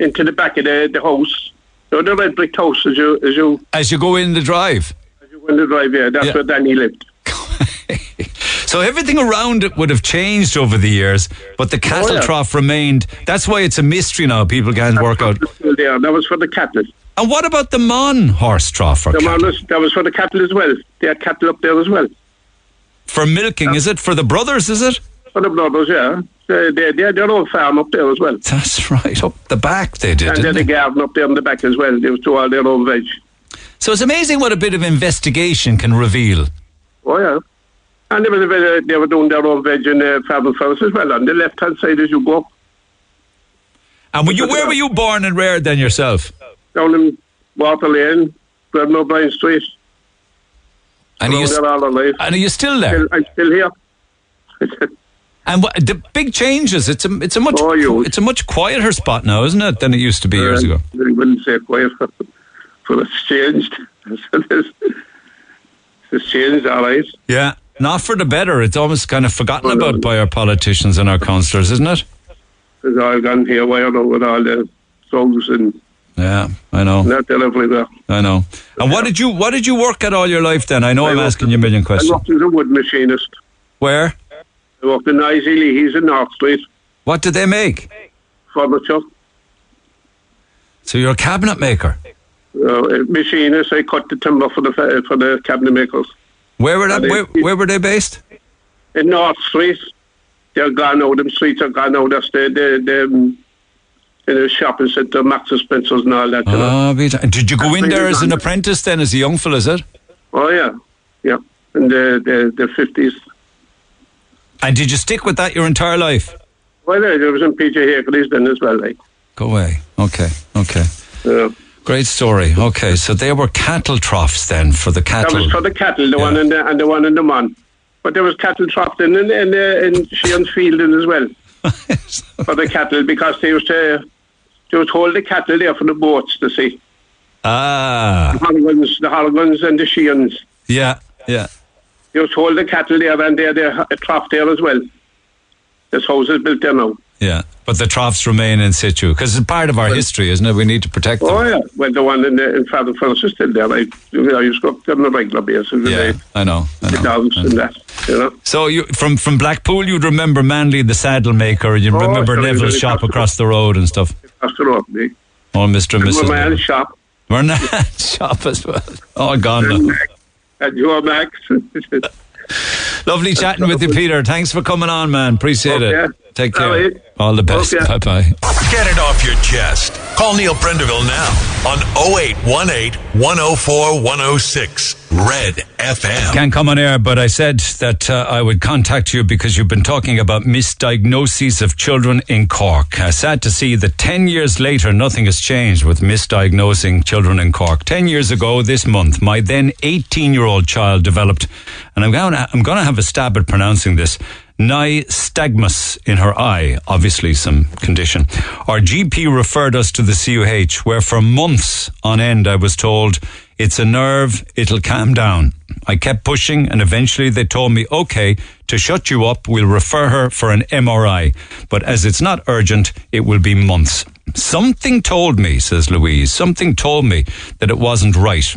into the back of the, the house. So the red brick house as you, as you, As you go in the drive. as you go in the drive, yeah, that's Yeah. where Danny lived. So everything around it would have changed over the years, but the cattle Oh, yeah. trough remained. That's why it's a mystery now. People can't work out. Still there. That was for the cattle. And what about the Mon horse trough for, The cattle? man was, that was for the cattle as well. They had cattle up there as well. for milking? Is it for the brothers? Is it? For the brothers, yeah. They, they, they had their own farm up there as well. That's right. Up the back they did. and they had a they? garden up there in the back as well. They was to all their own veg. So it's amazing what a bit of investigation can reveal. Oh, yeah. And there was a bit, uh, they were doing their own veg in the farm first as well, on the left hand side as you go. And were you, where were you born and reared then yourself? Down in Water Lane, Gordon O'Brien Street. And are you, there all our life. and are you still there? Still- I'm still here. And what, the big changes. It's a it's a much it's a much quieter spot now, isn't it, than it used to be years Uh, ago? I wouldn't say quiet, but it's changed. it's, it's changed, all right. Yeah, not for the better. It's almost kind of forgotten about by our politicians and our councillors, isn't it? It's all gone here, where with all the drugs and Yeah, I know. that they're everywhere. I know. And what did you what did you work at all your life then? I know I am asking you a million I questions. worked as a wood machinist. Where? I worked in Isley, he's in North Street. What did they make? Furniture. So you're a cabinet maker. Uh, a machinist, I cut the timber for the for the cabinet makers. Where were that? Where, where were they based? In North Street. They're gone now, them streets are gone now. That's the, the, the, um, in the shopping centre, Marks and Spencer's and all that. you know. And did you go in there as an apprentice then, as a young fella? Is it? Oh, yeah. Yeah. In the, the, the 50s. And did you stick with that your entire life? Well, there was in PJ Hakeley's then as well, like. Go away. Okay. Okay. Yeah. Great story. Okay, so they were cattle troughs then for the cattle. That was for the cattle, the one in the, and the one in the man. But there was cattle troughed in, in, in, in Sheehan's Fielding as well. for the cattle, because they used to, they would hold the cattle there for the boats to see. Ah, The Hargans, the Hargans and the Sheehan's. yeah, yeah. They would hold the cattle there and they're, they're a trough there as well. This house is built there now. Yeah, but the troughs remain in situ because it's part of our history, isn't it? We need to protect them. Oh, yeah. Well, the one in, the, in Father First is still there. I, I used to go up on a regular basis. Yeah, the, I know. I the know. dogs and that, you know. So you from from Blackpool, you'd remember Manley the saddle maker, and you Oh, remember sorry, Neville's really shop across the the road and stuff. Across the road, me. Oh, Mister and Mrs. my shop. We're not shop as well. Oh, gone And, and your Max. Lovely chatting with you, Peter. Thanks for coming on, man. Appreciate Okay. it. Take care. All right. All the best. Okay. Bye bye. Get it off your chest. Call Neil Prendeville now on 0818 104 106 Red FM. Can't come on air, but I said that uh, I would contact you because you've been talking about misdiagnoses of children in Cork. Uh, sad to see that 10 years later, nothing has changed with misdiagnosing children in Cork. 10 years ago this month, my then 18 year old child developed, and I'm going to I'm going to have a stab at pronouncing this. Nystagmus in her eye, obviously some condition. Our GP referred us to the CUH, where for months on end I was told it's a nerve, it'll calm down. I kept pushing, and eventually they told me, okay, to shut you up, we'll refer her for an MRI. But as it's not urgent, it will be months. Something told me, says Louise, something told me that it wasn't right.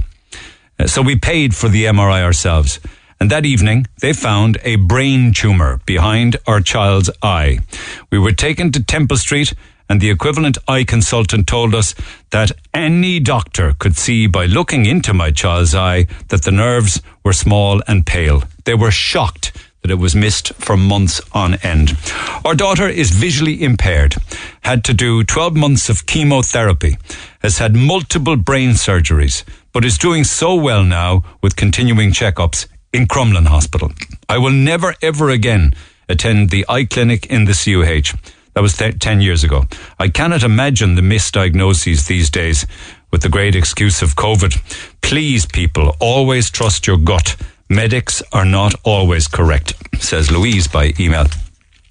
Uh, So we paid for the MRI ourselves. And that evening, they found a brain tumor behind our child's eye. We were taken to Temple Street, and the equivalent eye consultant told us that any doctor could see by looking into my child's eye that the nerves were small and pale. They were shocked that it was missed for months on end. Our daughter is visually impaired, had to do 12 months of chemotherapy, has had multiple brain surgeries, but is doing so well now with continuing checkups in Crumlin Hospital. I will never ever again attend the eye clinic in the CUH. That was th- 10 years ago. I cannot imagine the misdiagnoses these days with the great excuse of COVID. Please, people, always trust your gut. Medics are not always correct, says Louise by email.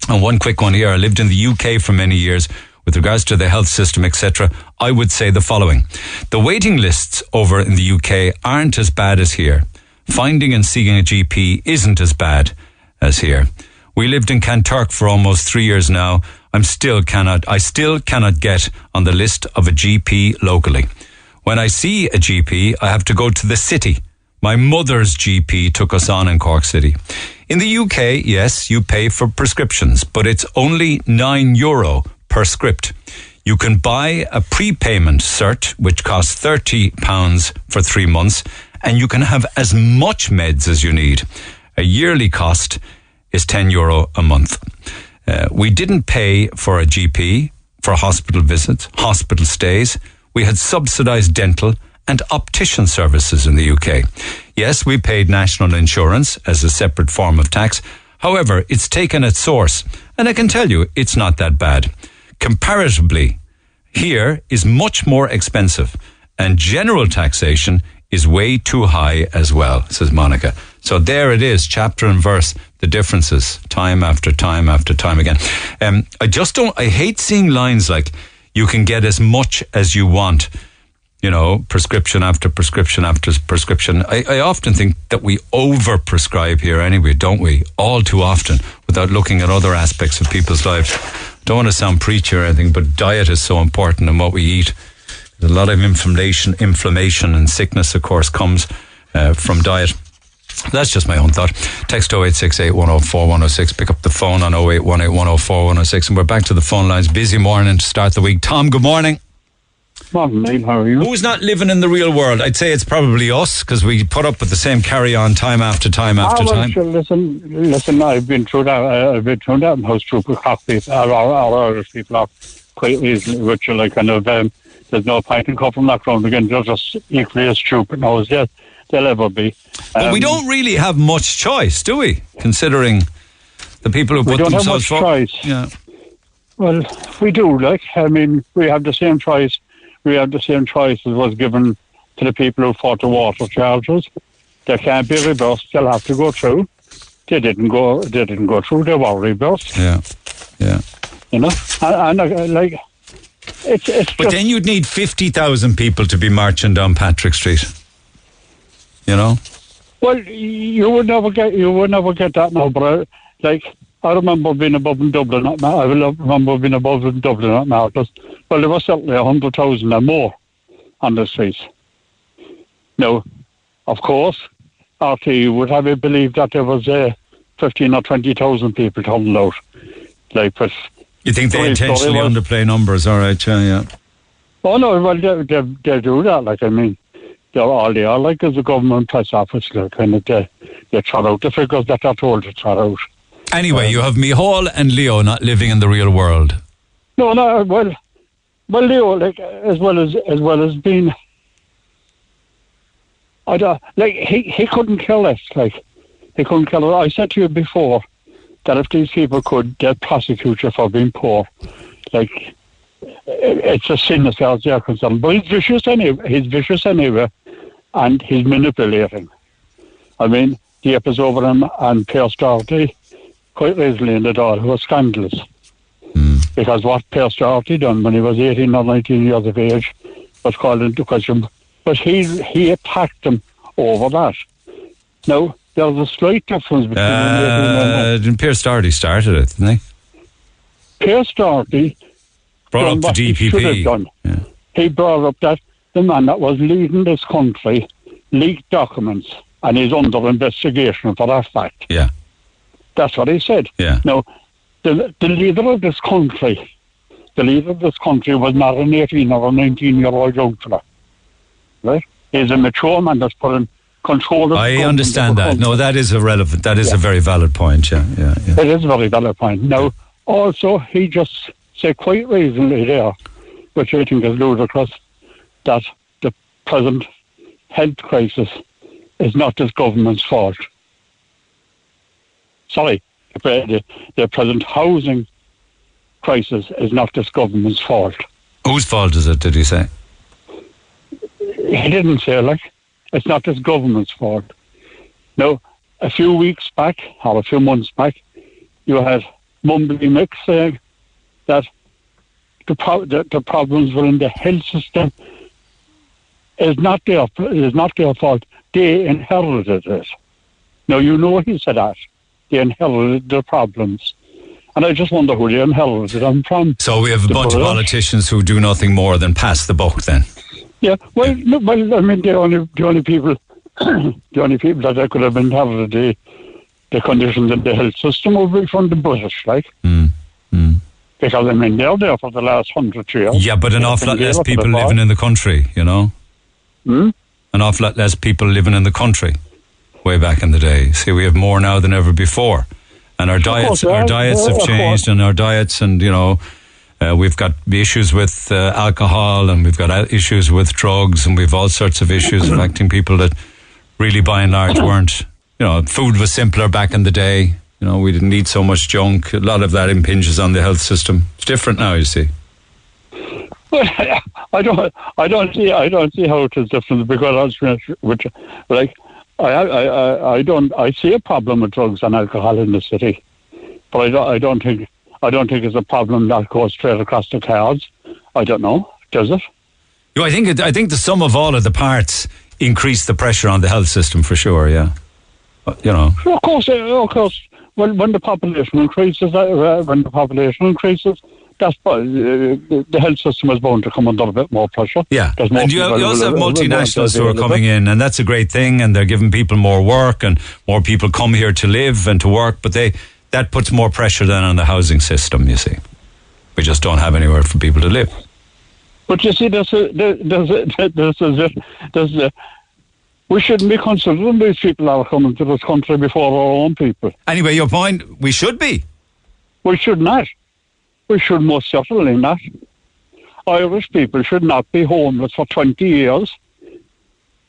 And one quick one here. I lived in the UK for many years. With regards to the health system, etc., I would say the following. The waiting lists over in the UK aren't as bad as here. Finding and seeing a GP isn't as bad as here. We lived in Kanturk for almost three years now. I'm still cannot, I still cannot get on the list of a GP locally. When I see a GP, I have to go to the city. My mother's GP took us on in Cork City. In the UK, yes, you pay for prescriptions, but it's only nine euro per script. You can buy a prepayment cert, which costs 30 pounds for three months, and you can have as much meds as you need. A yearly cost is 10 euro a month. Uh, we didn't pay for a GP, for hospital visits, hospital stays. We had subsidized dental and optician services in the UK. Yes, we paid national insurance as a separate form of tax. However, it's taken at source. And I can tell you, it's not that bad. Comparatively, here is much more expensive. And general taxation is way too high as well, says Monica. So there it is, chapter and verse, the differences, time after time after time again. Um, I just don't, I hate seeing lines like, you can get as much as you want, you know, prescription after prescription after prescription. I, I often think that we over prescribe here anyway, don't we? All too often without looking at other aspects of people's lives. Don't want to sound preachy or anything, but diet is so important and what we eat. A lot of inflammation, inflammation and sickness, of course, comes uh, from diet. That's just my own thought. Text 0868 104 106. Pick up the phone on 0818 104 106. And we're back to the phone lines. Busy morning to start the week. Tom, good morning. Morning, Neil. How are you? Who's not living in the real world? I'd say it's probably us because we put up with the same carry on time after time after ah, well, time. Sure, listen, listen. I've been through that. Uh, I've been through that trooper coffee. Our, our, our Irish people are quite easily, which are like kind of. Um, there's no point in from that ground again. They're just equally as stupid now as yet they'll ever be. But we Um, don't really have much choice, do we? Considering the people who put don't have themselves much forward. choice. Yeah. Well, we do. Like, I mean, we have the same choice. We have the same choice as was given to the people who fought the water charges. They can't be reversed. They'll have to go through. They didn't go. They didn't go through. They were reversed. Yeah. Yeah. You know, and, and uh, like, it's it's But then you'd need 50,000 people to be marching down Patrick Street. You know? Well, you would never get you would never get that now, but I, like I remember being above in Dublin at Ma- I remember being above in Dublin at Marcus. Well, there was certainly a hundred thousand and more on the streets. Now, of course, RTÉ would have you believe that there was uh, fifteen or twenty thousand people turned out. Like, but You think they intentionally underplay numbers? All right, yeah, yeah. Oh no, well they, they they do that. Like I mean, they're all they are like as a government press office. Like kind of they they trot out the figures that they're told to trot out. Anyway, you um, have Micheál and Leo not living in the real world. No, no. Well, well, Leo, like as well as as well as being, I don't like he he couldn't care less. Like he couldn't care less. I said to you before that if these people could get prosecuted for being poor, like it's a sin as far as they're concerned. But he's vicious anyway. He's vicious anyway, and he's manipulating. I mean, the episode over him and Pearse Doherty quite easily in the door was scandalous. Hmm. Because what Pearse Doherty done when he was 18 or 19 years of age was called into question. But he he attacked him over that. Now, there's a slight difference between an 18 and Uh, Pearse Doherty started it, didn't he? Pearse Doherty Brought up the what he DPP. He brought up that the man that was leading this country leaked documents and he's under investigation for that fact. Yeah. That's what he said. Yeah. Now, the, the leader of this country, the leader of this country was not an 18 or a 19 year old young fella. Right? He's a mature man that's put in control of I understand that. No, that is a relevant. That is Yeah. a very valid point. Yeah, yeah, yeah. It is a very valid point. Now, also, he just said quite reasonably there, which I think is ludicrous, that the present health crisis is not this government's fault. Sorry, the, the, the present housing crisis is not this government's fault. Whose fault is it? Did he say? He didn't say like it's not this government's fault. No, a few weeks back or a few months back, you had Mumbly Mix saying that the, pro- the the problems within the health system is not their is not their fault. They inherited it. Now you know he said that they inherited the problems, and I just wonder who they inherited them from. So we have a bunch of politicians who do nothing more than pass the buck. Then Yeah, well, no, well, I mean, the only the only people, the only people that I could have inherited the the conditions in the health system would be from the British, like. Because I mean, they're there for the last hundred years. yeah, but an awful lot less people living in the country. You know, Hmm? an awful lot less people living in the country. Way back in the day, see, we have more now than ever before, and our diets, course, our yeah, diets yeah, have changed, course. and our diets, and you know. Uh, we've got issues with uh, alcohol and we've got issues with drugs and we've all sorts of issues affecting people that really by and large weren't you know food was simpler back in the day. You know we didn't eat so much junk. A lot of that impinges on the health system. It's different now you see. Well, I don't, I don't see, I don't see how it is different because which, like, I, I, I, I don't, I see a problem with drugs and alcohol in the city, but I don't, I don't think, I don't think it's a problem that goes straight across the cards. I don't know, does it? I think it, I think the sum of all of the parts increase the pressure on the health system for sure yeah you know Of course, of course. When when the population increases, uh, when the population increases, that's uh, the health system is bound to come under a bit more pressure. Yeah, more and you, people you also have multinationals who are coming in, and that's a great thing. And they're giving people more work, and more people come here to live and to work. But they that puts more pressure then on the housing system. You see, we just don't have anywhere for people to live. But you see, there's a, there- there's a, there's a, there's a, we shouldn't be considering these people that are coming to this country before our own people. Anyway, your point, we should be. We should not. We should most certainly not. Irish people should not be homeless for 20 years.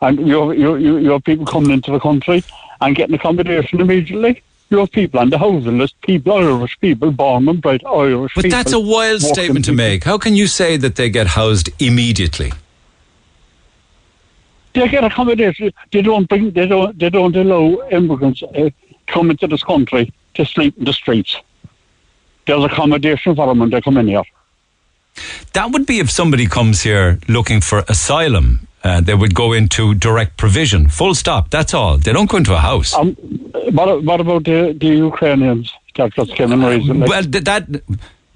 And you have, you, you, you have people coming into the country and getting accommodation immediately. Have people on the housing list, people, Irish people, born and bred Irish But people. that's a wild statement to people. make. How can you say that they get housed immediately? They get accommodation. They don't bring. They don't. They don't allow immigrants uh, come into this country to sleep in the streets. There's accommodation for them when they come in here. That would be if somebody comes here looking for asylum. Uh, they would go into direct provision. Full stop. That's all. They don't go into a house. Um, what, what about the, the Ukrainians that just came in recently? Well, th- that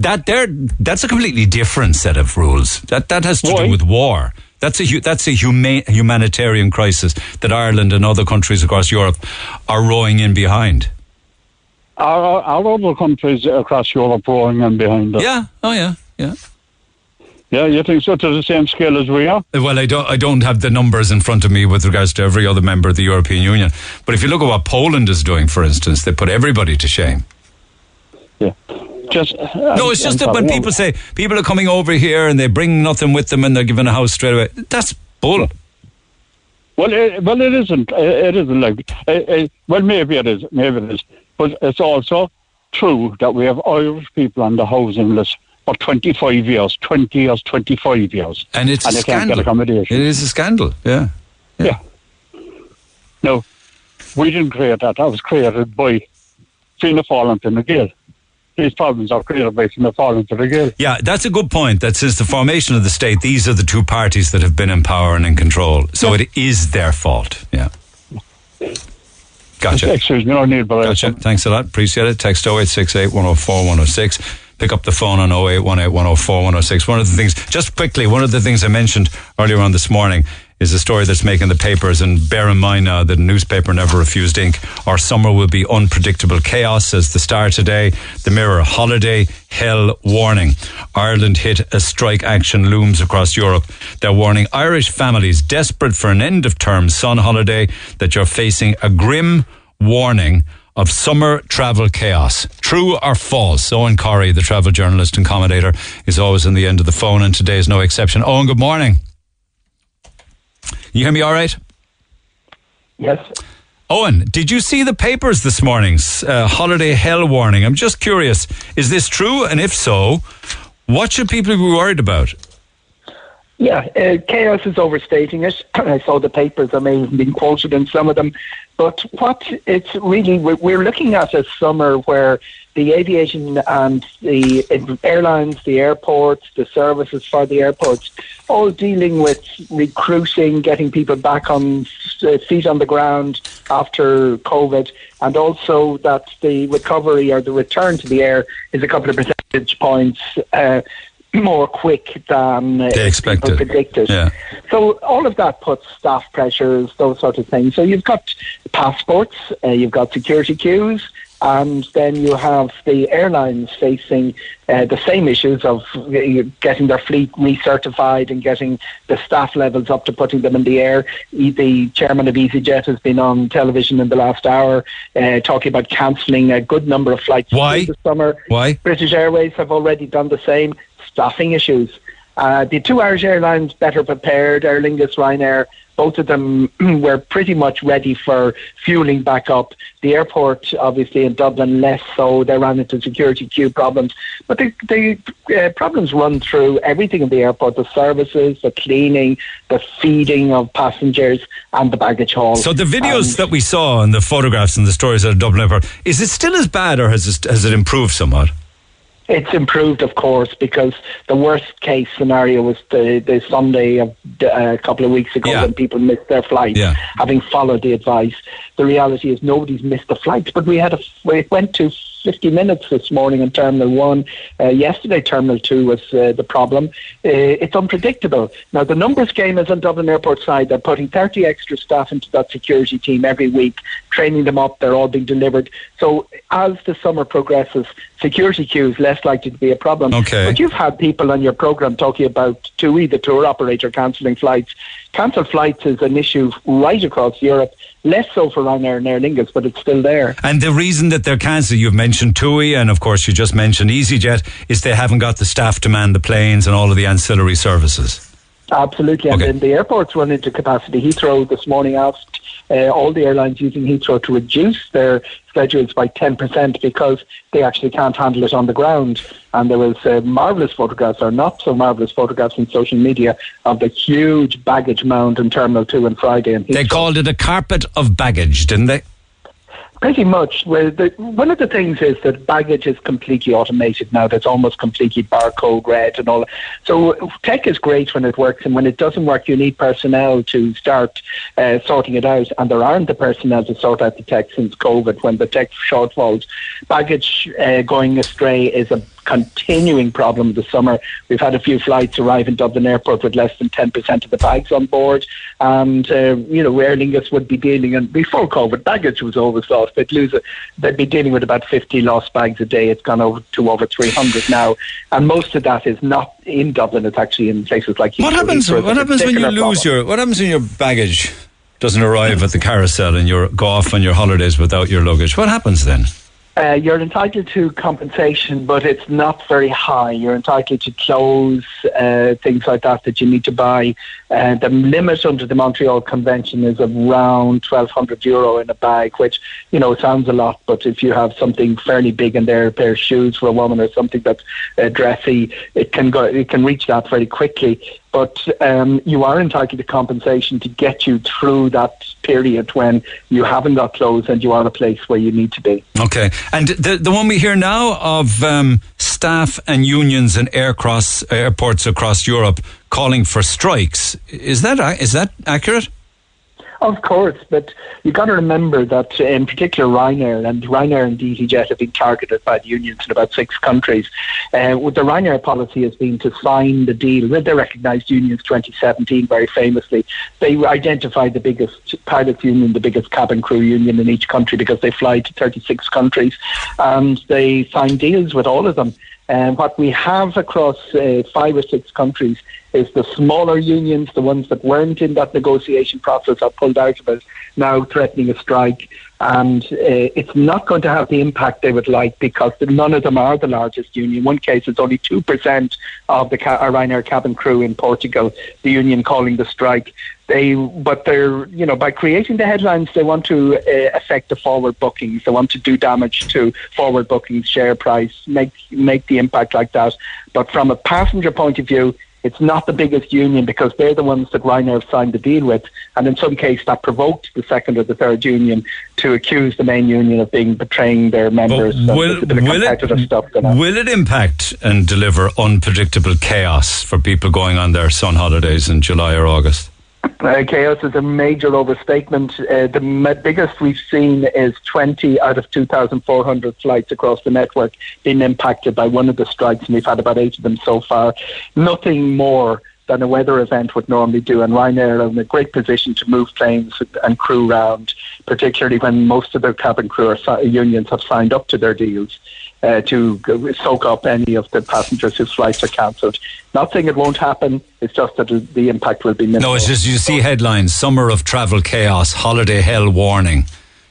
that there that's a completely different set of rules. That that has to Why? do with war. That's a that's a huma- humanitarian crisis that Ireland and other countries across Europe are rowing in behind. Are, are other countries across Europe rowing in behind us? Yeah. Oh yeah. Yeah. Yeah, you think so? To the same scale as we are? Well, I don't I don't have the numbers in front of me with regards to every other member of the European Union. But if you look at what Poland is doing, for instance, they put everybody to shame. Yeah. Just No, it's just that when people say people are coming over here and they bring nothing with them and they're given a house straight away. That's bull. Well, it, well, it isn't. It, it isn't like. It, it, well, maybe it is. Maybe it is. But it's also true that we have Irish people on the housing list for 25 years, 20 years, 25 years, And it's and a they can't get scandal. accommodation. It is a scandal. Yeah. Yeah. No, we didn't create that. That was created by Fianna Fáil and Fine Gael. These problems are created by Fianna Fáil and Fine Gael. Yeah, that's a good point. That since the formation of the state, these are the two parties that have been in power and in control. So it is their fault. Yeah. Gotcha. Excuse me, I need but Gotcha. Thanks a lot. Appreciate it. Text 0868 104 106. Pick up the phone on 0818 104 106. One of the things, just quickly, one of the things I mentioned earlier on this morning is a story that's making the papers. And bear in mind now that a newspaper never refused ink. Our summer will be unpredictable chaos, says the Star today. The Mirror, holiday hell warning. Ireland hit a strike action looms across Europe. They're warning Irish families desperate for an end of term sun holiday that you're facing a grim warning of summer travel chaos. True or false? Eoghan Corry, the travel journalist and commentator, is always on the end of the phone, and today is no exception. Eoghan, good morning. You hear me all right? Yes. Eoghan, did you see the papers this morning's uh, holiday hell warning? I'm just curious. Is this true? And if so, what should people be worried about? Yeah, uh, chaos is overstating it. I saw the papers. I may have been quoted in some of them. But what it's really, we're looking at a summer where the aviation and the airlines, the airports, the services for the airports, all dealing with recruiting, getting people back on uh, feet on the ground after COVID, and also that the recovery or the return to the air is a couple of percentage points. Uh, more quick than uh, They expected. predicted. Yeah. So all of that puts staff pressures, those sort of things. So you've got passports, uh, you've got security queues, and then you have the airlines facing uh, the same issues of uh, getting their fleet recertified and getting the staff levels up to putting them in the air. The chairman of EasyJet has been on television in the last hour uh, talking about cancelling a good number of flights Why? this summer. Why? British Airways have already done the same. Staffing issues. Uh, the two Irish airlines better prepared, Aer Lingus, Ryanair, both of them were pretty much ready for fueling back up. The airport, obviously in Dublin, less so. They ran into security queue problems. But the, the uh, problems run through everything in the airport, the services, the cleaning, the feeding of passengers and the baggage hall. So the videos And- that we saw and the photographs and the stories out of Dublin Airport, is it still as bad or has it, has it improved somewhat? It's improved, of course, because the worst case scenario was the, the Sunday of uh, a couple of weeks ago when people missed their flights, Yeah. having followed the advice. The reality is nobody's missed the flights, but we had a we went to 50 minutes this morning in Terminal One. Uh, yesterday, Terminal Two was uh, the problem. Uh, it's unpredictable. Now the numbers game is on Dublin Airport side. They're putting 30 extra staff into that security team every week, training them up. They're all being delivered. So as the summer progresses, security queues less likely to be a problem. Okay. But you've had people on your program talking about TUI, the tour operator, cancelling flights. Cancelled flights is an issue right across Europe. Less so for Ryanair and Aer Lingus, but it's still there. And the reason that they're cancelled, you've mentioned TUI, and of course you just mentioned EasyJet, is they haven't got the staff to man the planes and all of the ancillary services. Absolutely, and then the airports run into capacity. Heathrow this morning asked uh, all the airlines using Heathrow to reduce their schedules by 10% because they actually can't handle it on the ground. And there was uh, marvellous photographs, or not so marvellous photographs on social media of the huge baggage mound in Terminal 2 on Friday. And They called it a carpet of baggage, didn't they? Pretty much. Well, the, one of the things is that baggage is completely automated now. That's almost completely barcode read and all. that. So tech is great when it works, and when it doesn't work, you need personnel to start uh, sorting it out. And there aren't the personnel to sort out the tech since COVID. When the tech shortfalls, baggage uh, going astray is a continuing problem this summer. We've had a few flights arrive in Dublin Airport with less than 10% of the bags on board. And, uh, you know, Aer Lingus would be dealing, and before COVID, baggage was always lost. They'd lose it. They'd be dealing with about 50 lost bags a day. It's gone over to over 300 now. And most of that is not in Dublin. It's actually in places like What happens? What happens when you lose problem. your? What happens when your baggage doesn't arrive at the carousel and you go off on your holidays without your luggage? What happens then? Uh, you're entitled to compensation, but it's not very high. You're entitled to clothes, uh, things like that that you need to buy. Uh, the limit under the Montreal Convention is around 1,200 euro in a bag, which you know sounds a lot, but if you have something fairly big in there, a pair of shoes for a woman or something that's uh, dressy, it can go, it can reach that very quickly but um, you are entitled to compensation to get you through that period when you haven't got clothes and you are in a place where you need to be. Okay, and the the one we hear now of um, staff and unions and aircross airports across Europe calling for strikes is that is that accurate? Of course, but you've got to remember that in particular Ryanair and Ryanair and EasyJet have been targeted by the unions in about six countries. Uh, the Ryanair policy has been to sign the deal with the recognised unions 2017 very famously. They identified the biggest pilots union, the biggest cabin crew union in each country because they fly to 36 countries and they signed deals with all of them. And what we have across uh, five or six countries is the smaller unions, the ones that weren't in that negotiation process, are pulled out of it, now threatening a strike. And uh, it's not going to have the impact they would like because none of them are the largest union. One case, it's only 2% of the ca- Ryanair cabin crew in Portugal, the union calling the strike. They, but they're, you know, by creating the headlines, they want to uh, affect the forward bookings. They want to do damage to forward bookings, share price, make make the impact like that. But from a passenger point of view, it's not the biggest union because they're the ones that Ryanair signed the deal with, and in some case that provoked the second or the third union to accuse the main union of being betraying their members. But will, will, it, will it impact and deliver unpredictable chaos for people going on their sun holidays in July or August? Uh, chaos is a major overstatement. Uh, the biggest we've seen is 20 out of 2,400 flights across the network being impacted by one of the strikes, and we've had about eight of them so far. Nothing more than a weather event would normally do. And Ryanair are in a great position to move planes and crew around, particularly when most of their cabin crew or unions have signed up to their deals. Uh, to soak up any of the passengers whose flights are cancelled. Not saying it won't happen, it's just that the impact will be minimal. No, it's just you see headlines Summer of Travel Chaos, Holiday Hell Warning.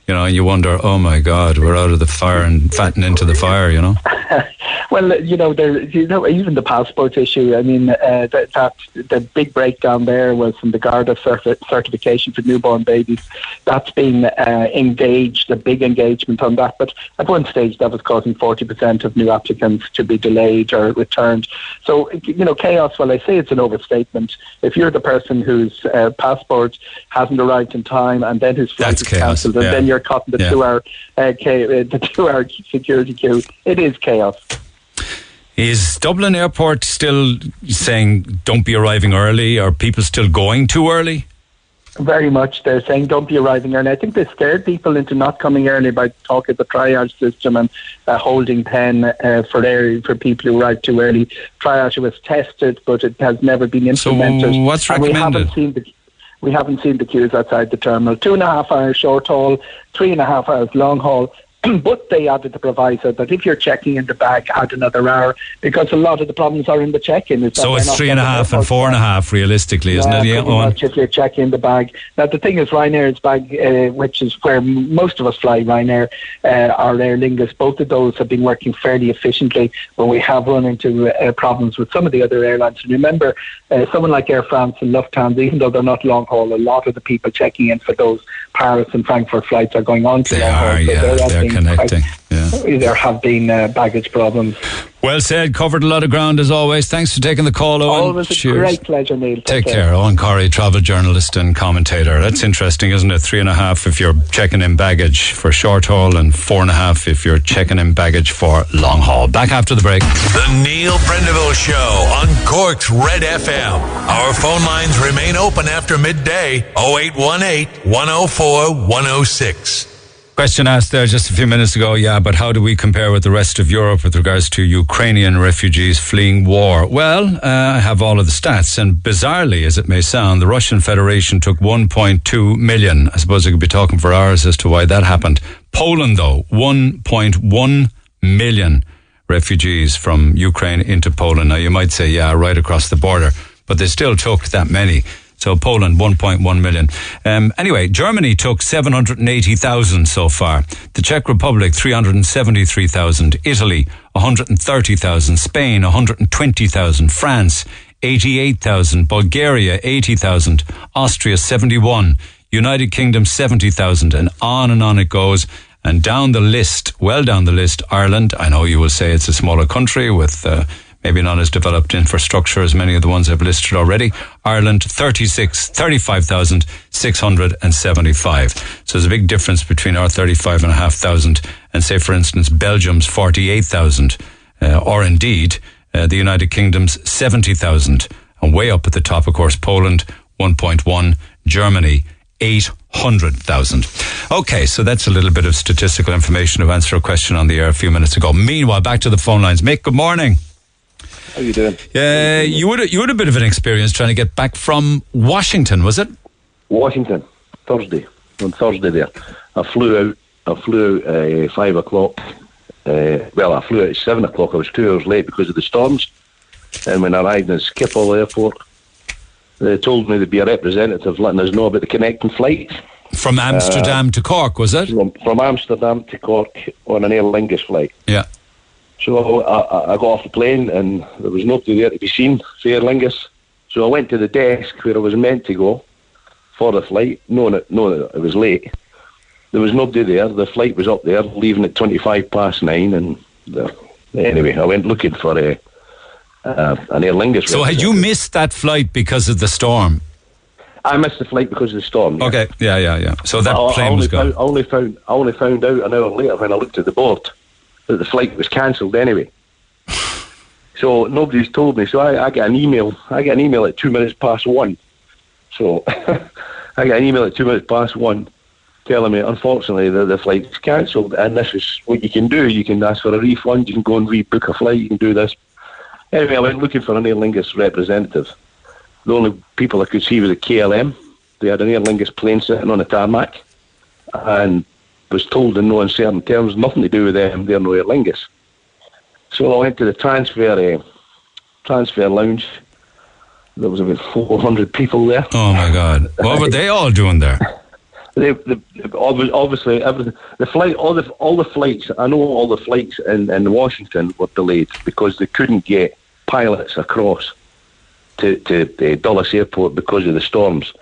You know, and you wonder, oh my God, we're out of the fire and fatten into the fire, you know? well, you know, there, you know, even the passport issue. I mean, uh, that, that the big breakdown there was from the Garda certi- certification for newborn babies. That's been uh, engaged, a big engagement on that. But at one stage, that was causing forty percent of new applicants to be delayed or returned. So, you know, chaos. Well, I say it's an overstatement. If you're the person whose uh, passport hasn't arrived in time and then whose flight is cancelled, and yeah. then you're caught in the yeah. two-hour uh, the two-hour security queue, it is chaos. Is Dublin Airport still saying don't be arriving early? Are people still going too early? Very much. They're saying don't be arriving early. I think they scared people into not coming early by talking the triage system and a holding pen uh, for air, for people who arrive too early. Triage was tested, but it has never been implemented. So what's recommended? And we haven't seen the we haven't seen the queues outside the terminal. Two and a half hours short haul, three and a half hours long haul. but they added the proviso that if you're checking in the bag, add another hour because a lot of the problems are in the check-in. So it's three and a half and four and a half, realistically, isn't yeah, it? Yeah, much if you're checking in the bag. Now the thing is, Ryanair's bag, uh, which is where most of us fly, Ryanair uh, or Aer Lingus, both of those have been working fairly efficiently. But we have run into uh, problems with some of the other airlines. And remember, uh, someone like Air France and Lufthansa, even though they're not long haul, a lot of the people checking in for those Paris and Frankfurt flights are going on to they long are, haul. So they're connecting. Yeah. There have been uh, baggage problems. Well said. Covered a lot of ground as always. Thanks for taking the call, Eoghan. Always Cheers. a great pleasure, Neil. Take, Take care. care. Eoghan Corry, travel journalist and commentator. That's interesting, isn't it? Three and a half if you're checking in baggage for short haul, and four and a half if you're checking in baggage for long haul. Back after the break. The Neil Prendeville Show on Cork's Red FM. Our phone lines remain open after midday 0818 104 106. Question asked there just a few minutes ago, yeah, but how do we compare with the rest of Europe with regards to Ukrainian refugees fleeing war? Well, uh, I have all of the stats, and bizarrely as it may sound, the Russian Federation took 1.2 million. I suppose I could be talking for hours as to why that happened. Poland, though, 1.1 million refugees from Ukraine into Poland. Now, you might say, yeah, right across the border, but they still took that many. So Poland, 1.1 million. Um, anyway, Germany took 780,000 so far. The Czech Republic, 373,000. Italy, 130,000. Spain, 120,000. France, 88,000. Bulgaria, 80,000. Austria, 71. United Kingdom, 70,000. And on and on it goes. And down the list, well down the list, Ireland. I know you will say it's a smaller country with uh, maybe not as developed infrastructure as many of the ones I've listed already. Ireland, 36, 35,675. So there's a big difference between our 35,500 and say, for instance, Belgium's 48,000, uh, or indeed, uh, the United Kingdom's 70,000. And way up at the top, of course, Poland, 1.1, Germany, 800,000. Okay, so that's a little bit of statistical information to answer a question on the air a few minutes ago. Meanwhile, back to the phone lines. Mick, good morning. How you doing? Uh, you would you had a bit of an experience trying to get back from Washington, was it? Washington, Thursday. On Thursday there, I flew out. I flew out uh, five o'clock. Uh, well, I flew out at seven o'clock. I was two hours late because of the storms. And when I arrived in Schiphol Airport, they told me there'd be a representative letting us know about the connecting flights. From Amsterdam to Cork, was it? From, from Amsterdam to Cork on an Aer Lingus flight. Yeah. So I, I, I got off the plane and there was nobody there to be seen for Aer Lingus. So I went to the desk where I was meant to go for the flight, knowing it, knowing that it was late. There was nobody there. The flight was up there, leaving at 25 past nine. And the, anyway, I went looking for a, uh, an Aer Lingus. So had you missed that flight because of the storm? I missed the flight because of the storm. yeah. Okay, yeah, yeah, yeah. So that I, I plane only was gone. Found, I only found I only found out an hour later when I looked at the board that the flight was cancelled anyway. So nobody's told me. So I, I get an email. I get an email at two minutes past one. So I get an email at two minutes past one telling me, unfortunately, the, the flight's cancelled. And this is what you can do. You can ask for a refund. You can go and rebook a flight. You can do this. Anyway, I went looking for an Aer Lingus representative. The only people I could see was a KLM. They had an Aer Lingus plane sitting on a tarmac and was told in no uncertain terms, nothing to do with them, they're no Aer Lingus. So I went to the transfer uh, transfer lounge. There was about 400 people there. Oh my God! What were they all doing there? They, they, obviously, everything. The flight, all the all the flights. I know all the flights in, in Washington were delayed because they couldn't get pilots across to to uh, Dulles Airport because of the storms.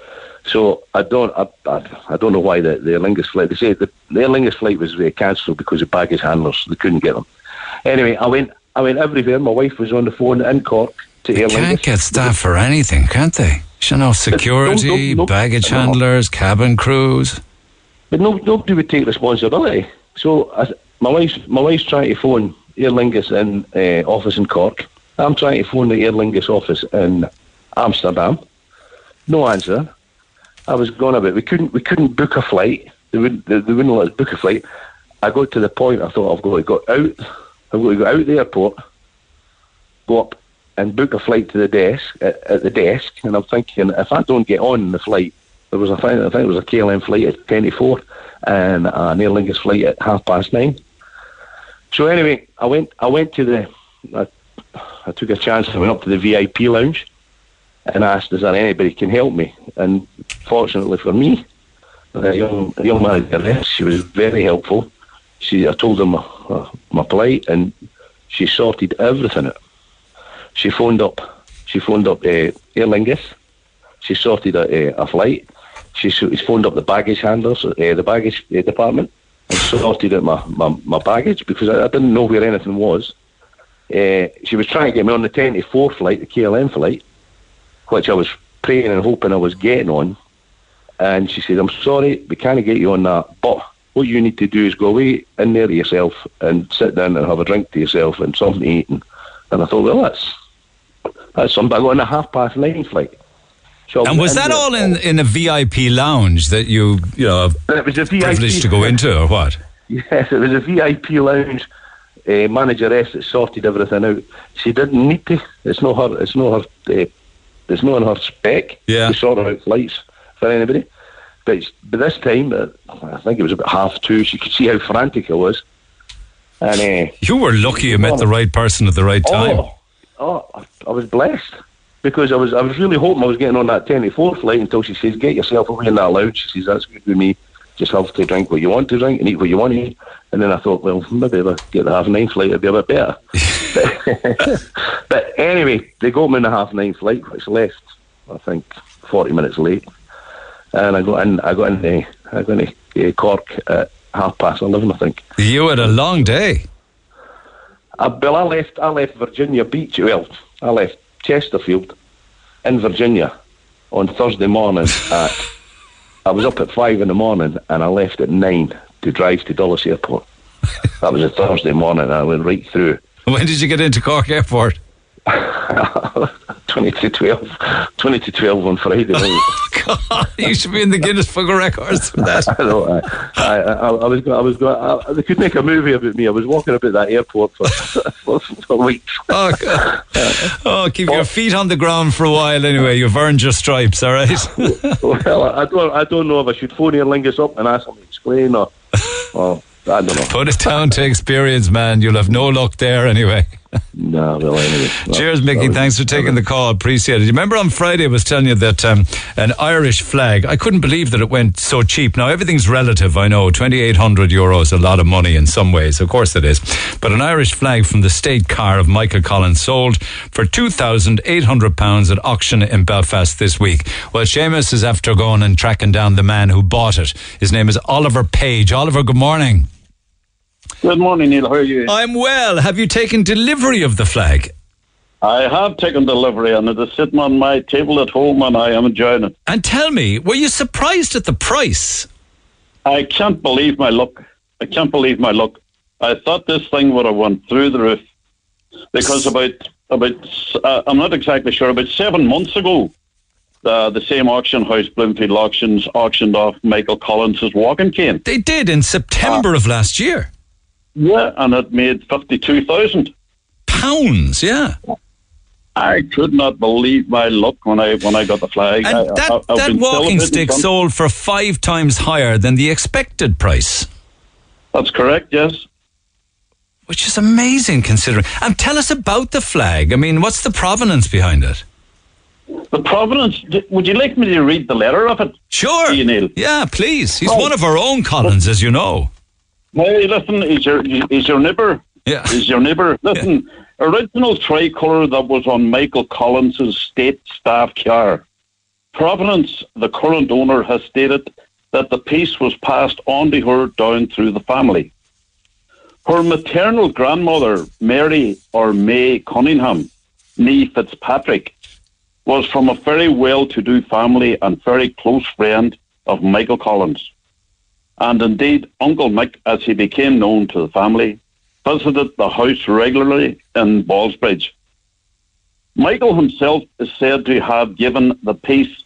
So I don't I, I, I don't know why the the Aer Lingus flight. They say the, the Aer Lingus flight was uh, cancelled because of baggage handlers. They couldn't get them. Anyway, I went I went everywhere. My wife was on the phone in Cork to Aer Can't Lingus. get staff for anything, can't they? You know, security, no, no. baggage handlers, cabin crews. But no, nobody would take responsibility. So I, my wife's my wife's trying to phone Aer Lingus in uh, office in Cork. I'm trying to phone the Aer Lingus office in Amsterdam. No answer. I was going a bit. We couldn't we couldn't book a flight. They wouldn't they, they wouldn't let us book a flight. I got to the point. I thought I've got to go out. I've got to go out the airport, go up and book a flight to the desk at, at the desk. And I'm thinking if I don't get on the flight, there was a thing, I think it was a KLM flight at ten to four and an Aer Lingus flight at half past nine. So anyway, I went I went to the I, I took a chance. I went up to the VIP lounge and asked, "Is there anybody can help me?" And fortunately for me, the young the young manager she was very helpful. She I told her my uh, my plight and she sorted everything out. She phoned up. She phoned up uh, Aer Lingus. She sorted a, a flight. She, she phoned up the baggage handlers, uh, the baggage uh, department, and sorted out my, my, my baggage because I, I didn't know where anything was. Uh, she was trying to get me on the 10 to 4 flight, the KLM flight, which I was praying and hoping I was getting on. And she said, I'm sorry, we can't get you on that, but what you need to do is go away in there to yourself and sit down and have a drink to yourself and something to eat. And, and I thought, well, that's that's something. I got on a half past nine flight. So And was that all in, in a VIP lounge that you, you know, It was a VIP. privileged to go into or what? Yes, it was a VIP lounge. Uh, manageress that sorted everything out. She didn't need to. It's not her. It's not her. Uh, it's no on her spec Yeah. to sort out flights for anybody. But it's- but this time, uh, I think it was about half two. She could see how frantic I was, and uh, You were lucky you met the right person at the right time. Oh, oh, I- was blessed. because I was I was really hoping I was getting on that ten to four flight until she says, "Get yourself away in that lounge." She says, "That's good with me. Just have to drink what you want to drink and eat what you want to eat." And then I thought, well, maybe if I get the half nine flight, it'd be a bit better. but, but anyway, they got me in the half nine flight, which left I think forty minutes late, and I got in. I got in the I got in uh, Cork at half past eleven, I think. You had a long day. Uh, well, I left. I left Virginia Beach. Well, I left Chesterfield in Virginia on Thursday morning. at I was up at five in the morning, and I left at nine to drive to Dulles Airport. that was a Thursday morning. I went right through. When did you get into Cork Airport? 20 to 12, 20 to 12 on Friday night. Oh, God, you should be in the Guinness Book of Records for that. I know. I, I, I, I was going. I was going. I, they could make a movie about me. I was walking about that airport for, for, for weeks. Oh, God. oh, keep your feet on the ground for a while. Anyway, you've earned your stripes. All right. well, I don't. I don't know if I should phone Aer Lingus up and ask him to explain or. or I don't know. Put it down to experience, man. You'll have no luck there anyway. No, well, anyway. Cheers, Mickey. Thanks for taking the call. Appreciate it. You remember on Friday I was telling you that um, an Irish flag, I couldn't believe that it went so cheap. Now, everything's relative, I know. 2,800 euros, a lot of money in some ways. Of course it is. But an Irish flag from the state car of Michael Collins sold for £2,800 at auction in Belfast this week. Well, Seamus is after going and tracking down the man who bought it. His name is Oliver Page. Oliver, good morning. Good morning, Neil. How are you? I'm well. Have you taken delivery of the flag? I have taken delivery and it is sitting on my table at home and I am enjoying it. And tell me, were you surprised at the price? I can't believe my luck. I can't believe my luck. I thought this thing would have went through the roof because about about uh, I'm not exactly sure about seven months ago, uh, the same auction house, Bloomfield Auctions, auctioned off Michael Collins's walking cane. They did in September of last year. Yeah, and it made fifty-two thousand pounds. Yeah. I could not believe my luck when I when I got the flag. And I, that, I, that walking stick sold for five times higher than the expected price. That's correct. Yes. Which is amazing considering. And tell us about the flag. I mean, what's the provenance behind it? The provenance. Would you like me to read the letter of it? Sure. You Neil. Yeah, please. He's Oh. one of our own Collins, as you know. Hey, listen, is your is your neighbour? Yeah. Is your neighbour? Listen, original tricolour that was on Michael Collins's state staff car. Provenance, the current owner has stated that the piece was passed on to her down through the family. Her maternal grandmother, Mary or May Cunningham, nee Fitzpatrick, was from a very well-to-do family and very close friend of Michael Collins. And indeed, Uncle Mick, as he became known to the family, visited the house regularly in Ballsbridge. Michael himself is said to have given the piece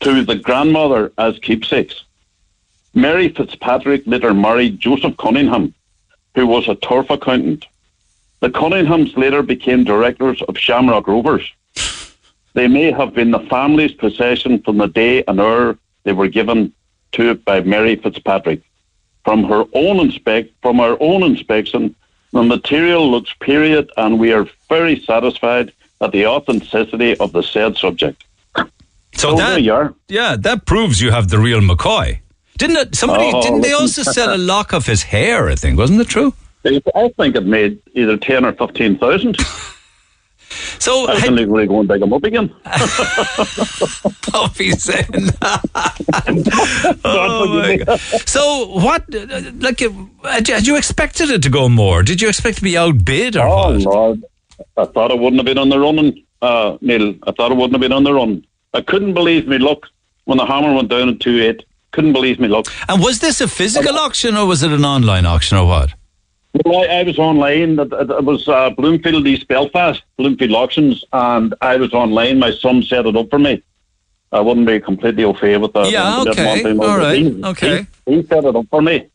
to the grandmother as keepsakes. Mary Fitzpatrick later married Joseph Cunningham, who was a turf accountant. The Cunninghams later became directors of Shamrock Rovers. They may have been the family's possession from the day and hour they were given to it by Mary Fitzpatrick. From her own inspect, from our own inspection, the material looks period, and we are very satisfied at the authenticity of the said subject. So Oh, that, there you are. yeah, that proves you have the real McCoy. Didn't it? Somebody Oh, didn't they also sell a lock of his hair? I think wasn't it true? I think it made either ten or fifteen thousand. So I can legally go and dig them up again. Don't saying oh. So what? Like, had you, had expected it to go more? Did you expect to be outbid or Oh what? Lord, I thought it wouldn't have been on the running, uh, Neil. I thought it wouldn't have been on the run. I couldn't believe me luck when the hammer went down at two eight. Couldn't believe me luck. And was this a physical auction or was it an online auction or what? Well, I, I was online. It, it, it was uh, Bloomfield East Belfast, Bloomfield Auctions, and I was online. My son set it up for me. I wouldn't be completely au fait with that. Yeah, okay, all right, He- okay. He, he set it up for me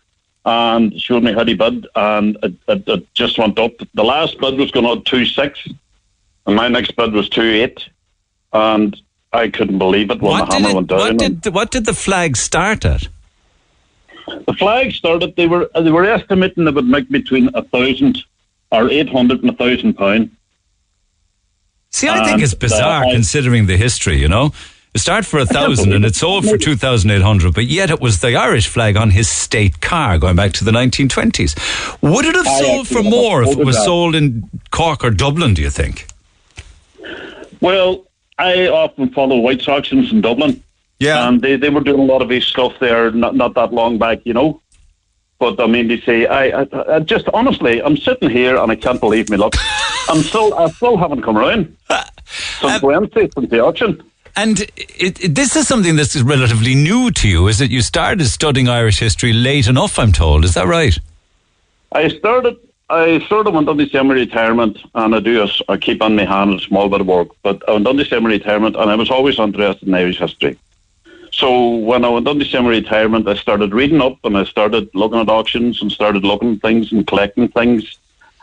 and showed me how he bid, and it, it, it just went up. The last bid was going on two six, and my next bid was two eight, and I couldn't believe it when What the hammer it, went down. what, did, what did the flag start at? The flag started. They were they were estimating it would make between a thousand or eight hundred and a thousand pound. See, I think it's uh, bizarre I- considering the history, you know? It started for a thousand and it sold for 2,800, but yet it was the Irish flag on his state car going back to the 1920s. Would it have I sold for actually have a more if it was photograph. sold in Cork or Dublin, do you think? Well, I often follow Whyte's auctions in Dublin. Yeah. And they, they were doing a lot of his stuff there not, not that long back, you know. But I mean, they say, I, I, I just honestly, I'm sitting here and I can't believe me luck. I'm still, I still haven't come around since um, Wednesday, since the auction. And it, it, this is something that's relatively new to you, is it? You started studying Irish history late enough, I'm told. Is that right? I started. I sort of went on the semi-retirement, and I do. I keep on my hand a small bit of work, but I went on the semi-retirement, and I was always interested in Irish history. So when I went on the semi-retirement, I started reading up, and I started looking at auctions, and started looking at things and collecting things.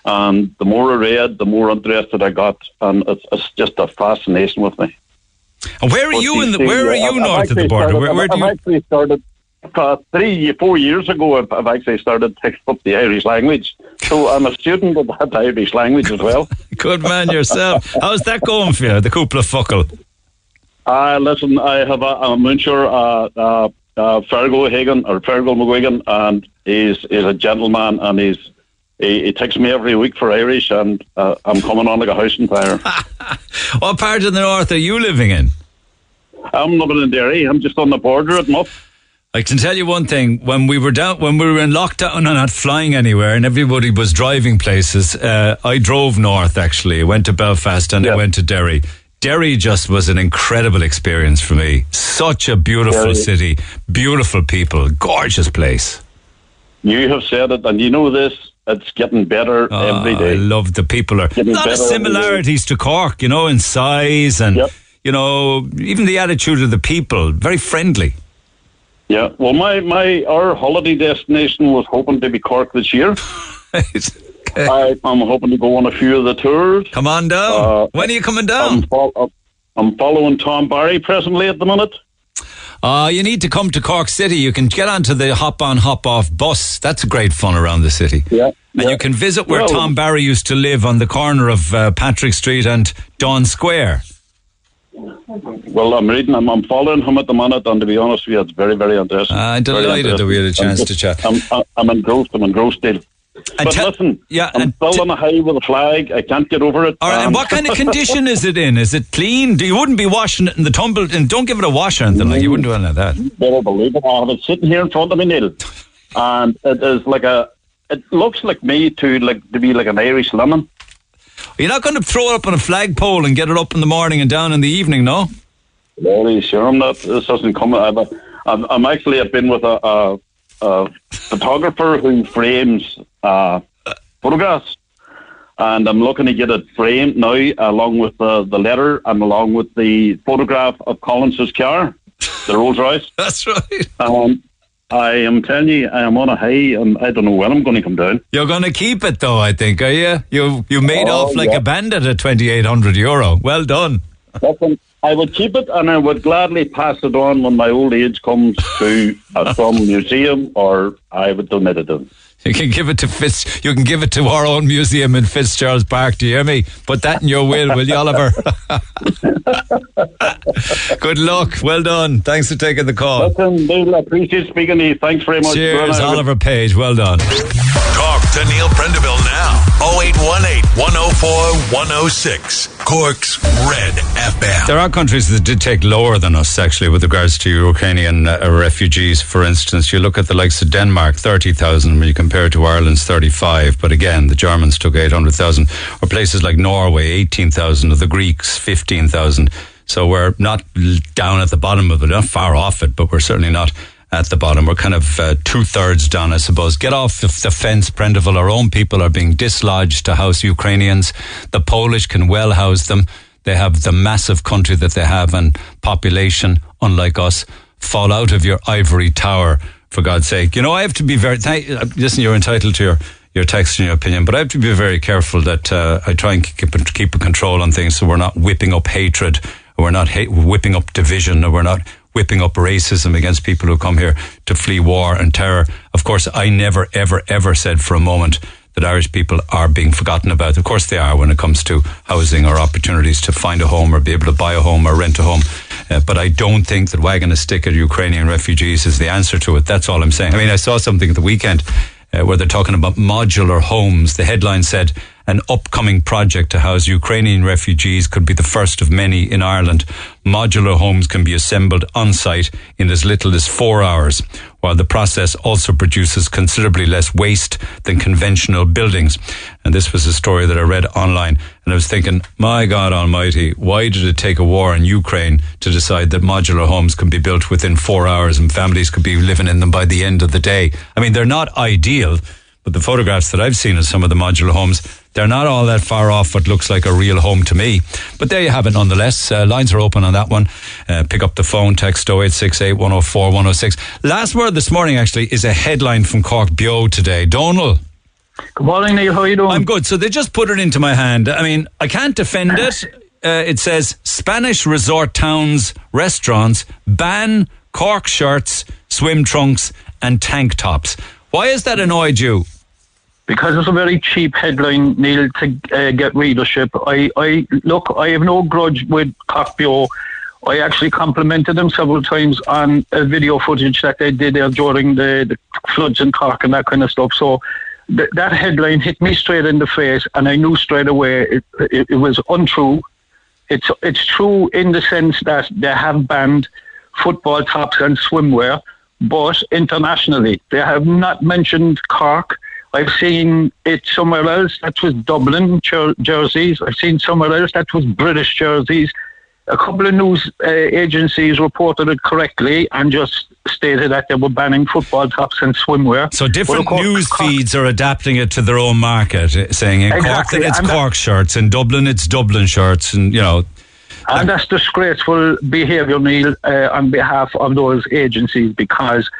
And the more I read, the more interested I got, and it's, it's just a fascination with me. And where are But you in the? Where are you I've north of the border? started- Where, where I've, do you? I've actually started uh, three, four years ago. I've, I've actually started picking up the Irish language, so I'm a student of that Irish language as well. Good man yourself. How's that going for you? The cúpla focal. Uh, listen, I have a, a múinteoir, uh, uh, uh, Fergal Hagan or Fergal McGuigan, and he's he's a gentleman, and he's he, he takes me every week for Irish, and uh, I'm coming on like a house on fire. What part of the north are you living in? I'm living in Derry. I'm just on the border at Muff. I can tell you one thing: when we were down, when we were in lockdown and not flying anywhere, and everybody was driving places, uh, I drove north. Actually, I went to Belfast and I went to Derry. Derry just was an incredible experience for me. Such a beautiful Derry. city, beautiful people, gorgeous place. You have said it, and you know this. It's getting better every Ah, day. I love the people. Are a lot of every similarities to Cork, you know, in size and you know even the attitude of the people. Very friendly. Yeah. Well, my, my our holiday destination was hoping to be Cork this year. I, I'm hoping to go on a few of the tours. Come on down. when are you coming down? I'm, fol- I'm following Tom Barry presently at the minute. Uh, you need to come to Cork City. You can get onto the hop on, hop off bus. That's great fun around the city. Yeah. And you can visit where Well- Tom Barry used to live on the corner of uh, Patrick Street and Daunt Square. Well, I'm reading. I'm, I'm following him at the minute, and to be honest with you, it's very, very interesting. I'm Very delighted that we had a chance I'm to chat. I'm, I'm engrossed. I'm engrossed still. But te- listen, yeah, I'm still on a high with a flag. I can't get over it. All right, and Um, what kind of condition is it in? Is it clean? Do you wouldn't be washing it in the tumble? And don't give it a wash or anything like you wouldn't do any of that. Better believe it. I have it sitting here in front of me, Neil, and it is like a. It looks like me to like to be like an Irish lemon. You're not going to throw it up on a flagpole and get it up in the morning and down in the evening, no? Very sure I'm not. This doesn't come. I've, I'm, I'm actually. I've been with a, a, a photographer who frames uh, photographs, and I'm looking to get it framed now, along with the, the letter and along with the photograph of Collins's car, the Rolls Royce. That's right. Um, I am telling you, I am on a high, and I don't know when I'm going to come down. You're going to keep it though, I think, are you? You you made Oh, off like yeah. a bandit at 2,800 euro. Well done. Listen, I would keep it, and I would gladly pass it on when my old age comes to uh, some museum, or I would donate it to them. You can give it to Fitz. You can give it to our own museum in Fitzgerald's Park. Do you hear me? Put that in your will, will you, Oliver? Good luck. Well done. Thanks for taking the call. Listen, Neil, I appreciate speaking to you. Thanks very much. Cheers, Oliver Page. Well done. Talk to Neil Prendeville now. 0818 104 106. Cork's Red FM. There are countries that did take lower than us, actually, with regards to Ukrainian uh, refugees. For instance, you look at the likes of Denmark, 30,000, when you compare it to Ireland's 35. But again, the Germans took 800,000. Or places like Norway, 18,000. Or the Greeks, 15,000. So we're not down at the bottom of it, not far off it, but we're certainly not at the bottom. We're kind of uh, two thirds done, I suppose. Get off the, fence, Prendeville. Our own people are being dislodged to house Ukrainians. The Polish can well house them. They have the massive country that they have and population, unlike us. Fall out of your ivory tower, for God's sake. You know, I have to be very. Uh, listen, you're entitled to your your text and your opinion, but I have to be very careful that uh, I try and keep keep a control on things, so we're not whipping up hatred, or we're not ha- whipping up division, or we're not whipping up racism against people who come here to flee war and terror. Of course, I never, ever, ever said for a moment that Irish people are being forgotten about. Of course, they are when it comes to housing or opportunities to find a home or be able to buy a home or rent a home. Uh, but I don't think that wagging a stick at Ukrainian refugees is the answer to it. That's all I'm saying. I mean, I saw something at the weekend uh, where they're talking about modular homes. The headline said an upcoming project to house Ukrainian refugees could be the first of many in Ireland. Modular homes can be assembled on site in as little as four hours, while the process also produces considerably less waste than conventional buildings. And this was a story that I read online. And I was thinking, my God Almighty, why did it take a war in Ukraine to decide that modular homes can be built within four hours and families could be living in them by the end of the day? I mean, they're not ideal, but the photographs that I've seen of some of the modular homes, they're not all that far off what looks like a real home to me. But there you have it nonetheless. Uh, lines are open on that one. Uh, pick up the phone, text 0868 104 106. Last word this morning, actually, is a headline from CorkBeo today. Donal. Good morning, Neil. How are you doing? I'm good. So they just put it into my hand. I mean, I can't defend it. Uh, it says Spanish resort towns, restaurants ban Cork shirts, swim trunks, and tank tops. Why has that annoyed you? Because it's a very cheap headline, Neil, to uh, get readership. I, I look, I have no grudge with CorkBeo. I actually complimented them several times on a video footage that they did there during the, the floods in Cork and that kind of stuff. So th- that headline hit me straight in the face, and I knew straight away it, it, it was untrue. It's it's true in the sense that they have banned football tops and swimwear, but internationally they have not mentioned Cork. I've seen it somewhere else that was Dublin jer- jerseys. I've seen somewhere else that was British jerseys. A couple of news uh, agencies reported it correctly and just stated that they were banning football tops and swimwear. So different course, news Cork- feeds are adapting it to their own market, uh, saying in Cork Exactly, that it's and that- Cork shirts, in Dublin it's Dublin shirts, and you know. And that's disgraceful behaviour, Neil, uh, on behalf of those agencies because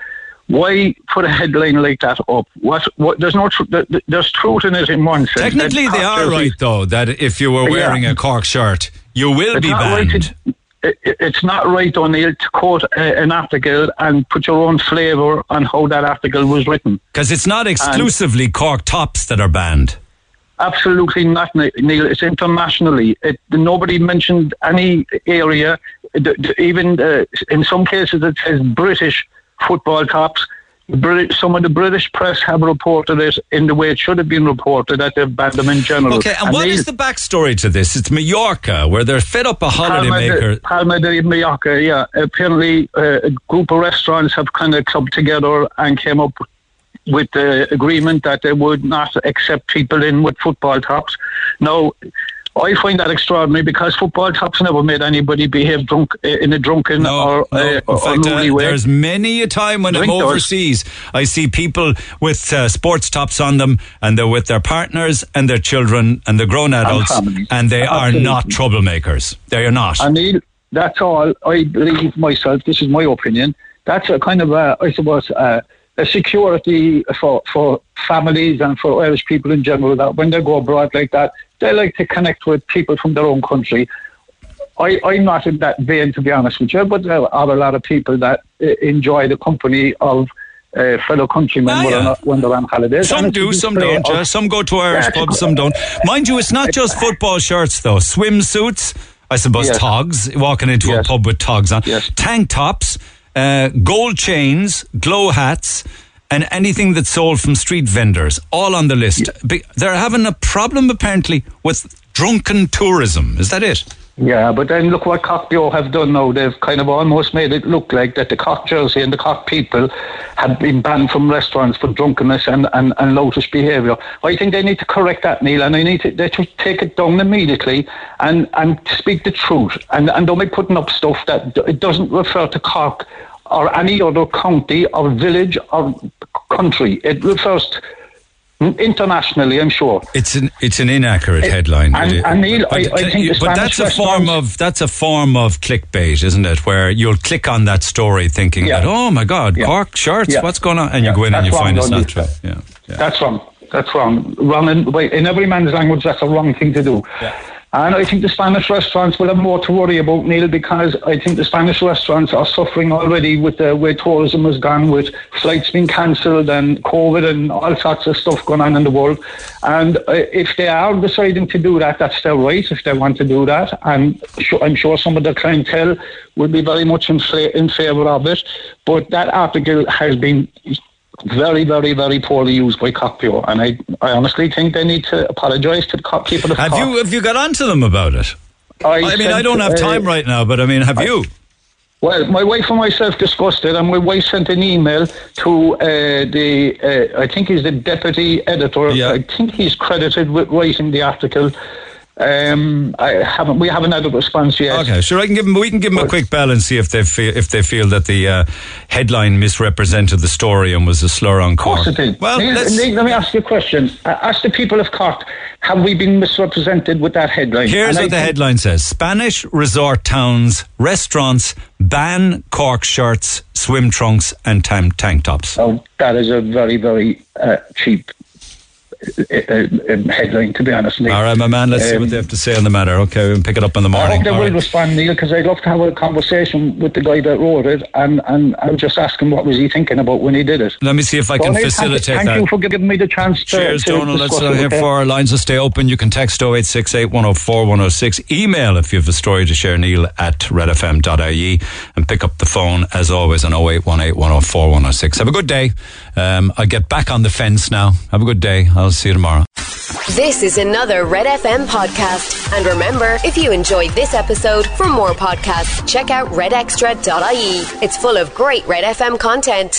why put a headline like that up? What? What? There's no. Tr- th- th- there's truth in it in one sense. Technically, they are right though that if you were Yeah. wearing a Cork shirt, you will be not right banned. to- it- it's not right, O'Neill, to quote an article and put your own flavour on how that article was written. Because it's not exclusively Cork tops that are banned. Absolutely not, Neil. It's internationally. It, nobody mentioned any area. Even uh, in some cases, it says British football tops. Brit- some of the British press have reported it in the way it should have been reported that they've banned them in general. Okay, and what Neil, is the backstory to this? It's Mallorca, where they're fed up a holidaymaker. Palma de Mallorca, yeah. Apparently, uh, a group of restaurants have kind of clubbed together and came up with the agreement that they would not accept people in with football tops. Now, I find that extraordinary because football tops never made anybody behave drunk uh, in a drunken or, No, uh, or fact, uh, way. there's many a time when I'm Drink those. overseas, I see people with uh, sports tops on them, and they're with their partners and their children and the grown adults, families. and they are not troublemakers. They are not. I mean, that's all. I believe myself. This is my opinion. That's a kind of a, I suppose, a, a security for for families and for Irish people in general. That when they go abroad like that, they like to connect with people from their own country. I, I'm not in that vein, to be honest with you, but there are a lot of people that uh, enjoy the company of uh, fellow countrymen Ah, when, they're yeah. when they're on holidays. Some And it's a do, some don't. of- Uh, some go to Irish Yeah, pubs, some don't. Mind you, it's not just football shirts, though. Swimsuits, I suppose Yes. togs, walking into a pub with togs on. yes. Tank tops, uh, gold chains, glow hats, and anything that's sold from street vendors, all on the list. Be- They're having a problem, apparently, with drunken tourism. Is that it? Yeah, but then look what CorkBeo have done now. They've kind of almost made it look like that the Cork jersey and the Cork people have been banned from restaurants for drunkenness and, and, and loutish behaviour. I think they need to correct that, Neil, and they need to, they should take it down immediately and, and speak the truth. And, and don't be putting up stuff that it doesn't refer to Cork or any other county or village or country. It refers to internationally, I'm sure. It's an it's an inaccurate headline. and- and Neil, but, I- I think but that's a form of that's a form of clickbait, isn't it? Where you'll click on that story thinking that oh my god, Cork shirts, Yeah. what's going on? And Yeah, you go in and that's you find it's don't true. Yeah. That's wrong. That's wrong. Wrong in, in every man's language. That's a wrong thing to do. And I think the Spanish restaurants will have more to worry about, Neil, because I think the Spanish restaurants are suffering already with the way tourism has gone, with flights being cancelled and COVID and all sorts of stuff going on in the world. And uh, if they are deciding to do that, that's their right if they want to do that. And I'm sure some of the clientele will be very much in, in favour of it. But that article has been very, very, very poorly used by CorkBeo, and I, I honestly think they need to apologise to the co- people of Have Cork. you have you got onto them about it? I, I mean, I don't have uh, time right now, but I mean, have you? Well, my wife and myself discussed it, and my wife sent an email to uh, the, uh, I think he's the deputy editor. Yeah. I think he's credited with writing the article. Um, I haven't. We haven't had a response yet. Okay, sure. I can give them. We can give them a quick bell and see if they feel if they feel that the uh, headline misrepresented the story and was a slur on Cork. Of course it is. Well, Neil, let's- Neil, let me ask you a question. Uh, ask the people of Cork, have we been misrepresented with that headline? Here's And I what the think- headline says: Spanish resort towns, restaurants ban Cork shirts, swim trunks, and tam- tank tops. Oh, that is a very, very uh, cheap headline, to be honest. Neil. All right, my man. Let's see Um, what they have to say on the matter. Okay, we'll pick it up in the I morning. hope they All will right. respond, Neil, because I'd love to have a conversation with the guy that wrote it, and, and I'll just ask him what was he thinking about when he did it. Let me see if I can Neil, thank you- facilitate thank you for giving me the chance to. Cheers, to Donal. Let's uh, here for our lines will stay open. You can text 0868 104 106. Email if you have a story to share, Neil at redfm.ie. And pick up the phone, as always, on 0818 104 106. Have a good day. Um, I'll get back on the fence now. Have a good day. I'll see you tomorrow. This is another Red FM podcast. And remember, if you enjoyed this episode, for more podcasts, check out redextra.ie. It's full of great Red FM content.